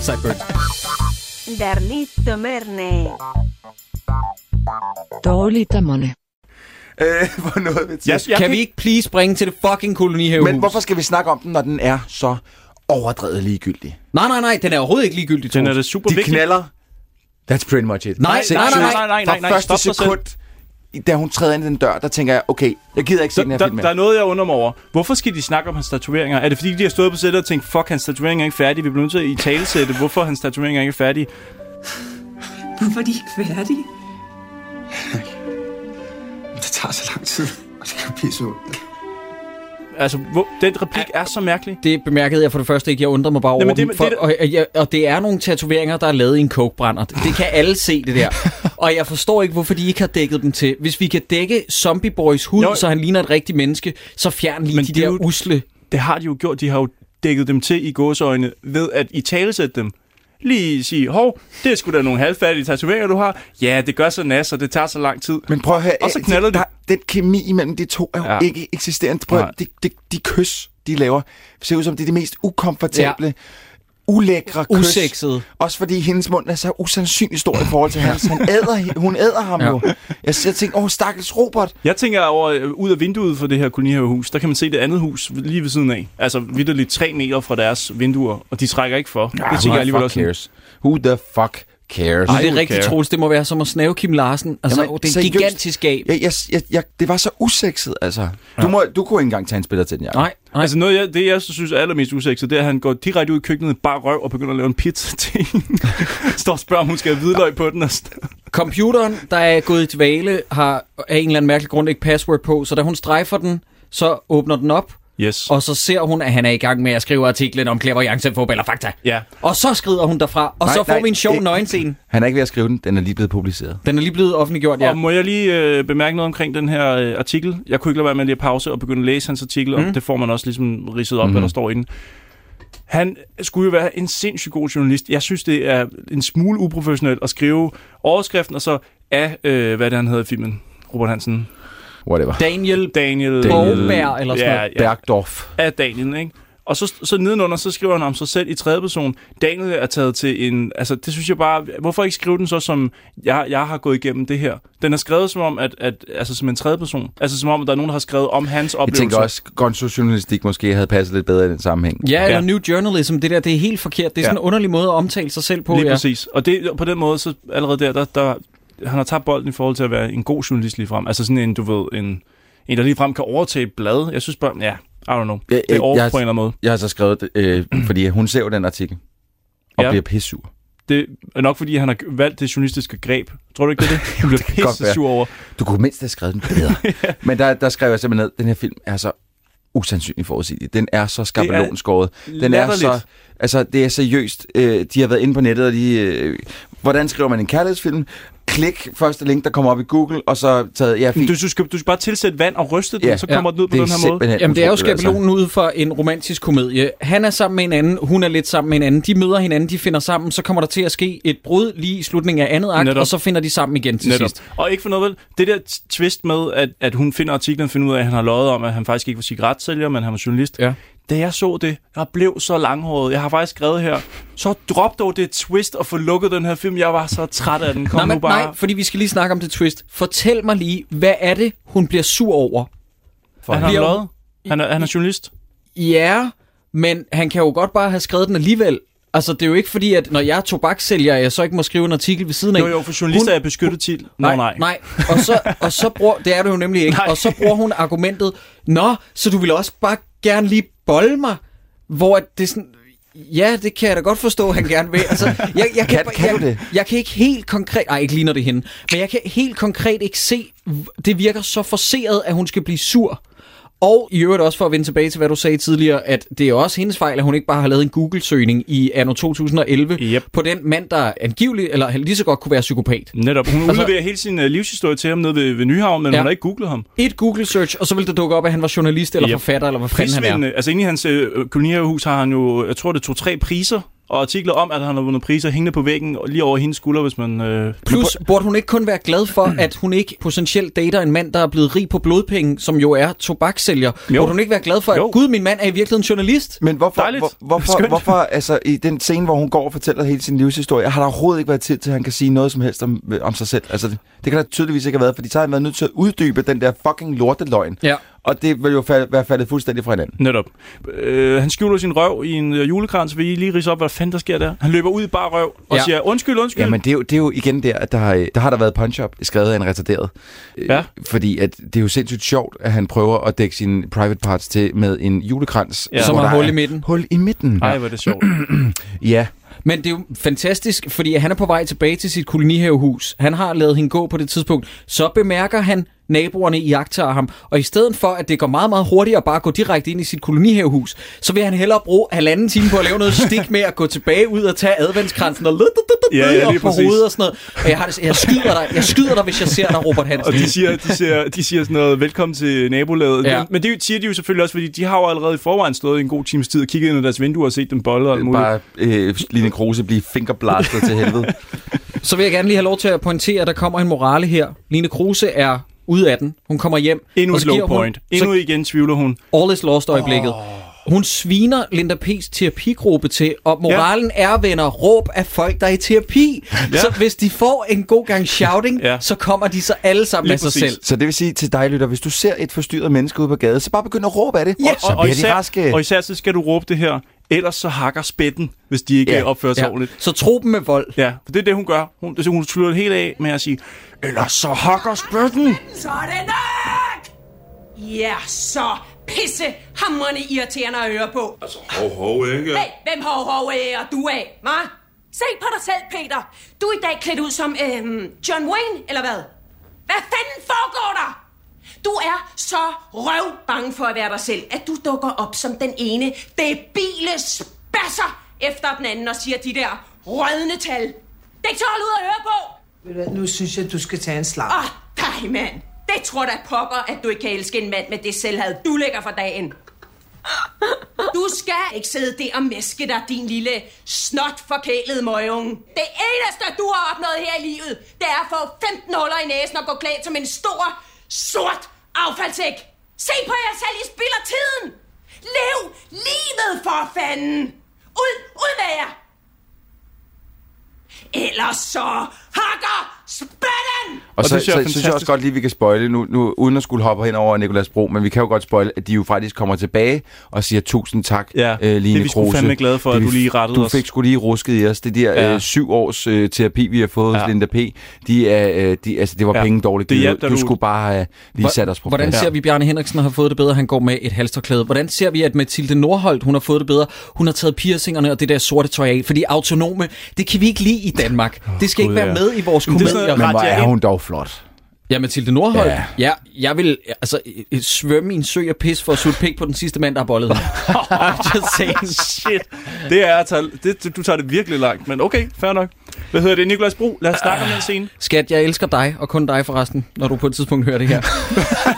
Sideburn. Darlito Merne. Dårligdommerne. Øh, *laughs* hvor noget vi til. Jeg, jeg Kan vi ikke please springe til det fucking kolonihavehus? Men hvorfor skal vi snakke om den, når den er så overdrevet ligegyldig? Nej, nej, nej, den er overhovedet ikke ligegyldig, Den er det super De vigtigt. knaller. That's pretty much it. Nej, nej, nej, seriøst, nej, nej, nej, nej, Fra nej, stop første dig selv. sekund, da hun træder ind i den dør, der tænker jeg, okay, jeg gider ikke se Der, den her der, film der er mere. noget, jeg undrer mig over. Hvorfor skal de snakke om hans tatoveringer? Er det fordi, de har stået på sættet og tænkt, fuck, hans tatoveringer er ikke færdige. Vi bliver nødt til at i talesætte, hvorfor hans tatoveringer er ikke færdige. Hvorfor er de ikke færdige? Det tager så lang tid, og det kan pisse ud. Altså, hvor, den replik er så mærkelig. Det bemærkede jeg for det første ikke. Jeg undrer mig bare over men det- dem. For, det- og, og, og det er nogle tatoveringer, der er lavet i en kokebrænder. Det kan *laughs* alle se, det der. og jeg forstår ikke, hvorfor de ikke har dækket dem til. Hvis vi kan dække Zombie Boys hud, Jo. så han ligner et rigtigt menneske, så fjern lige Men de er der jo- usle. Det har de jo gjort. De har jo dækket dem til i gåseøjne ved at i talesætte dem. Lige sige, hov, det er sgu da nogle halvfærdige tatoveringer, du har. Ja, det gør så nas, og det tager så lang tid. Men prøv at høre, Og så øh, knalder de. der, den kemi imellem de to er jo Ja. ikke eksisterende. Prøv at, de, de, de kys, de laver, ser ud som det er de mest ukomfortable, ja. Ulækre kys. Usexede. Også fordi hendes mund er så usandsynlig stor i forhold til hans. Han æder, hun æder ham Ja. ja. jo. Jeg, jeg tænker, åh, stakkels Robert. Jeg tænker over øh, ud af vinduet for det her kolonihavehus, der kan man se det andet hus lige ved siden af. Altså vidderligt tre meter fra deres vinduer, og de trækker ikke for. det tænker jeg alligevel også. cares. Who the fuck cares? Ej, det er rigtigt. Troels. Det må være som at snave Kim Larsen. Altså, Jamen, det er en gigantisk gab. Jeg, jeg, jeg, jeg, det var så usekset, altså. Du, må, du kunne ikke engang tage en spiller til den, Jacob. Nej, nej. Altså noget, jeg, det jeg så synes er allermest usekset, det er, at han går direkte ud i køkkenet, bare røv og begynder at lave en pizza til. *laughs* Står og spørger, om hun skal have hvidløg på den. Og sådan. Computeren, der er gået i dvale, har af en eller anden mærkelig grund ikke password på, så da hun strejfer den, så åbner den op, Yes. og så ser hun, at han er i gang med at skrive artiklen om Clairvoyance, fodbold og fakta. Ja. Og så skrider hun derfra, og Nej, så får nej, vi en sjov ikke- nøgenscene. Han er ikke ved at skrive den. Den er lige blevet publiceret. Den er lige blevet offentliggjort, Ja. Og må jeg lige øh, bemærke noget omkring den her øh, artikel? Jeg kunne ikke lade være med lige at pause og begynde at læse hans artikel, mm. og det får man også ligesom ridset op, mm. hvad der står i den. Han skulle jo være en sindssygt god journalist. Jeg synes, det er en smule uprofessionelt at skrive overskriften, og så af, øh, hvad det, han hedder i filmen? Robert Hansen. Whatever. Daniel Daniel... Borgberg eller sådan ja, noget. ja, Bergdorf. af Daniel, ikke? Og så, så nedenunder, så skriver han om sig selv i tredje person. Daniel er taget til en... Altså, det synes jeg bare... Hvorfor ikke skrive den så som, jeg, jeg har gået igennem det her? Den er skrevet som om, at, at, altså som en tredje person. Altså som om, at der er nogen, der har skrevet om hans Jeg oplevelser. tænker også, gonzo-journalistik måske havde passet lidt bedre i den sammenhæng. Ja, eller Ja. New Journalism, det der, det er helt forkert. Det er Ja. sådan en underlig måde at omtale sig selv på. Lige ja. præcis. Og det, på den måde, så allerede der, der, der, han har tabt bolden i forhold til at være en god journalist lige frem. Altså sådan en, du ved, en, en der lige frem kan overtage et blad. Jeg synes bare, ja, I don't know. Det er off jeg- på en eller anden måde. Jeg har så skrevet det, øh, *clears throat* fordi hun ser jo den artikel. Og Ja. ja. bliver pissur. Det er nok, fordi han har valgt det journalistiske greb. Tror du ikke, det er det? *laughs* Han bliver pisse sur over. Du kunne mindst have skrevet den bedre. *laughs* Men der, der skrev jeg simpelthen ned, den her film er så usandsynlig forudsigelig. Den er så skabelonskåret. Den er så... Altså, det er seriøst. Øh, de har været inde på nettet, og de... Øh, hvordan skriver man en kærlighedsfilm? Klik første link, der kommer op i Google, og så taget, ja, fint. Du, du, skal, du skal bare tilsætte vand og ryste den, Ja. så kommer Ja. den ud på Det den her måde. Jamen, det er jo utroligt, altså. skabelonen ud for en romantisk komedie. Han er sammen med en anden, hun er lidt sammen med en anden. De møder hinanden, de finder sammen, så kommer der til at ske et brud lige i slutningen af andet akt, Netop. og så finder de sammen igen til Netop. sidst. Og ikke for noget vel, det der twist med, at, at hun finder artiklen og finder ud af, at han har løjet om, at han faktisk ikke var cigaretsælger, men han var journalist. Ja. Da jeg så det, jeg blev så langhåret. Jeg har faktisk skrevet her, så drop dog det twist og få lukket den her film. Jeg var så træt af den. Kom nej, nu men, bare. nej, fordi vi skal lige snakke om det twist. Fortæl mig lige, hvad er det, hun bliver sur over? han har bliver- løjet. Han er, han er journalist. Ja, men han kan jo godt bare have skrevet den alligevel. Altså, det er jo ikke fordi, at når jeg er tobakssælger, jeg så ikke må skrive en artikel ved siden af. Jo, jo, for journalister er beskyttet til. Nå, nej. nej. nej. Og, så, og så bruger, det er det jo nemlig ikke. *laughs* Nej. Og så bruger hun argumentet, Nå, så du vil også bare gerne lige bolle mig? Hvor det er sådan, ja, det kan jeg da godt forstå, han gerne vil. Altså, jeg, jeg Kan- bare- kan jeg, det? Jeg kan ikke helt konkret, nej, ikke lige når det hende, men jeg kan helt konkret ikke se, det virker så forceret, at hun skal blive sur. Og i øvrigt også for at vende tilbage til, hvad du sagde tidligere, at det er også hendes fejl, at hun ikke bare har lavet en Google-søgning i anno 2011 Yep. på den mand, der angiveligt, eller lige så godt kunne være psykopat. Netop. Hun Altså- udleverer hele sin uh, livshistorie til ham nede ved, ved Nyhavn, men Ja. hun har ikke googlet ham. Et Google-search, og så vil det dukke op, at han var journalist eller Yep. forfatter, eller hvad fanden han er. Altså inde i hans øh, kolonierhus har han jo, jeg tror det tog tre priser, og artikler om, at han har vundet priser hængende på væggen og lige over hendes skulder, hvis man... Øh, Plus, burde hun ikke kun være glad for, *clears throat* at hun ikke potentielt dater en mand, der er blevet rig på blodpenge, som jo er tobaksælger? Jo. Burde hun ikke være glad for, at Jo. gud, min mand er i virkeligheden journalist? Men hvorfor, Dejligt. hvor, hvorfor, Skønt. hvorfor, altså i den scene, hvor hun går og fortæller hele sin livshistorie, har der overhovedet ikke været tid til, at han kan sige noget som helst om, om sig selv? Altså, det, det kan der tydeligvis ikke have været, fordi så har han været nødt til at uddybe den der fucking lorteløgn. Ja. Og det vil jo fald, være faldet fuldstændig fra hinanden. Netop. Øh, han skjuler sin røv i en øh, julekrans. Vil I lige rise op, hvad fanden der sker der? Han løber ud i bare røv og Ja. siger, undskyld, undskyld. Jamen, det er, jo, det er jo igen der, at der har, der har der været punch-up skrevet af en retarderet. Øh, Ja. Fordi at det er jo sindssygt sjovt, at han prøver at dække sine private parts til med en julekrans. Ja. Som har hul i midten. Hul i midten. Ej, hvor er det sjovt. *clears throat* Ja. Men det er jo fantastisk, fordi han er på vej tilbage til sit kolonihavehus. Han har lavet hende gå på det tidspunkt. Så bemærker han naboerne i ham, og i stedet for, at det går meget, meget bare at gå direkte ind i sit kolonihavehus, så vil han hellere bruge halvanden time på at lave noget stik med at gå tilbage ud og tage adventskransen og Ja, ja, op på hovedet og sådan noget. Og jeg, har det, jeg, skyder dig, jeg skyder dig, hvis jeg ser dig, Robert Hansen. Og de siger, de, siger, de siger sådan noget, velkommen til nabolaget. Ja. Men, det siger de jo selvfølgelig også, fordi de har jo allerede i forvejen stået i en god times tid og kigget ind ad deres vinduer og set dem bolle og alt muligt. Bare øh, Line Kruse blive fingerblastet til helvede. Så vil jeg gerne lige have lov til at pointere, at der kommer en morale her. Line Kruse er ude af den. Hun kommer hjem. Endnu og et så low giver hun- point. så Endnu igen tvivler hun. All is lost øjeblikket. Hun sviner Linda P's terapigruppe til, og moralen er, venner, råb af folk, der er i terapi. Ja. Så hvis de får en god gang shouting, Ja. så kommer de så alle sammen Lige sig præcis. selv. Så det vil sige til dig, lytter, hvis du ser et forstyrret menneske ude på gaden, så bare begynd at råbe af det. Ja. så Og, og, bliver de især, raske. og især så skal du råbe det her, ellers så hakker spætten, hvis de ikke Ja. opfører sig Ja. ordentligt. Så tro dem med vold. Ja, for det er det, hun gør. Hun, altså, hun slutter det helt af med at sige, ellers så hakker spætten. Så er det nok! Ja, så pisse hamrende irriterende at høre på. Altså, hov, hov, ikke? Hey, hvem hov hov er du af, hva? Se på dig selv, Peter. Du er i dag klædt ud som øhm, John Wayne, eller hvad? Hvad fanden foregår der? Du er så røv bange for at være dig selv, at du dukker op som den ene debile spasser efter den anden og siger de der rødne tal. Det er ikke så hold ud at høre på. Nu synes jeg, du skal tage en slag. Åh, oh, dig mand. Det tror da pokker, at du ikke kan elske en mand med det selvhad, du lægger for dagen. Du skal ikke sidde der og mæske dig, din lille snot forkælede møgung. Det eneste, du har opnået her i livet, det er at få 15 huller i næsen og gå klædt som en stor, sort Affaldsæk! Se på jer selv, I spilder tiden. Lev livet for fanden. Ud, ud med jer. Ellers så hakker spætten! Og Og så, det synes jeg er så, så synes jeg også godt lige, at vi kan spoile nu, nu, uden at skulle hoppe hen over Nikolas Bro, men vi kan jo godt spoile, at de jo faktisk kommer tilbage og siger tusind tak, Ja, øh, Line det er vi Kruse. fandme glade for, Det at du lige rettede Du os. fik sgu lige rusket i os. Det der Ja. øh, syv års øh, terapi, vi har fået ja. Hos Linda P., de er, øh, de, altså, det var Ja. penge dårligt. Det da du du- skulle bare have lige sat os på Hvordan plads. ser vi, Bjarne Henriksen har fået det bedre? Han går med et halsterklæde. Hvordan ser vi, at Mathilde Nordholt, hun har fået det bedre? Hun har taget piercingerne og det der sorte tøj af. Fordi autonome, det kan vi ikke lide i Danmark. Det skal ikke være ja. Med i vores er noget- Men hvor er hun dog flot. Ja, Mathilde Nordholt. Ja. Ja. jeg vil altså øh, svømme i en sø af pis for at sutte pik på den sidste mand, der har bollet *laughs* just saying. Shit. Det er at tage, det, du tager det virkelig langt, men okay, fair nok. Hvad hedder det? Nicolas Bro, lad os snakke om den scene. Skat, jeg elsker dig, og kun dig forresten, når du på et tidspunkt hører det her.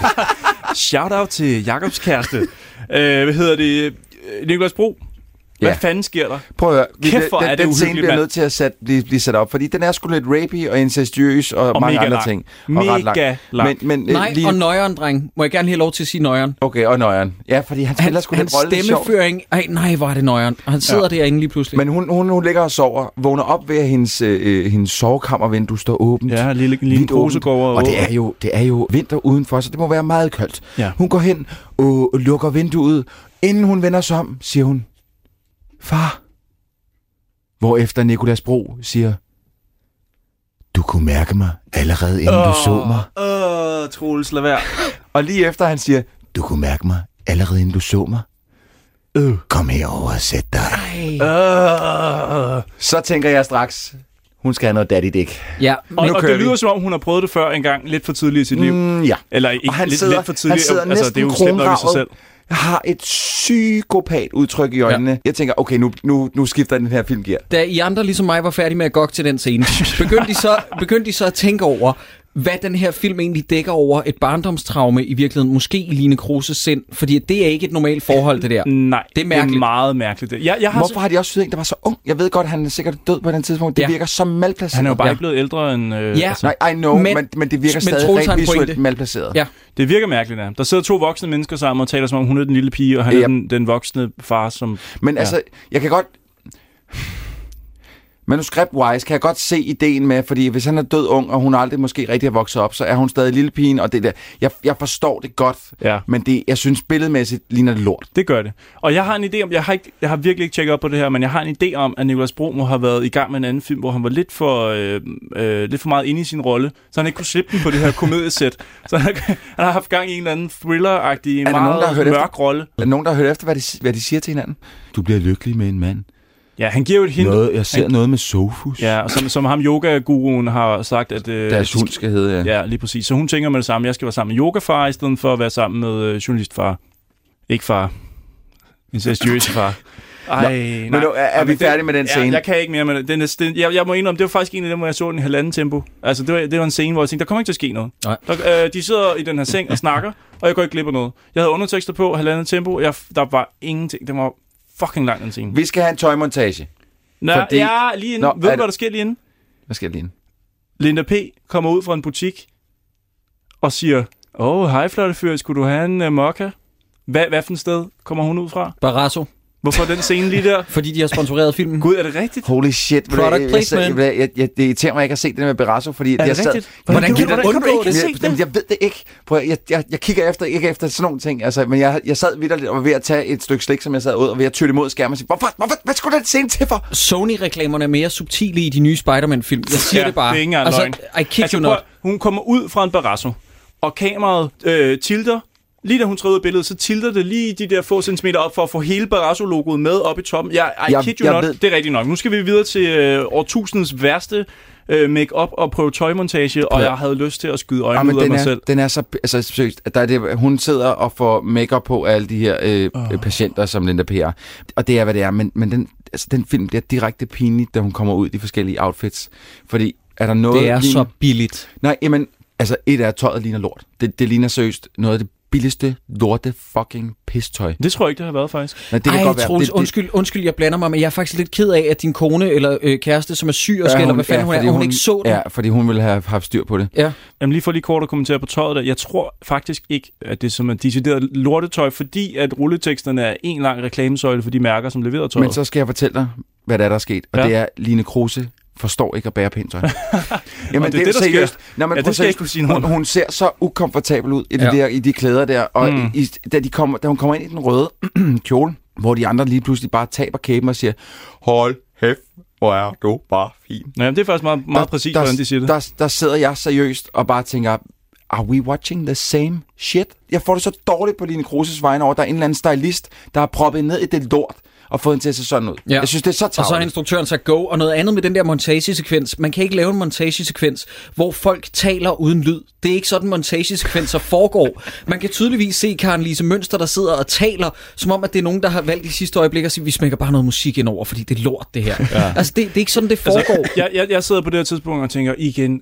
*laughs* Shout out til Jakobs kæreste. øh, hvad hedder det? Øh, Nicolas Bro, hvad Ja. fanden sker der? Prøv at høre. Vi- Kæft, hvor den, er det den scene bliver mand. nødt til at sat, blive, blive sat op, fordi den er sgu lidt rapey og incestuøs og, Og mange andre lang. ting. Og Mega ret lang. lang. Men, men, øh, Nej, lige, og nøjeren, dreng. Må jeg gerne lige have lov til at sige nøjeren? Okay, og nøjeren. Ja, fordi han spiller sgu Hans lidt sjovt. stemmeføring... Ej, nej, hvor er det nøjeren. Og han sidder ja. derinde lige pludselig. Men hun, hun, hun ligger og sover, vågner op ved, at hendes, øh, hendes sovekammervindue står åbent. Ja, lille, lille åbent. går over. Og det er, jo, det er jo vinter udenfor, så det må være meget koldt. Ja. Hun går hen og lukker vinduet. Inden hun vender sig om, siger hun, Far. Hvorefter Nikolas Bro siger, Du kunne mærke mig allerede inden du så mig. Åh, Troels, lad være. Og lige efter han siger, Du kunne mærke mig allerede inden du så mig. Øh. Kom herover og sæt dig. Øh. Så tænker jeg straks, hun skal have noget daddy dick. Ja, Og, og det vi. lyder som om, hun har prøvet det før en gang, lidt for tidligt i sit liv. Mm, ja. Eller ikke Og han lidt, sidder, lidt for tidligt. han sidder altså, næsten det er jo slemt nok i sig selv. Har et psykopat udtryk i øjnene. Ja. Jeg tænker, okay, nu, nu, nu skifter den her film gear. Da I andre ligesom mig var færdige med at gokke til den scene, *laughs* begyndte de, så, begyndte de så at tænke over, hvad den her film egentlig dækker over et barndomstraume i virkeligheden, måske i Line Kruses sind, fordi det er ikke et normalt forhold, det der. Nej, Det er mærkeligt. Det er meget mærkeligt. det. Jeg, jeg har Hvorfor har de også syet en, der var så ung? Jeg ved godt, han er sikkert død på den tidspunkt. Det Ja. virker så malplaceret. han er jo bare Ja. ikke blevet ældre end... Øh, Ja. altså, Nej, I know, Men- men, men, det virker men stadig rent en visuelt pointe. malplaceret. Ja. Det virker mærkeligt, ja. Der sidder to voksne mennesker sammen og taler som om, hun er den lille pige, og han Ja. er den, den voksne far, som... Men Ja. altså, jeg kan godt... Manuskript-wise kan jeg godt se ideen med, fordi hvis han er død ung, og hun aldrig måske rigtig har vokset op, så er hun stadig lille pigen, og det der. Jeg, jeg forstår det godt, Ja. men det, jeg synes billedmæssigt ligner det lort. Det gør det. Og jeg har en idé om, jeg har, ikke, jeg har virkelig ikke tjekket op på det her, men jeg har en idé om, at Nicolas Bro må have været i gang med en anden film, hvor han var lidt for, øh, øh, lidt for meget inde i sin rolle, så han ikke kunne slippe den på det her komediesæt. *laughs* Så han, han har haft gang i en eller anden thriller-agtig, der nogen, der har meget hørt mørk efter? rolle. Er der nogen, der har hørt efter, hvad de, hvad de siger til hinanden? Du bliver lykkelig med en mand. Ja, han giver jo et hint. Noget, jeg ser han, noget med Sofus. Ja, og som, som ham yoga-guruen har sagt, at... Øh, Deres de hund skal hedde, ja. Ja, lige præcis. Så hun tænker med det samme, jeg skal være sammen med yogafar, i stedet for at være sammen med øh, journalistfar. Ikke far. Incestuøse far. Ej, men nu er- er vi men færdige med den ja, scene? jeg kan ikke mere med det. Den, er- den, jeg, jeg må indrømme, det var faktisk en af dem, hvor jeg så den i halvanden tempo. Altså, det var, det var en scene, hvor jeg tænkte, der kommer ikke til at ske noget. Nej. Der, øh, de sidder i den her seng og snakker, og jeg går ikke glip af noget. Jeg havde undertekster på, halvandet tempo, jeg, der var ingenting. Det var fucking lang, den scene. Vi skal have en tøjmontage. Nå, fordi- ja, lige inden. Nå, Ved du, hvad det- der sker lige inden? Hvad jeg lige? Linda P. kommer ud fra en butik og siger, åh, oh, hej flotte fyr, skulle du have en uh, mokka? Hvad, hvad for et sted kommer hun ud fra? Barrasso, Hvorfor den scene lige der? fordi de har sponsoreret filmen. Gud, er det rigtigt? Holy shit. Product jeg, jeg, placement. jeg, jeg, jeg, det irriterer mig ikke at se det med Berasso, fordi Er jeg det rigtigt? Hvordan, Hvordan kan jeg, du hvordan kan du ikke det? se jeg, det? jamen, jeg ved det ikke. Prøv, at- jeg, jeg, jeg kigger efter, ikke efter sådan nogle ting, altså, men jeg, jeg sad vidderligt og var ved at tage et stykke slik, som jeg sad ud, og ved at tytte imod skærmen og sige, hvorfor, hvorfor, hvad skulle den scene til for? Sony-reklamerne er mere subtile i de nye Spider-Man-film. Jeg siger Ja, det bare. det er ikke engang altså, løgn. I kid Altså, you prøv, not. hun kommer ud fra en Barrasso, og kameraet øh, tilter. Lige da hun træder ud af billedet, så tilter det lige de der få centimeter op for at få hele Barrasso-logoet med op i toppen. Jeg, I Jeg- kid you jeg not, ved- det er rigtigt nok. Nu skal vi videre til øh, årtusindens værste øh, make-up og prøve tøjmontage, og Ja. jeg havde lyst til at skyde Ja, øjnene men ud af mig er, selv. den er så, altså seriøst, der er det, hun sidder og får makeup på af alle de her øh, oh. patienter, som Linda P. er. Og det er, hvad det er, men, men den, altså, den film bliver direkte pinlig, da hun kommer ud i de forskellige outfits. Fordi er der noget... Det er lige- så billigt. Nej, jamen, altså et af tøjet ligner lort. Det, det ligner seriøst noget af det billigste lorte fucking pistøj. Det tror jeg ikke, det har været faktisk. Nej, det kan Ej, godt være. Troels, det, det, undskyld, undskyld, jeg blander mig, men jeg er faktisk lidt ked af, at din kone eller øh, kæreste, som er syg og skal, eller hvad fanden hun er, og hun, ikke så den. Ja, fordi hun ville have haft styr på det. Ja. Jamen lige for lige kort at kommentere på tøjet der. Jeg tror faktisk ikke, at det er som er decideret lortetøj, fordi at rulleteksterne er en lang reklamesøjle for de mærker, som leverer tøjet. Men så skal jeg fortælle dig, hvad der er, der er sket. Og Ja. ja. det er, Line Kruse forstår ikke at bære pænt tøj. *laughs* Jamen, Og det er det, der seriøst. sker. Nå, men Ja, det skal ikke kunne sige hun, hun ser så ukomfortabel ud i, de, Ja. der, i de klæder der. Og Mm. i, da, de kommer, da hun kommer ind i den røde *clears throat* kjole, hvor de andre lige pludselig bare taber kæben og siger, hold hæft, hvor er du bare fin. Ja, det er faktisk meget, meget præcis, hvordan de siger det. Der, der sidder jeg seriøst og bare tænker, are we watching the same shit? Jeg får det så dårligt på Line Kruses vegne over, der er en eller anden stylist, der har proppet ned i det lort, og fået hende til at se sådan ud. Ja. Jeg synes, det er så Og så har tavligt. instruktøren sagt go, og noget andet med den der montagesekvens. Man kan ikke lave en montagesekvens, hvor folk taler uden lyd. Det er ikke sådan, montagesekvenser foregår. Man kan tydeligvis se Karen Lise Mønster, der sidder og taler, som om, at det er nogen, der har valgt i sidste øjeblik at sige, vi smækker bare noget musik ind over, fordi det er lort, det her. Ja. Altså, det, det er ikke sådan, det foregår. Altså, jeg, jeg, jeg sidder på det her tidspunkt og tænker igen,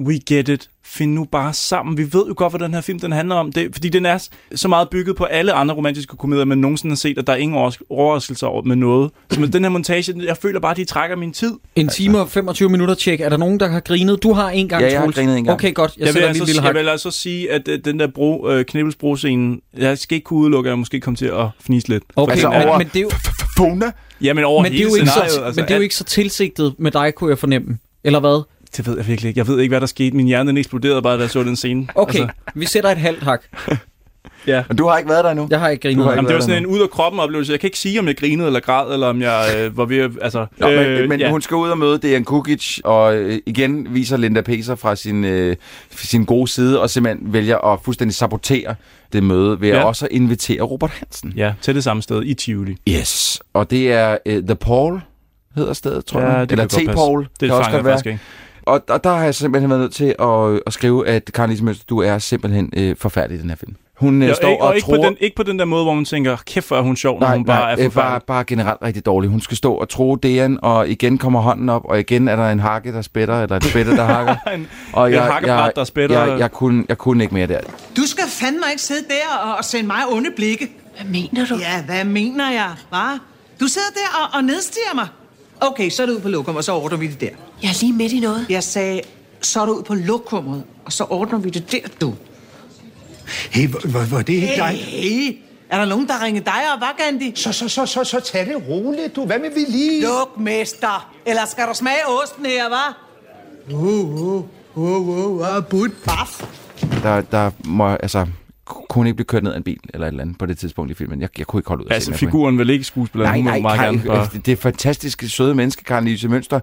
we get it. Find nu bare sammen. Vi ved jo godt, hvad den her film den handler om. Det, fordi den er så meget bygget på alle andre romantiske komedier, man nogensinde har set, at der er ingen overraskelser over med noget. Så med den her montage, jeg føler bare, at de trækker min tid. En time og 25 minutter tjek. Er der nogen, der har grinet? Du har en gang, Ja, jeg har Troels. grinet en gang. Okay, godt. Jeg, Jeg, vil, altså, lille jeg vil altså sige, at øh, den der bro, øh, knibbelsbro-scene, jeg skal ikke kunne udelukke, at jeg måske kom til at fnise lidt. Okay, Altså, men, over- men, det er jo, Fona? Ja, men over men, det er hele jo ikke så, altså, men det er jo ikke så tilsigtet med dig, kunne jeg fornemme. Eller hvad? Det ved jeg virkelig ikke. Jeg ved ikke, hvad der skete. Min hjerne den eksploderede bare, da jeg så den scene. Okay, Altså, vi sætter et halvt hak. *laughs* ja. Men du har ikke været der endnu? Jeg har ikke grinet. Har ikke Jamen, det var sådan en ud af kroppen oplevelse. Jeg kan ikke sige, om jeg grinede eller græd, eller om jeg øh, var ved at... Altså, Nå, men, øh, men ja. hun skal ud og møde Dejan Kukic, og øh, igen viser Linda Peser fra sin, øh, sin gode side, og simpelthen vælger at fuldstændig sabotere det møde ved ja. Ja. at også invitere Robert Hansen. Ja, til det samme sted i Tivoli. Yes, og det er øh, The Paul, hedder stedet, tror Ja, jeg. det Eller kan. T-Paul, Det kan fanger også godt være. faktisk ikke. Og, og der har jeg simpelthen været nødt til at, at skrive, at Karen Lise Mønster, du er simpelthen øh, forfærdelig i den her film. Hun øh, Ja, står ikke, og, og ikke, tror... på den, ikke på den der måde, hvor man tænker, kæft, hvor er hun sjov, når Nej, hun bare nej, er øh, bare, forfærdelig. bare generelt rigtig dårlig. Hun skal stå og tro Dejan, og igen kommer hånden op, og igen er der en hakke, der spætter, eller et spætte, der hakker. *laughs* En- og et hakkebræt, der spætter. Jeg, jeg, kunne, jeg kunne ikke mere der. Du skal fandme ikke sidde der og, og sende mig onde blikke. Hvad mener du? Ja, hvad mener jeg, hva? Du sidder der og, og nedstiger mig. Okay, så er du ud på lokum, og så ordner vi det der. Jeg er lige midt i noget. Jeg sagde, så er du ud på lokummet, og så ordner vi det der, du. Hey, hvor, hvor, det er ikke dig? Hey, er der nogen, der ringer dig og hvad, Gandhi? Så, så, så, så, så tag det roligt, du. Hvad med vi lige? Luk, mester. Eller skal du smage osten her, hva'? Uh, uh, uh, uh, uh, bud, baf. Der, der må, altså, kunne hun ikke blive kørt ned af en bil, eller et eller andet, på det tidspunkt i filmen. Jeg, jeg kunne ikke holde ud at Altså, figuren vil ikke skuespiller. Nej, nej, meget Karen, gerne bare... øh, det er fantastiske, søde menneske, Karen Lise Mønster.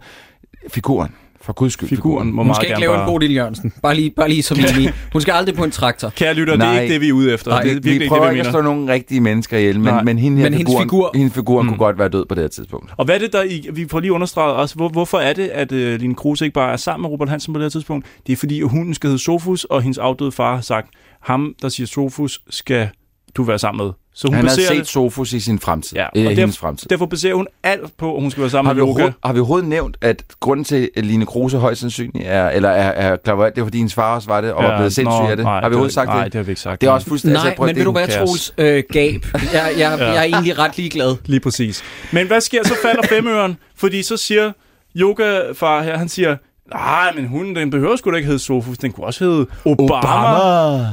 Figuren. For guds skyld. Figuren må Hun meget skal ikke gerne lave bare... en Bodil Jørgensen. Bare lige, bare lige som *laughs* lige. Hun skal aldrig på en traktor. Kære lytter, det er Nej. ikke det, vi er ude efter. Nej, det er Vi, virkelig vi ikke prøver det, vi ikke at slå nogle rigtige mennesker ihjel, men, Nej. men, hende her Men hendes figuren, figur- Hendes figuren Mm. kunne godt være død på det her tidspunkt. Og hvad er det, der i, vi får lige understreget også, hvor, hvorfor er det, at øh, Line Kruse ikke bare er sammen med Robert Hansen på det her tidspunkt? Det er fordi, at hunden skal hedde Sofus, og hendes afdøde far har sagt, ham, der siger Sofus, skal du være sammen med. Så hun Han har set det, Sofus i sin fremtid. ja, Ja, og øh, hendes fremtid. derfor baserer hun alt på, at hun skal være sammen Har med overhovedet, har vi overhovedet nævnt, at grunden til, at Line Kruse højst sandsynligt er, eller er, er klaverant, det er fordi hendes far også var det, og ja, var blevet sindssyg af det? nej, har vi overhovedet det, sagt nej, det? det har vi ikke sagt. Det er også fuldstændig... Nej, altså, men det ved du er hvad, kaos. Troels? Øh, gab. Jeg, jeg, jeg er egentlig ret ligeglad. Lige præcis. Men hvad sker? Så falder femøren, fordi så siger yoga-far her, han siger, nej, men hunden, den behøver sgu da ikke hedde Sofus, den kunne også hedde Obama. Obama.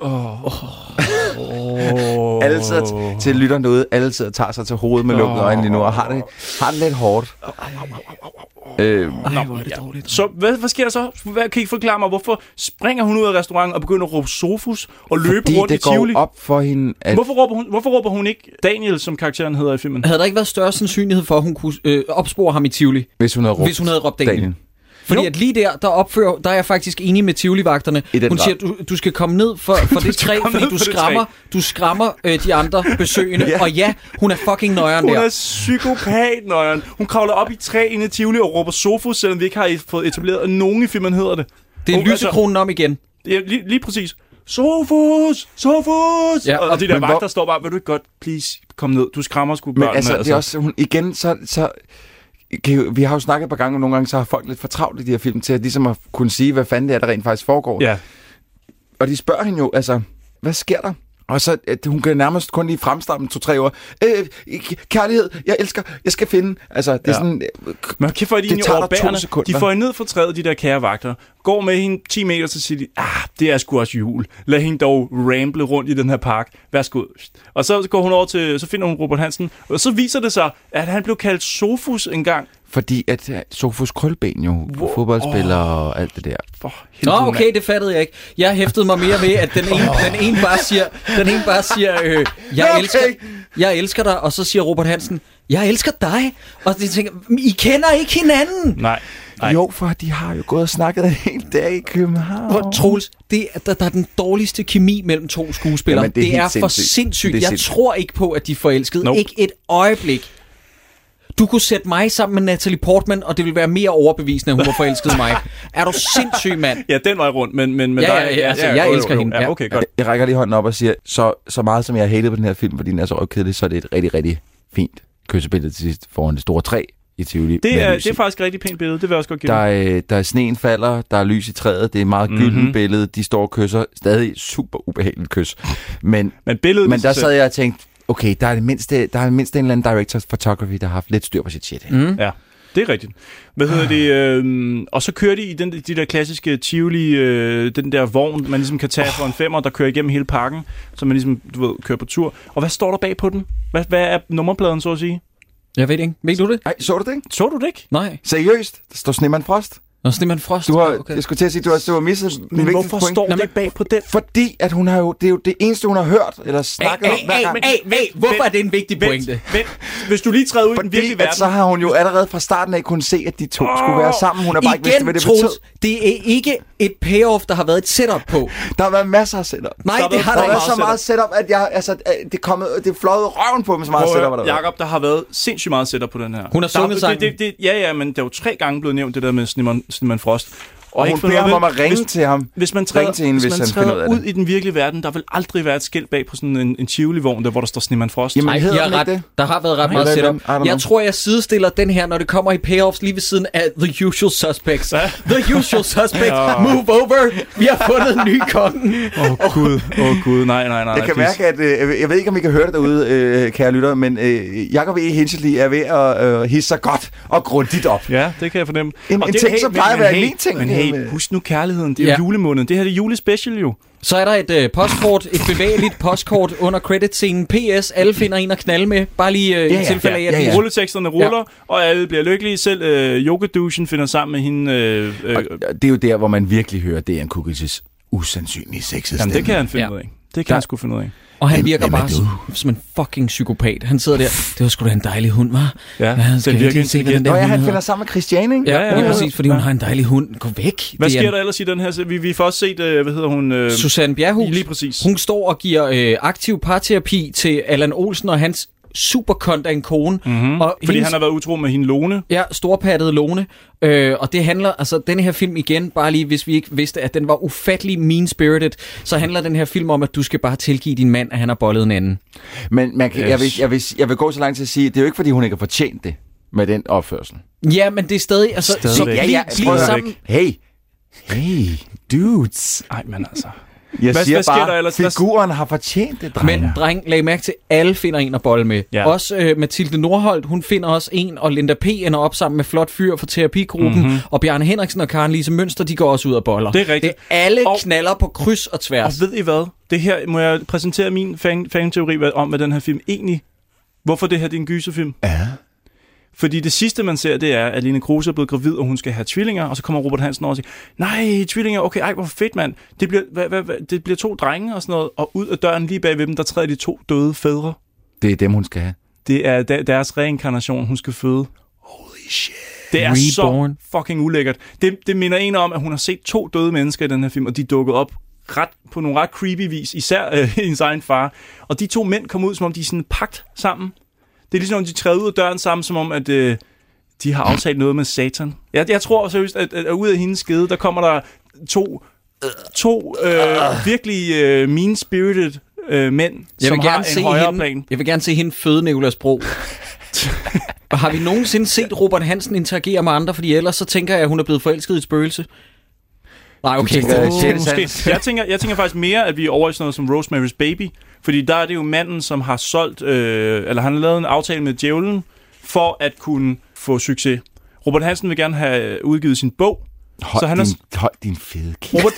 Oh. Alle sidder til lytterne derude, alle sidder og tager sig til hovedet med lukkede øjne lige nu, og har det, har det lidt hårdt. Øh, hvor er det dårligt. Så hvad, hvad sker der så? Hvad, kan I forklare mig, hvorfor springer hun ud af restauranten og begynder at råbe Sofus og løbe fordi rundt i det går Tivoli? op for hende, at Hvorfor råber, hun, hvorfor råber hun ikke Daniel, som karakteren hedder i filmen? Havde der ikke været større sandsynlighed for, at hun kunne øh, opspore ham i Tivoli, hvis hun havde råbt, hvis hun havde råbt Daniel? Daniel. Fordi Jo. at lige der, der opfører, der er jeg faktisk enig med Tivoli-vagterne. I den Hun siger, du, du skal komme ned for, for *laughs* det træ, fordi du skræmmer, du skræmmer øh, de andre besøgende. *laughs* Ja. Og ja, hun er fucking nøjeren Hun der. er psykopat, nøjeren. Hun kravler op i træ inde i Tivoli og råber Sofus, selvom vi ikke har fået etableret, nogen i filmen hedder det. Det er Hun- lysekronen om igen. Ja, lige, lige præcis. Sofus! Sofus! Ja, og, og- de der vagter hvor- står bare, vil du ikke godt, please, kom ned. Du skræmmer sgu Men børnene. altså, det er også, hun, igen, så, så vi har jo snakket et par gange, og nogle gange så har folk lidt for travlt i de her film til at ligesom at kunne sige, hvad fanden det er, der rent faktisk foregår. Ja, Og de spørger hende jo, altså, hvad sker der? Og så, at hun kan nærmest kun lige fremstamme to-tre år. Øh, kærlighed, jeg elsker, jeg skal finde. Altså, det er Ja. sådan... øh, Men kæft, er de Det tager to sekunder. De får hende ned fra træet, de der kære vagter. Går med hende 10 meter, så siger de, ah, det er sgu også jul. Lad hende dog ramble rundt i den her park. Værsgo. Og så går hun over til, så finder hun Robert Hansen, og så viser det sig, at han blev kaldt Sofus engang. Fordi at Sofus Krølben jo, wow. fodboldspiller oh. og alt det der. For Nå, okay, det fattede jeg ikke. Jeg hæftede mig mere ved, at den ene, den ene bare siger, den ene bare siger øh, jeg, Okay. elsker, jeg elsker dig, og så siger Robert Hansen, jeg elsker dig. Og de tænker, I kender ikke hinanden. Nej. Nej. Jo, for de har jo gået og snakket en hel dag i København. Hvor Troels, det er, der, der er den dårligste kemi mellem to skuespillere. Jamen, det er det er helt for sindssygt. sindssygt. Det er Jeg sindssygt. tror ikke på, at de er forelskede. Nope. Ikke et øjeblik. Du kunne sætte mig sammen med Natalie Portman, og det ville være mere overbevisende, at hun var forelsket i mig. *laughs* Er du sindssyg, mand? Ja, den vej rundt, men, men, men Ja, der, ja, ja, altså, jeg jo, elsker jo. hende, ja. Ja, okay, godt. Jeg rækker lige hånden op og siger, så, så meget som jeg hated på den her film, fordi den er så røvkedelig, så er det et rigtig, rigtig fint kyssebillede til sidst foran det store træ i Tivoli. Det er, det er faktisk et rigtig pænt billede, det vil jeg også godt give Der er, der er sneen falder, der er lys i træet, det er et meget Mhm. gylden mm-hmm. billede, de står og kysser, stadig super ubehageligt kys. Men, Men billedet men der sad jeg og tænkte, okay, der er det mindste, der er det mindste en eller anden director of photography, der har haft lidt styr på sit shit. Mm. Ja, det er rigtigt. Hvad hedder det? Øh, og så kører de i den, de der klassiske Tivoli, øh, den der vogn, man ligesom kan tage for en femmer, der kører igennem hele parken, så man ligesom, du ved, kører på tur. Og hvad står der bag på den? Hvad, hvad er nummerpladen, så at sige? Jeg ved ikke. Ved du det? Ej, så du det ikke? Så du det ikke? Nej. Seriøst? Der står Snemand Frost. Nå, Sneman Frost. Du har, Okay. Jeg skulle til at sige, du har, du har misset Men hvorfor point. står Nå, det bag på den? Fordi at hun har jo, det er jo det eneste, hun har hørt eller snakket om hver gang. Hey, hey, hvorfor er det en vigtig pointe? Vent, vent. Hvis du lige træder ud i den Fordi virkelige verden. så har hun jo allerede fra starten af kunnet se, at de to oh, skulle være sammen. Hun har bare ikke vidst, Igen, hvad det betød. det er ikke et payoff, der har været et setup på. Der har været masser af setup. Nej, har det har Der der været så meget setup, at jeg, altså, det er kommet, det er fløjet røven på dem, så meget Prøv setup, der. Jakob, der har været sindssygt meget setup på den her. Hun har Der- sunget sangen. Ja, ja, men der er jo tre gange blevet nævnt det der med Sneman, Frost. Og ikke hun beder ham om at ringe hvis, til ham. Hvis man træder, Ring til hende, hvis hvis man han finder ud træder af ud det. i den virkelige verden, der vil aldrig være et skilt bag på sådan en, en Tivoli-vogn, der, hvor der står Sneman Frost. Jamen, har den ikke ret. det? Der har været ret Nej, meget er setup. Jeg tror, jeg sidestiller den her, når det kommer i payoffs lige ved siden af The Usual Suspects. Ja. The Usual Suspects. Move over. Vi har fundet en ny konge. Åh, oh, Gud. Åh, oh, Gud. Nej, nej, nej. Jeg kan please. mærke, at øh, jeg ved ikke, om I kan høre det derude, øh, kære lytter, men øh, Jacob E. Hinchley er ved at øh, hisse sig godt og grundigt op. Ja, det kan jeg fornemme. En- Og en det- ting, som plejer at være en ting, hey, med- husk nu kærligheden. Det er Ja. jo julemåneden. Det her det er julespecial jo. Så er der et øh, postkort, et bevægeligt postkort under creditscenen. PS, alle finder en at knalde med. Bare lige øh, Ja, i ja, tilfælde af, ja, at ja, ja. Rulleteksterne ruller, ja. og alle bliver lykkelige. Selv øh, yogadouchen finder sammen med hende. Øh, øh, Og det er jo der, hvor man virkelig hører, det er en Cookies usandsynlig sexede jamen, det kan han finde Ja. ud af. Det kan Der- han sgu finde ud af. Og han Hvem- virker hvem bare som, som en fucking psykopat. Han sidder der. Det var sgu da en dejlig hund, var? Ja, ja den skal virker vi ikke lige se, hvad den der Nå ja, han finder sammen med Christiane, ikke? Ja, Ja, ja, ja, præcis, fordi hun har en dejlig hund. Gå væk. Hvad Det er sker en- der ellers i den her? Vi, vi får også set, øh, hvad hedder hun? Øh, Susanne Bjerghus. Lige præcis. Hun står og giver øh, aktiv parterapi til Allan Olsen og hans superkont af en kone. Mm-hmm. Og fordi hendes, han har været utro med hende Lone. Ja, storpattede Lone. Øh, og det handler, altså den her film igen, bare lige hvis vi ikke vidste, at den var ufattelig mean-spirited, så handler den her film om, at du skal bare tilgive din mand, at han har bollet en anden. Men man kan, Yes. jeg, vil, jeg, vil, jeg vil gå så langt til at sige, det er jo ikke, fordi hun ikke har fortjent det med den opførsel. Ja, men det er stadig, altså, så Stadigvæk. bliv, Ja, ja, bliv prøv at høre. sammen. Hey, hey, dudes. Nej, men altså. Jeg Hvad- siger hvad sker bare, der ellers? Figuren har fortjent det, dreng. Men dreng, lag mærke til, alle finder en at bolle med. Ja. Også øh, Mathilde Nordholt, hun finder også en, og Linda P. ender op sammen med Flot Fyr fra terapigruppen, mm-hmm. og Bjarne Henriksen og Karen Lise Mønster, de går også ud af boller. Det er rigtigt. Det er alle Og- og, knaller på kryds og tværs. Og ved I hvad? Det her må jeg præsentere min fan, fan-teori om, hvad den her film egentlig... Hvorfor det her det er en gyserfilm. Ja. Fordi det sidste, man ser, det er, at Line Kruse er blevet gravid, og hun skal have tvillinger, og så kommer Robert Hansen over og siger, nej, tvillinger, okay, ej, hvor fedt, mand. Det bliver, hvad, hvad, hvad, det bliver to drenge og sådan noget, og ud af døren lige bag ved dem, der træder de to døde fædre. Det er dem, hun skal have. Det er der, deres reinkarnation, hun skal føde. Holy shit. Det er Reborn. så fucking ulækkert. Det, det minder en om, at hun har set to døde mennesker i den her film, og de dukkede op ret, på nogle ret creepy vis, især øh, *laughs* hendes egen far. Og de to mænd kom ud, som om de er sådan pagt sammen. Det er ligesom, om de træder ud af døren sammen, som om, at øh, de har aftalt noget med satan. Jeg, jeg tror seriøst, at, at, at ud af hendes skede, der kommer der to, to øh, virkelig øh, mean-spirited øh, mænd, Jeg som vil, har gerne se en højere hende, plan. jeg vil gerne se hende føde Nicolas Bro. og *laughs* har vi nogensinde set Robert Hansen interagere med andre? Fordi ellers så tænker jeg, at hun er blevet forelsket i et spøgelse. Nej, okay. tænker, sjette måske. Jeg tænker, jeg tænker faktisk mere, at vi er over i sådan noget som Rosemary's Baby. Fordi der er det jo manden, som har solgt, øh, eller han har lavet en aftale med djævlen, for at kunne få succes. Robert Hansen vil gerne have udgivet sin bog. Hold, Så han er- din, hold din fede kæft. Robert,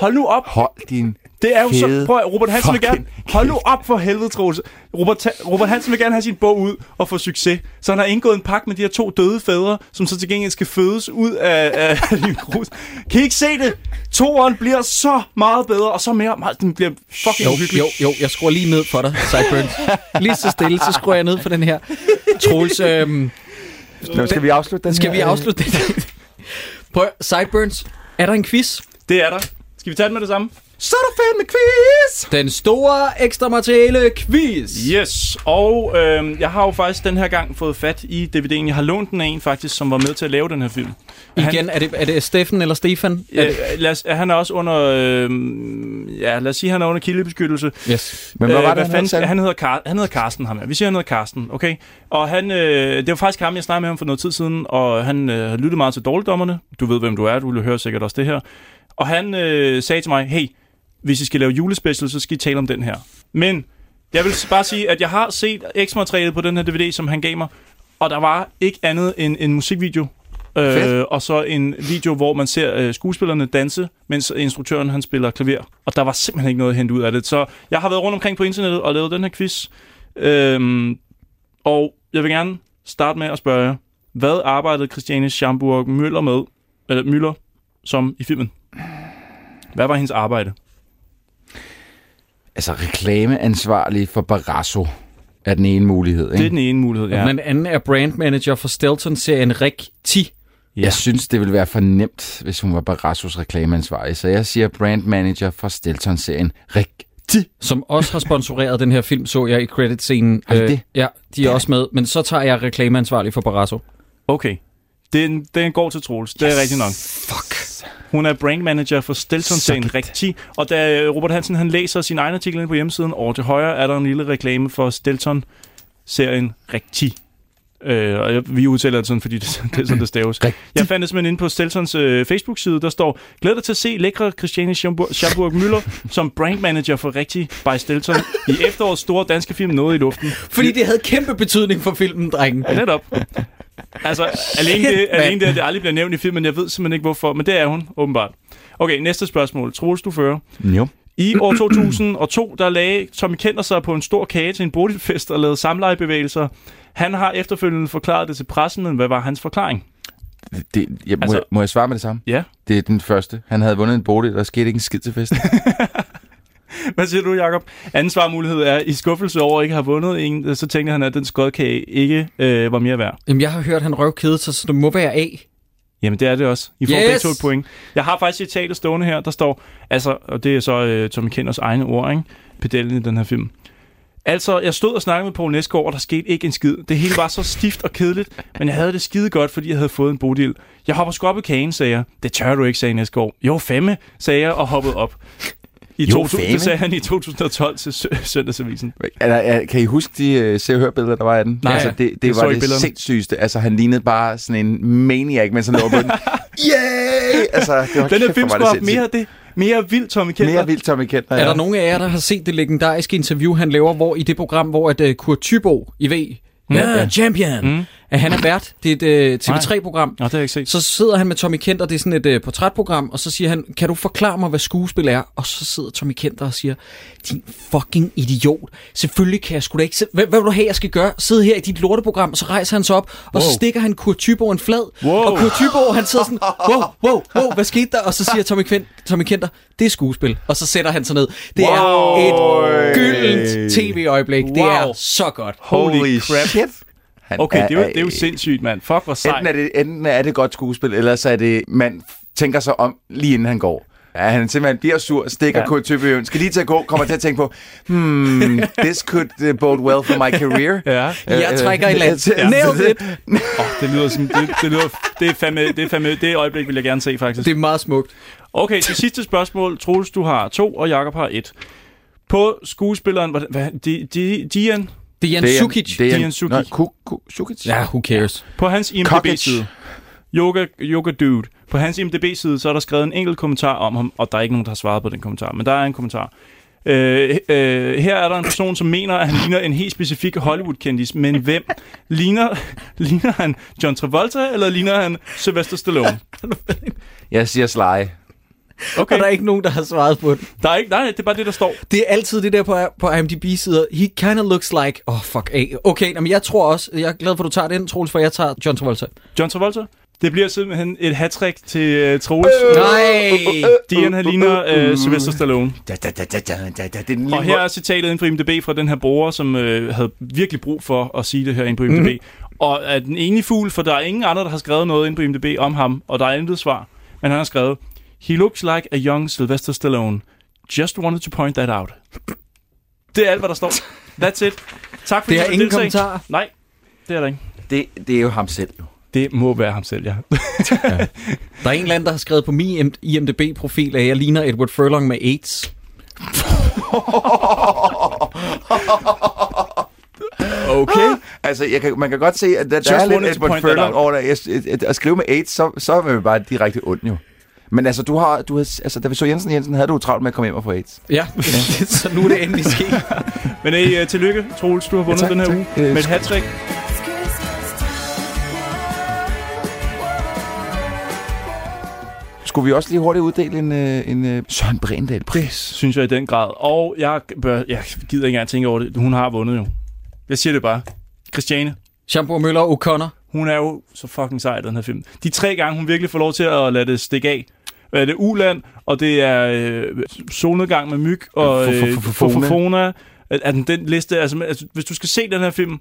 hold nu op. Hold din Det er jo så... Prøv at, Robert Hansen vil gerne... Hold nu op for helvede, Troels. Robert, Robert Hansen vil gerne have sin bog ud og få succes. Så han har indgået en pagt med de her to døde fædre, som så til gengæld skal fødes ud af, af *laughs* din grus. Kan I ikke se det? Toren bliver så meget bedre, og så mere... Meget, den bliver fucking Jo, uhyggelig. jo, jo, jeg skruer lige ned for dig, Sideburns. *laughs* Lige så stille, så skruer jeg ned for den her. Troels, øhm, Nå, skal vi afslutte den skal her? vi afslutte den? *laughs* Prøv, Sideburns, er der en quiz? Det er der. Skal vi tage den med det samme? Så er der fandme quiz! Den store ekstra materiale quiz. Yes, og øh, jeg har jo faktisk den her gang fået fat i DVD'en. Jeg har lånt den af en faktisk, som var med til at lave den her film. Igen, er det, er det Steffen eller Stefan? Ja, lad os, han er også under, øh, ja, lad os sige, han er under kildebeskyttelse. Yes. Men hvad var det, hvad han fanden, han hedder, Car- han hedder Karsten, ham her. Vi siger, han hedder Karsten, okay? Og han, øh, det var faktisk ham, jeg snakkede med ham for noget tid siden, og han øh, har lyttet meget til dårligdommerne. Du ved, hvem du er, du vil høre sikkert også det her. Og han øh, sagde til mig, hey, hvis I skal lave julespecial, så skal I tale om den her. Men jeg vil bare sige, at jeg har set ekstra på den her DVD, som han gav mig, og der var ikke andet end en musikvideo. Øh, og så en video, hvor man ser øh, skuespillerne danse, mens instruktøren han spiller klaver. Og der var simpelthen ikke noget at hente ud af det. Så jeg har været rundt omkring på internettet og lavet den her quiz. Øhm, og jeg vil gerne starte med at spørge jer, hvad arbejdede Christiane Schamburg Møller med, eller Møller, som i filmen? Hvad var hendes arbejde? Altså, reklameansvarlig for Barrasso er den ene mulighed, ikke? Det er den ene mulighed, ja. Ja. Den anden er brand manager for Stelton-serien Rick 10. Ja. Jeg synes, det ville være for nemt, hvis hun var Barrassos reklameansvarlig. Så jeg siger brand manager for Stelton-serien Rigtig. som også har sponsoreret den her film, så jeg i credit-scenen. Har de det? ja, de er også med, men så tager jeg reklameansvarlig for Barrasso. Okay. Den, den går til Troels. Det er rigtigt nok. Fuck. Hun er brand manager for Stelton-serien Rigtig. Og da Robert Hansen han læser sin egen artikel inde på hjemmesiden, over til højre er der en lille reklame for Stelton-serien Rigtig. Øh, og jeg, vi udtaler det sådan, fordi det, *laughs* det er sådan, det staves. Jeg fandt det simpelthen inde på Steltons øh, Facebook-side, der står, glæder dig til at se lækre Christiane Schamburg, Schamburg Müller *laughs* som brand manager for Rigtig by Stelton i efterårets store danske film Noget i luften. Fordi det havde kæmpe betydning for filmen, drengen. Netop. Altså, alene det, alene det, at det aldrig bliver nævnt i filmen, jeg ved simpelthen ikke hvorfor, men det er hun, åbenbart. Okay, næste spørgsmål. Troels, du fører. Jo. I år 2002, der lagde Tommy Kenter sig på en stor kage til en bodilfest og lavede samlejebevægelser. Han har efterfølgende forklaret det til pressen, men hvad var hans forklaring? Det, jeg, må, Altså- jeg, må jeg svare med det samme? Ja. Det er den første. Han havde vundet en borde, der skete ikke en skid til festen. *laughs* *laughs* Hvad siger du, Jacob? Anden svarmulighed er, i skuffelse over at ikke have vundet en, så tænkte han, at den skodkage ikke øh, var mere værd. Jamen, jeg har hørt, at han røvkede sig, så det må være A. Jamen, det er det også. I får Yes! begge to et point. Jeg har faktisk citatet stående her, der står, altså, og det er så øh, Tommy Kenders egne ord, ikke? Pedellen i den her film. Altså, jeg stod og snakkede med Poul Næsgaard, og der skete ikke en skid. Det hele var så stift og kedeligt, men jeg havde det skide godt, fordi jeg havde fået en bodil. Jeg hopper sgu op i kagen, sagde jeg. Det tør du ikke, sagde Næsgaard. Jo, femme, sagde jeg og hoppede op. I Jo, 2000, fame. det sagde han i 2012 til Sø- Søndagsavisen. er, kan I huske de uh, se og hør billeder, der var af den? Nej, altså, det, det så var det billederne. sindssygeste. Altså, han lignede bare sådan en maniac, mens han lå på den. *laughs* Yay! Altså, det var Den her film hvor skulle have det mere, det, mere vildt, Tommy Kenter. Mere vildt, Tommy Kenter. Ja. Er der nogen af jer, der har set det legendariske interview, han laver, hvor i det program, hvor at, uh, Kurt Thybo, I ved, ja, ja. champion, mm. At han er vært. Det er et uh, TV3-program. Nå, det har jeg ikke set. Så sidder han med Tommy Kenter, det er sådan et uh, portrætprogram, og så siger han, kan du forklare mig, hvad skuespil er? Og så sidder Tommy Kenter og siger, din fucking idiot. Selvfølgelig kan jeg sgu da ikke... Hvad, hvad vil du have, jeg skal gøre? Sidde her i dit lorteprogram, og så rejser han sig op, og så Wow. stikker han Kurt Thybo en flad. Wow. Og Kurt Thybo, han sidder sådan, wow, wow, wow, hvad skete der? Og så siger Tommy, Kent, Tommy Kenter, det er skuespil. Og så sætter han sig ned. Det Wow. er et gyldent tv-øjeblik. Det Wow. er så godt. Holy crap. shit. Han Okay, det er, jo, det er jo sindssygt, mand. Fuck, hvor sejt. Enten er, det, enten er det godt skuespil, eller så er det, man tænker sig om lige inden han går. Ja, han simpelthen bliver sur, stikker Ja. Kurt Thyboe, skal lige til at gå, kommer til at tænke på, hmm, *laughs* this could uh, bode well for my career. Ja. Jeg trækker i land. *laughs* Ja. Nailed it. Oh, det lyder som... Det, det, lyder, det, er fandme, det er fandme... Det øjeblik vil jeg gerne se, faktisk. Det er meget smukt. Okay, det sidste spørgsmål. Troels, du har to, og Jakob har et. På skuespilleren... Hvad, hvad, di, di, Dian? Det er Jan Det er- Sukic. det er- Dian Sukic. Nå, Ku- Ku- Sukic? Ja, who cares? På hans IMDb-side. Yoga, yoga Dude. På hans IMDb-side, så er der skrevet en enkelt kommentar om ham, og der er ikke nogen, der har svaret på den kommentar, men der er en kommentar. Øh, øh, her er der en person, som mener, at han ligner en helt specifik Hollywood-kendis, men hvem? Ligner, *laughs* ligner han John Travolta, eller ligner han Sylvester Stallone? *laughs* Jeg siger Sly. Okay. Og der er ikke nogen, der har svaret på det. Der er ikke, nej, det er bare det, der står. Det er altid det der på, på IMDb-sider. He kind of looks like... Oh, fuck af. Okay, men jeg tror også... Jeg er glad for, at du tager den, Troels, for jeg tager John Travolta. John Travolta. Det bliver simpelthen et hat til uh, Troels. Nej! Dian, han ligner uh, Sylvester Stallone. Da, da, da, da, da, da, den Og her er citatet inde på IMDb fra den her bruger, som øh, havde virkelig brug for at sige det her inde på IMDb. Mm-hmm. Og er den ene fugl, for der er ingen andre, der har skrevet noget inde på IMDb om ham, og der er intet svar. Men han har skrevet, He looks like a young Sylvester Stallone. Just wanted to point that out. Det er alt, hvad der står. That's it. Tak for Det er ingen kommentarer. Nej, det er der ikke. Det, det er jo ham selv, jo. Det må være ham selv, ja. Der er en eller anden, der har skrevet på min IMDb-profil, at jeg ligner Edward Furlong med AIDS. Okay. Altså, jeg kan, man kan godt se, at der, der Just er lidt wanted to Edward point that Furlong out. over der. At skrive med AIDS, så, så er man bare direkte ond jo. Men altså, du har, du har, altså, da vi så Jensen Jensen, havde du jo travlt med at komme hjem og få AIDS. Ja, *laughs* så nu er det endelig sket. *laughs* Men hey, uh, tillykke, Troels, du har vundet Ja, tak, den her tak. uge Øh, med et hat-trick. Skulle vi også lige hurtigt uddele en, øh, en øh, Søren Brændal pris? Synes jeg i den grad. Og jeg, bør, jeg gider ikke engang tænke over det. Hun har vundet jo. Jeg siger det bare. Christiane. Shampoo Møller og O'Connor. Hun er jo så fucking sej, den her film. De tre gange, hun virkelig får lov til at lade det stikke af. Øh, Det er Uland, og det er øh, solnedgang med myg, og øh, Fofona. At den, den liste, altså, altså, hvis du skal se den her film,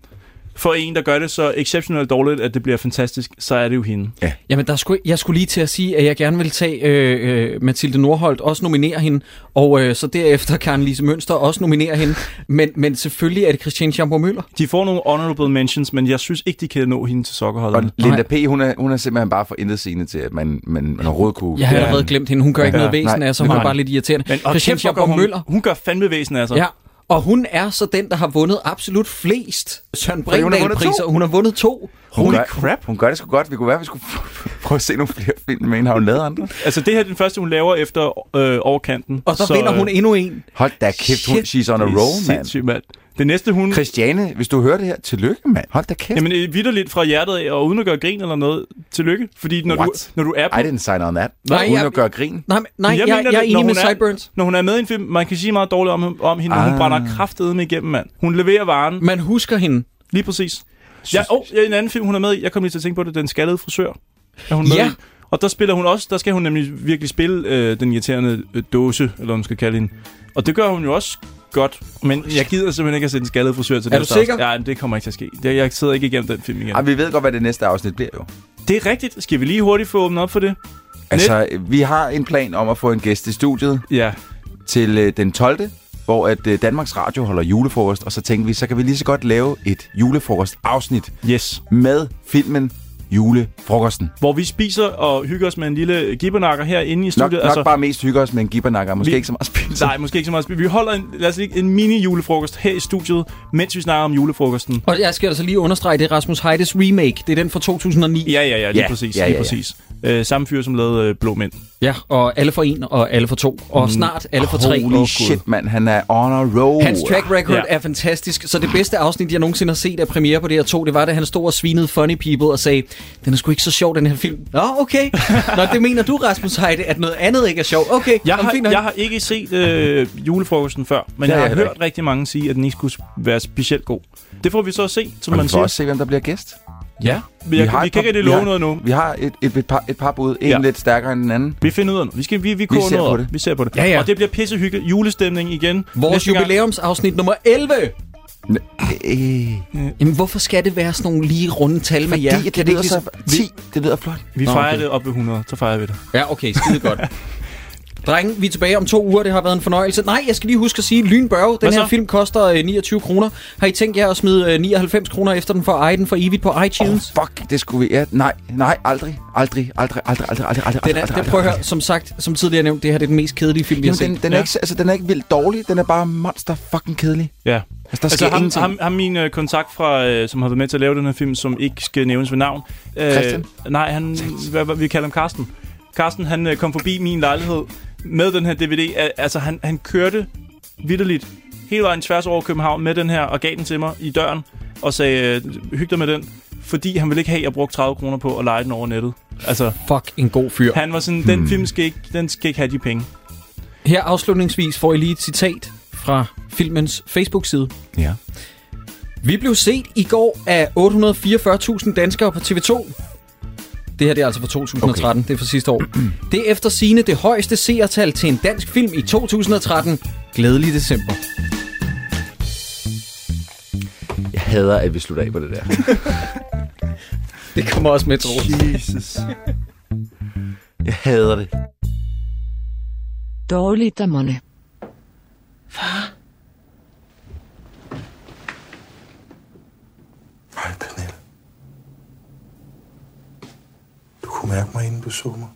for en, der gør det så exceptionelt dårligt, at det bliver fantastisk, så er det jo hende. Jamen, der skulle, jeg skulle lige til at sige, at jeg gerne vil tage øh, øh, Mathilde Nordholt, også nominere hende, og øh, så derefter Karen Lise Mønster også nominere hende. Men, men selvfølgelig er det Christiane Schamburg Møller. De får nogle honorable mentions, men jeg synes ikke, de kan nå hende til Og sokkerholderne. Linda P., hun er, hun er simpelthen bare for intet til, at man, man, man overhovedet kunne... Jeg har allerede glemt hende. Hun gør ikke Ja. noget væsen Nej, af, så hun er bare lidt irriterende. Men, og Christiane Schamburg hun, Møller. hun gør fandme væsen af sig. Ja, og hun er så den, der har vundet absolut flest Søren Fordi hun har vundet to. Hun har vundet to. Holy gør, crap. Hun gør det sgu godt. Vi kunne være, vi skulle *laughs* prøve at se nogle flere film med hende. Har hun lavet andre? Altså, det her er den første, hun laver efter øh, overkanten. Og så, så vinder hun øh, endnu en. Hold da kæft, hun, she's on a roll, mand. sindssygt, mand. Det næste, hun... Christiane, hvis du hører det her, tillykke, mand. Hold da kæft. Jamen, øh, vidderligt fra hjertet af, og uden at gøre grin eller noget, tillykke. Fordi når, du, What? når du er på... I didn't sign on that. Nej, Uden jeg- at gøre grin. Nej, nej jeg, mener jeg, jeg er enig med hun er- Sideburns. Når hun er med i en film, man kan sige meget dårligt om, om hende, men hun Ah. brænder kraftedet med igennem, mand. Hun leverer varen. Man husker hende. Lige præcis. Ja, oh, ja, en anden film, hun er med i, jeg kom lige til at tænke på det, Den skaldede frisør. Er hun med Ja. i. Og der spiller hun også, der skal hun nemlig virkelig spille øh, den irriterende øh, dåse, eller hvad man skal kalde hende. Og det gør hun jo også godt, men jeg gider simpelthen ikke at se den skaldede frisør til Er næste du sikker? afsnit. Ja, men det kommer ikke til at ske. Jeg, jeg sidder ikke igennem den film igen. Ej, vi ved godt, hvad det næste afsnit bliver jo. Det er rigtigt. Skal vi lige hurtigt få åbnet op for det? Altså, vi har en plan om at få en gæst i studiet Ja. til øh, den 12., hvor at øh, Danmarks Radio holder julefrokost, og så tænkte vi, så kan vi lige så godt lave et julefrokost-afsnit Yes. med filmen Julefrokosten. Hvor vi spiser og hygger os med en lille gibbernakker herinde i Nok, studiet. nok bare mest hygge os med en gibbernakker, måske Vi- ikke så meget spise. Nej, måske ikke så meget. Vi holder en, lad os lige, en mini-julefrokost her i studiet, mens vi snakker om julefrokosten. Og jeg skal altså lige understrege, det er Rasmus Heides remake. Det er den fra 2009. Ja, ja, ja, lige Ja, præcis. ja, lige ja, ja. præcis. Øh, samme fyr, som lavede øh, Blå Mænd. Ja, og alle for en, og alle for to, og snart alle for tre. Holy shit, mand. Han er on a roll. Hans track record Ja. er fantastisk, så det bedste afsnit, jeg nogensinde har set af premiere på det her to, det var, da han stod og svinede Funny People og sagde, den er sgu ikke så sjov, den her film. Nå, okay. *laughs* Nå, det mener du, Rasmus Heide, at noget andet ikke er sjovt. Okay, Jeg har, fint jeg har ikke set øh, julefrokosten før, men Det jeg har jeg hørt rigtig mange sige, at den ikke skulle være specielt god. Det får vi så at se, som Og man vi får siger. også se, hvem der bliver gæst. Ja, vi, jeg, har vi kan ikke rigtig vi love har- noget nu. Vi har et, et, et, par, et par bud. En Ja. lidt stærkere end den anden. Vi finder ud af noget. Vi, skal, vi, vi, koger ser noget på det. Vi ser på det. Ja, ja. Og det bliver pissehygge. Julestemning igen. Vores jubilæumsafsnit nummer 11. Øh, Jamen, hvorfor skal det være sådan nogle lige runde tal med jer? fordi Kan det ikke lyder så... ligesom- 10, det lyder flot. Vi Nå, fejrer okay. det op ved 100, så fejrer vi det. Ja, okay, skide godt. *laughs* Drenge, vi er tilbage om to uger. Det har været en fornøjelse. Nej, jeg skal lige huske at sige, Lynbørge, den her film koster øh, 29 kroner. Har I tænkt jer at smide øh, 99 kroner efter den for at eje den for evigt på iTunes? Oh, fuck, det skulle vi... Ja, nej, nej, aldrig. Aldrig, aldrig, aldrig, aldrig, aldrig, aldrig, Den er, aldrig, det, prøv at høre, som sagt, som tidligere nævnt, det her det er den mest kedelige film, vi har set. den, den, er ikke, altså, den er ikke vildt dårlig. Den er bare monster fucking kedelig. Ja. Altså, der Altså sker ham, ingenting. ham, ham min øh, kontakt fra, øh, som har været med til at lave den her film, som ikke skal nævnes ved navn. Øh, Christian? Nej, han, hvad, hvad, vi kalder ham Karsten. Karsten, han øh, kom forbi min lejlighed med den her DVD. Al- Altså, han, han kørte vidderligt hele vejen tværs over København med den her, og gav den til mig i døren, og sagde, øh, hyg dig med den, fordi han ville ikke have, at jeg brugte 30 kroner på at lege den over nettet. Altså, Fuck, en god fyr. han var sådan, den film skal ikke, den skal ikke have de penge. Her afslutningsvis får I lige et citat fra filmens Facebook-side. Ja. Vi blev set i går af 844.000 danskere på TV2. Det her det er altså fra 2013, okay. det er fra sidste år. *clears throat* Det er efter sine det højeste seertal til en dansk film i 2013. Glædelig december. Jeg hader, at vi slutter af på det der. *laughs* Det kommer også med, Troels. Jesus. Jeg hader det. Far? Hej, Pernille. Du kunne mærke mig, inden du så mig.